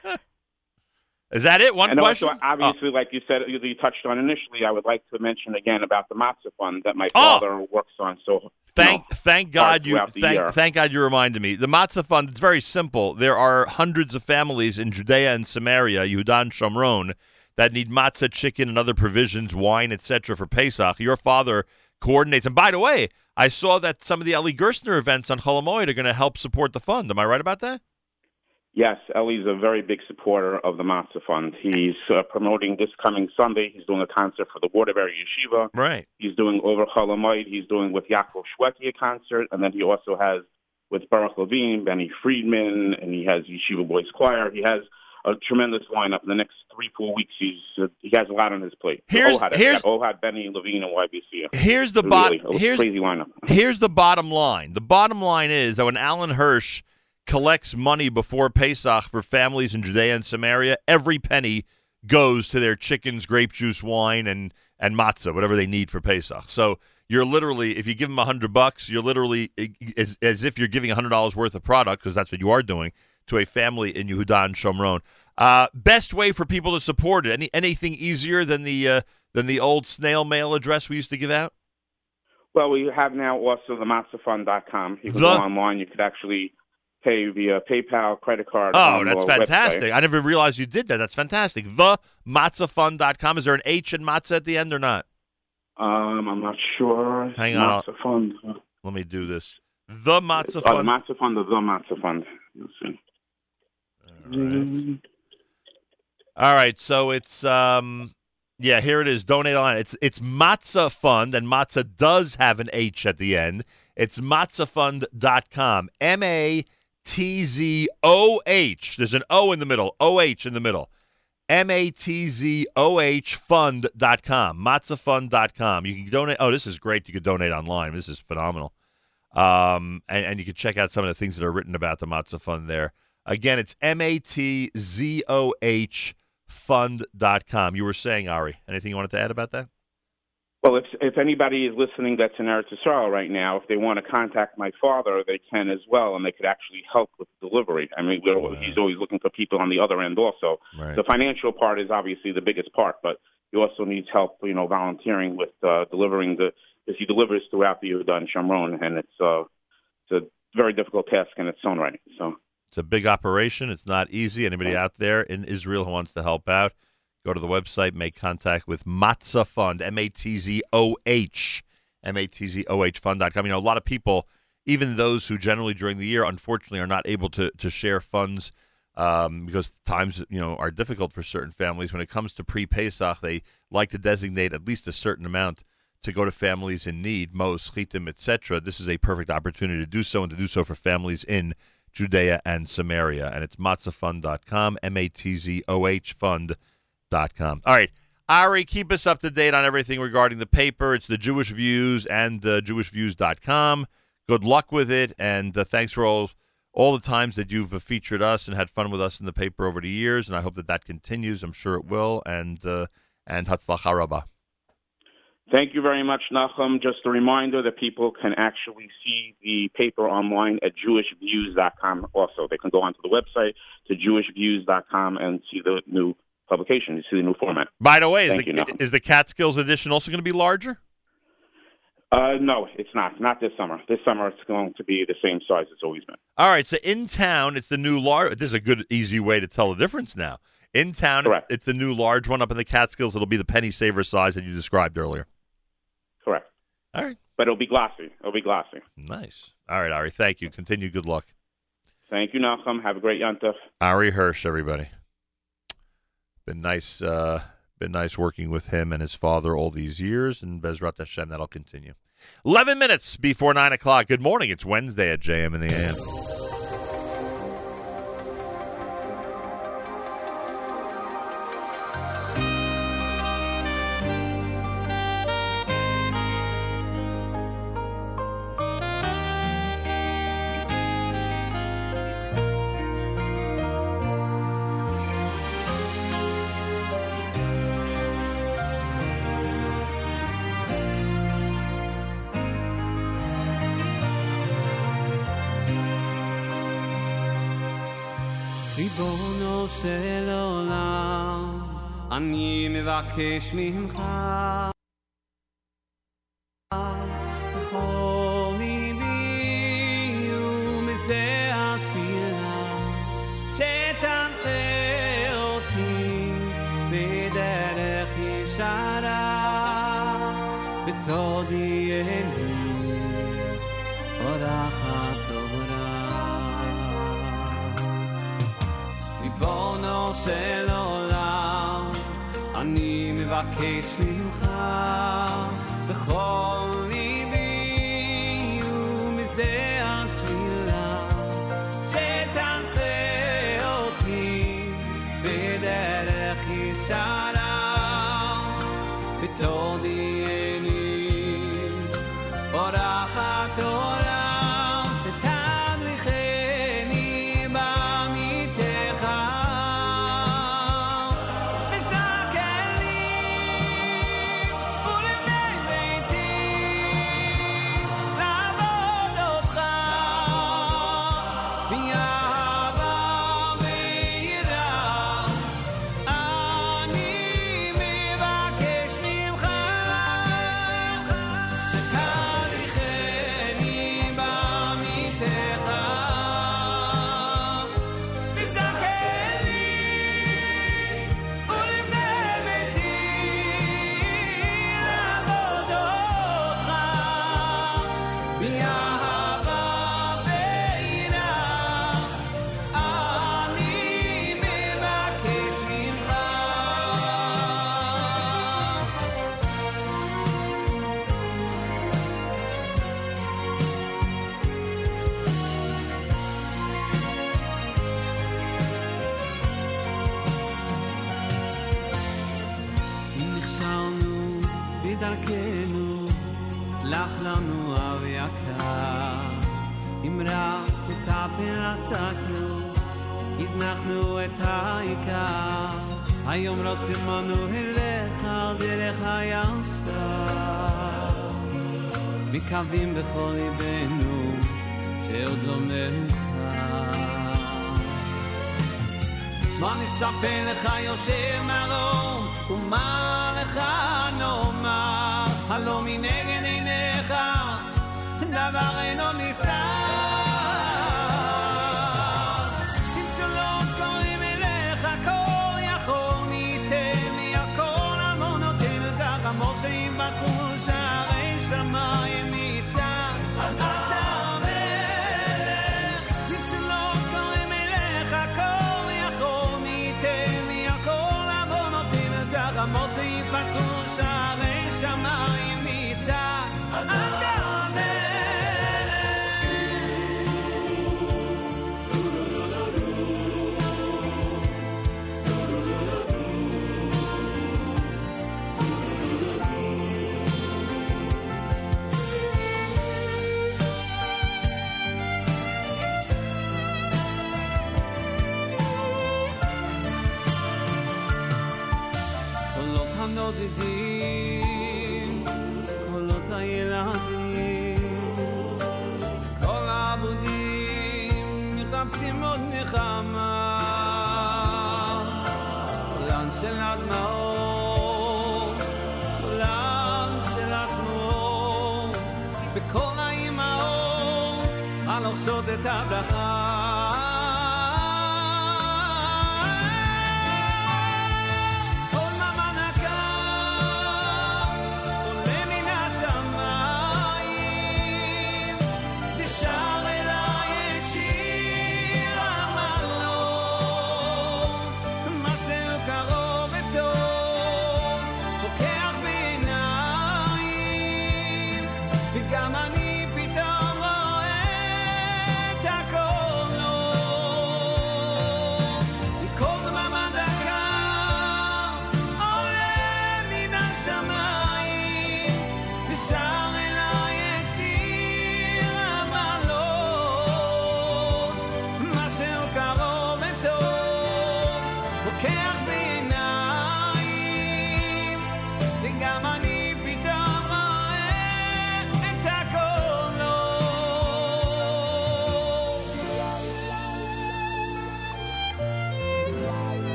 Is that it? One and question? also, obviously, like you said, you, you touched on initially, I would like to mention again about the Matzah Fund that my Oh! father works on. So Thank, thank God you, thank, thank God you reminded me. The matzah fund. It's very simple. There are hundreds of families in Judea and Samaria, Yehudan Shomron, that need matzah, chicken, and other provisions, wine, etc. for Pesach. Your father coordinates. And by the way, I saw that some of the Eli Gerstner events on Chol Hamoed are going to help support the fund. Am I right about that? Yes, Eli's a very big supporter of the Matzah Fund. He's uh, promoting this coming Sunday. He's doing a concert for the Waterbury Yeshiva. Right. He's doing over Chol Hamoed. He's doing with Yaakov Shwekey a concert, and then he also has with Baruch Levine, Benny Friedman, and he has Yeshiva Boys Choir. He has a tremendous lineup. In the next three, four weeks, he's uh, he has a lot on his plate. Here's- Ohad, here's- Ohad, Benny Levine, and YBC. Here's the Really, bottom. a Here's crazy lineup. Here's the bottom line. The bottom line is that when Alan Hirsch collects money before Pesach for families in Judea and Samaria, every penny goes to their chickens, grape juice, wine, and and matzah, whatever they need for Pesach. So you're literally, if you give them a hundred bucks, you're literally as, as if you're giving a hundred dollars worth of product because that's what you are doing to a family in Yehudan Shomron. Uh, best way for people to support it. Any anything easier than the uh, than the old snail mail address we used to give out? Well, we have now also the matzohfund.com. You can The- go online. You could actually pay via PayPal, credit card. Oh, that's fantastic. website. I never realized you did that. That's fantastic. The matzohfund.com. Is there an H in matzah at the end or not? Um, I'm not sure. Hang on. Matzah Fund. Let me do this. The matzah Oh, the fund. Matzah Fund or the Matzah Fund. You'll see. All right, so it's um yeah, here it is. Donate online. It's it's Matzah Fund, and Matzah does have an H at the end. It's matzohfund.com. M A T Z O H. There's an O in the middle. O H in the middle. M A T Z O H fund.com. Matzohfund.com. You can donate. Oh, this is great. You could donate online. This is phenomenal. Um, and, and you can check out some of the things that are written about the Matzah Fund there. Again, it's M A T Z O H fund.com. You were saying, Ari, anything you wanted to add about that? Well, if if anybody is listening that's in Eretz Yisrael right now, if they want to contact my father, they can as well, and they could actually help with delivery. I mean, we're, he's always looking for people on the other end also. Right. The financial part is obviously the biggest part, but he also needs help, you know, volunteering with uh, delivering the. Because he delivers throughout the Yehuda and Shamron, and it's uh, it's a very difficult task in its own right. So. It's a big operation. It's not easy. Anybody out there in Israel who wants to help out, go to the website, make contact with Matzah Fund, M A T Z O H, M A T Z O H Fund.com. You know, a lot of people, even those who generally during the year, unfortunately, are not able to, to share funds um, because times, you know, are difficult for certain families. When it comes to pre Pesach, they like to designate at least a certain amount to go to families in need, Mos, Chitim, etc. This is a perfect opportunity to do so and to do so for families in Judea and Samaria. And it's matzohfund.com, M A Fund.com. All right. Ari, keep us up to date on everything regarding the paper. It's the Jewish Vues and uh, jewishvues.com. Good luck with it. And uh, thanks for all, all the times that you've uh, featured us and had fun with us in the paper over the years. And I hope that that continues. I'm sure it will. And, uh, and Hatzlacha Rabbah. Thank you very much, Nachum. Just a reminder that people can actually see the paper online at jewishvues.com also. They can go onto the website to jewishvues.com and see the new publication, see the new format. By the way, is Thank the, you, Nachum. is the Catskills edition also going to be larger? Uh, no, it's not. Not this summer. This summer it's going to be the same size it's always been. All right, so in town, it's the new large. This is a good, easy way to tell the difference now. In town, it's, it's the new large one. Up in the Catskills, it'll be the penny saver size that you described earlier. Correct. All right. But it'll be glossy. It'll be glossy. Nice. All right, Ari. Thank you. Continue. Good luck. Thank you, Nachum. Have a great Yontif. Ari Hirsch, everybody. Been nice. Uh, been nice working with him and his father all these years, and Bezrat Hashem that'll continue. Eleven minutes before nine o'clock. Good morning. It's Wednesday at JM in the AM. מבקש ממך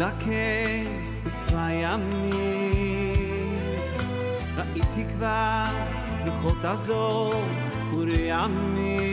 זקן עשרה ימים. ראיתי כבר לוחות הזור ורימים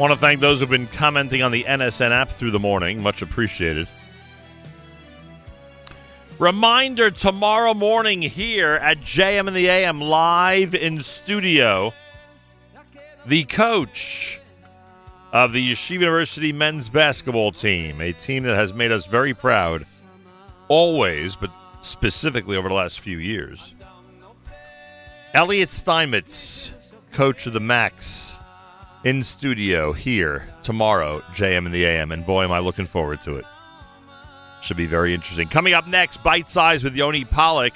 Want to thank those who've been commenting on the NSN app through the morning. Much appreciated. Reminder tomorrow morning here at JM and the AM live in studio. The coach of the Yeshiva University men's basketball team, a team that has made us very proud always, but specifically over the last few years. Elliot Steinmetz, coach of the Macs, in studio here tomorrow, JM and the AM. And boy, am I looking forward to it. Should be very interesting. Coming up next, Bite Size with Yoni Pollock.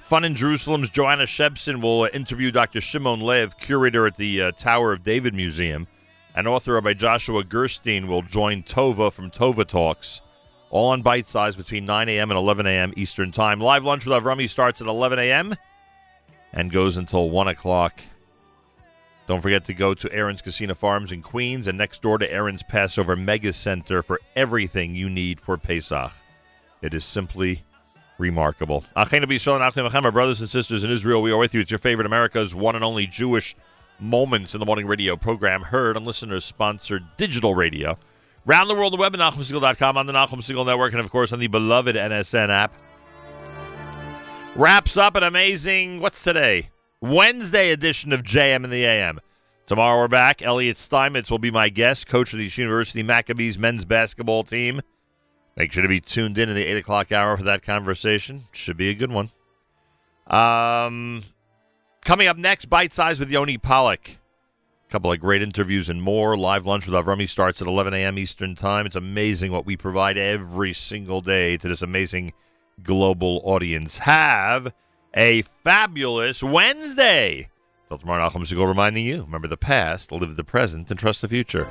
Fun in Jerusalem's Joanna Shebson will uh, interview Dr. Shimon Lev, curator at the uh, Tower of David Museum. And author by Joshua Gerstein will join Tova from Tova Talks. All on Bite Size between 9 a.m. and 11 a.m. Eastern Time. Live lunch with Avrami starts at 11 a.m. and goes until 1 o'clock. Don't forget to go to Aaron's Kissena Farms in Queens and next door to Aaron's Passover Mega Center for everything you need for Pesach. It is simply remarkable. Brothers and sisters in Israel, we are with you. It's your favorite America's one and only Jewish Moments in the Morning radio program, heard on listeners-sponsored digital radio. Round the world, the web at NachumSegal.com, on the Nachum Segal Network, and of course on the beloved NSN app. Wraps up an amazing, what's today? Wednesday edition of JM and the AM. Tomorrow we're back. Elliot Steinmetz will be my guest, coach of the University Maccabees men's basketball team. Make sure to be tuned in in the 8 o'clock hour for that conversation. Should be a good one. Um, coming up next, Bite Size with Yoni Pollock. A couple of great interviews and more. Live lunch with Avrami starts at 11 a.m. Eastern Time. It's amazing what we provide every single day to this amazing global audience. Have a fabulous Wednesday. Till tomorrow, Nachum Segal reminding you remember the past, live the present, and trust the future.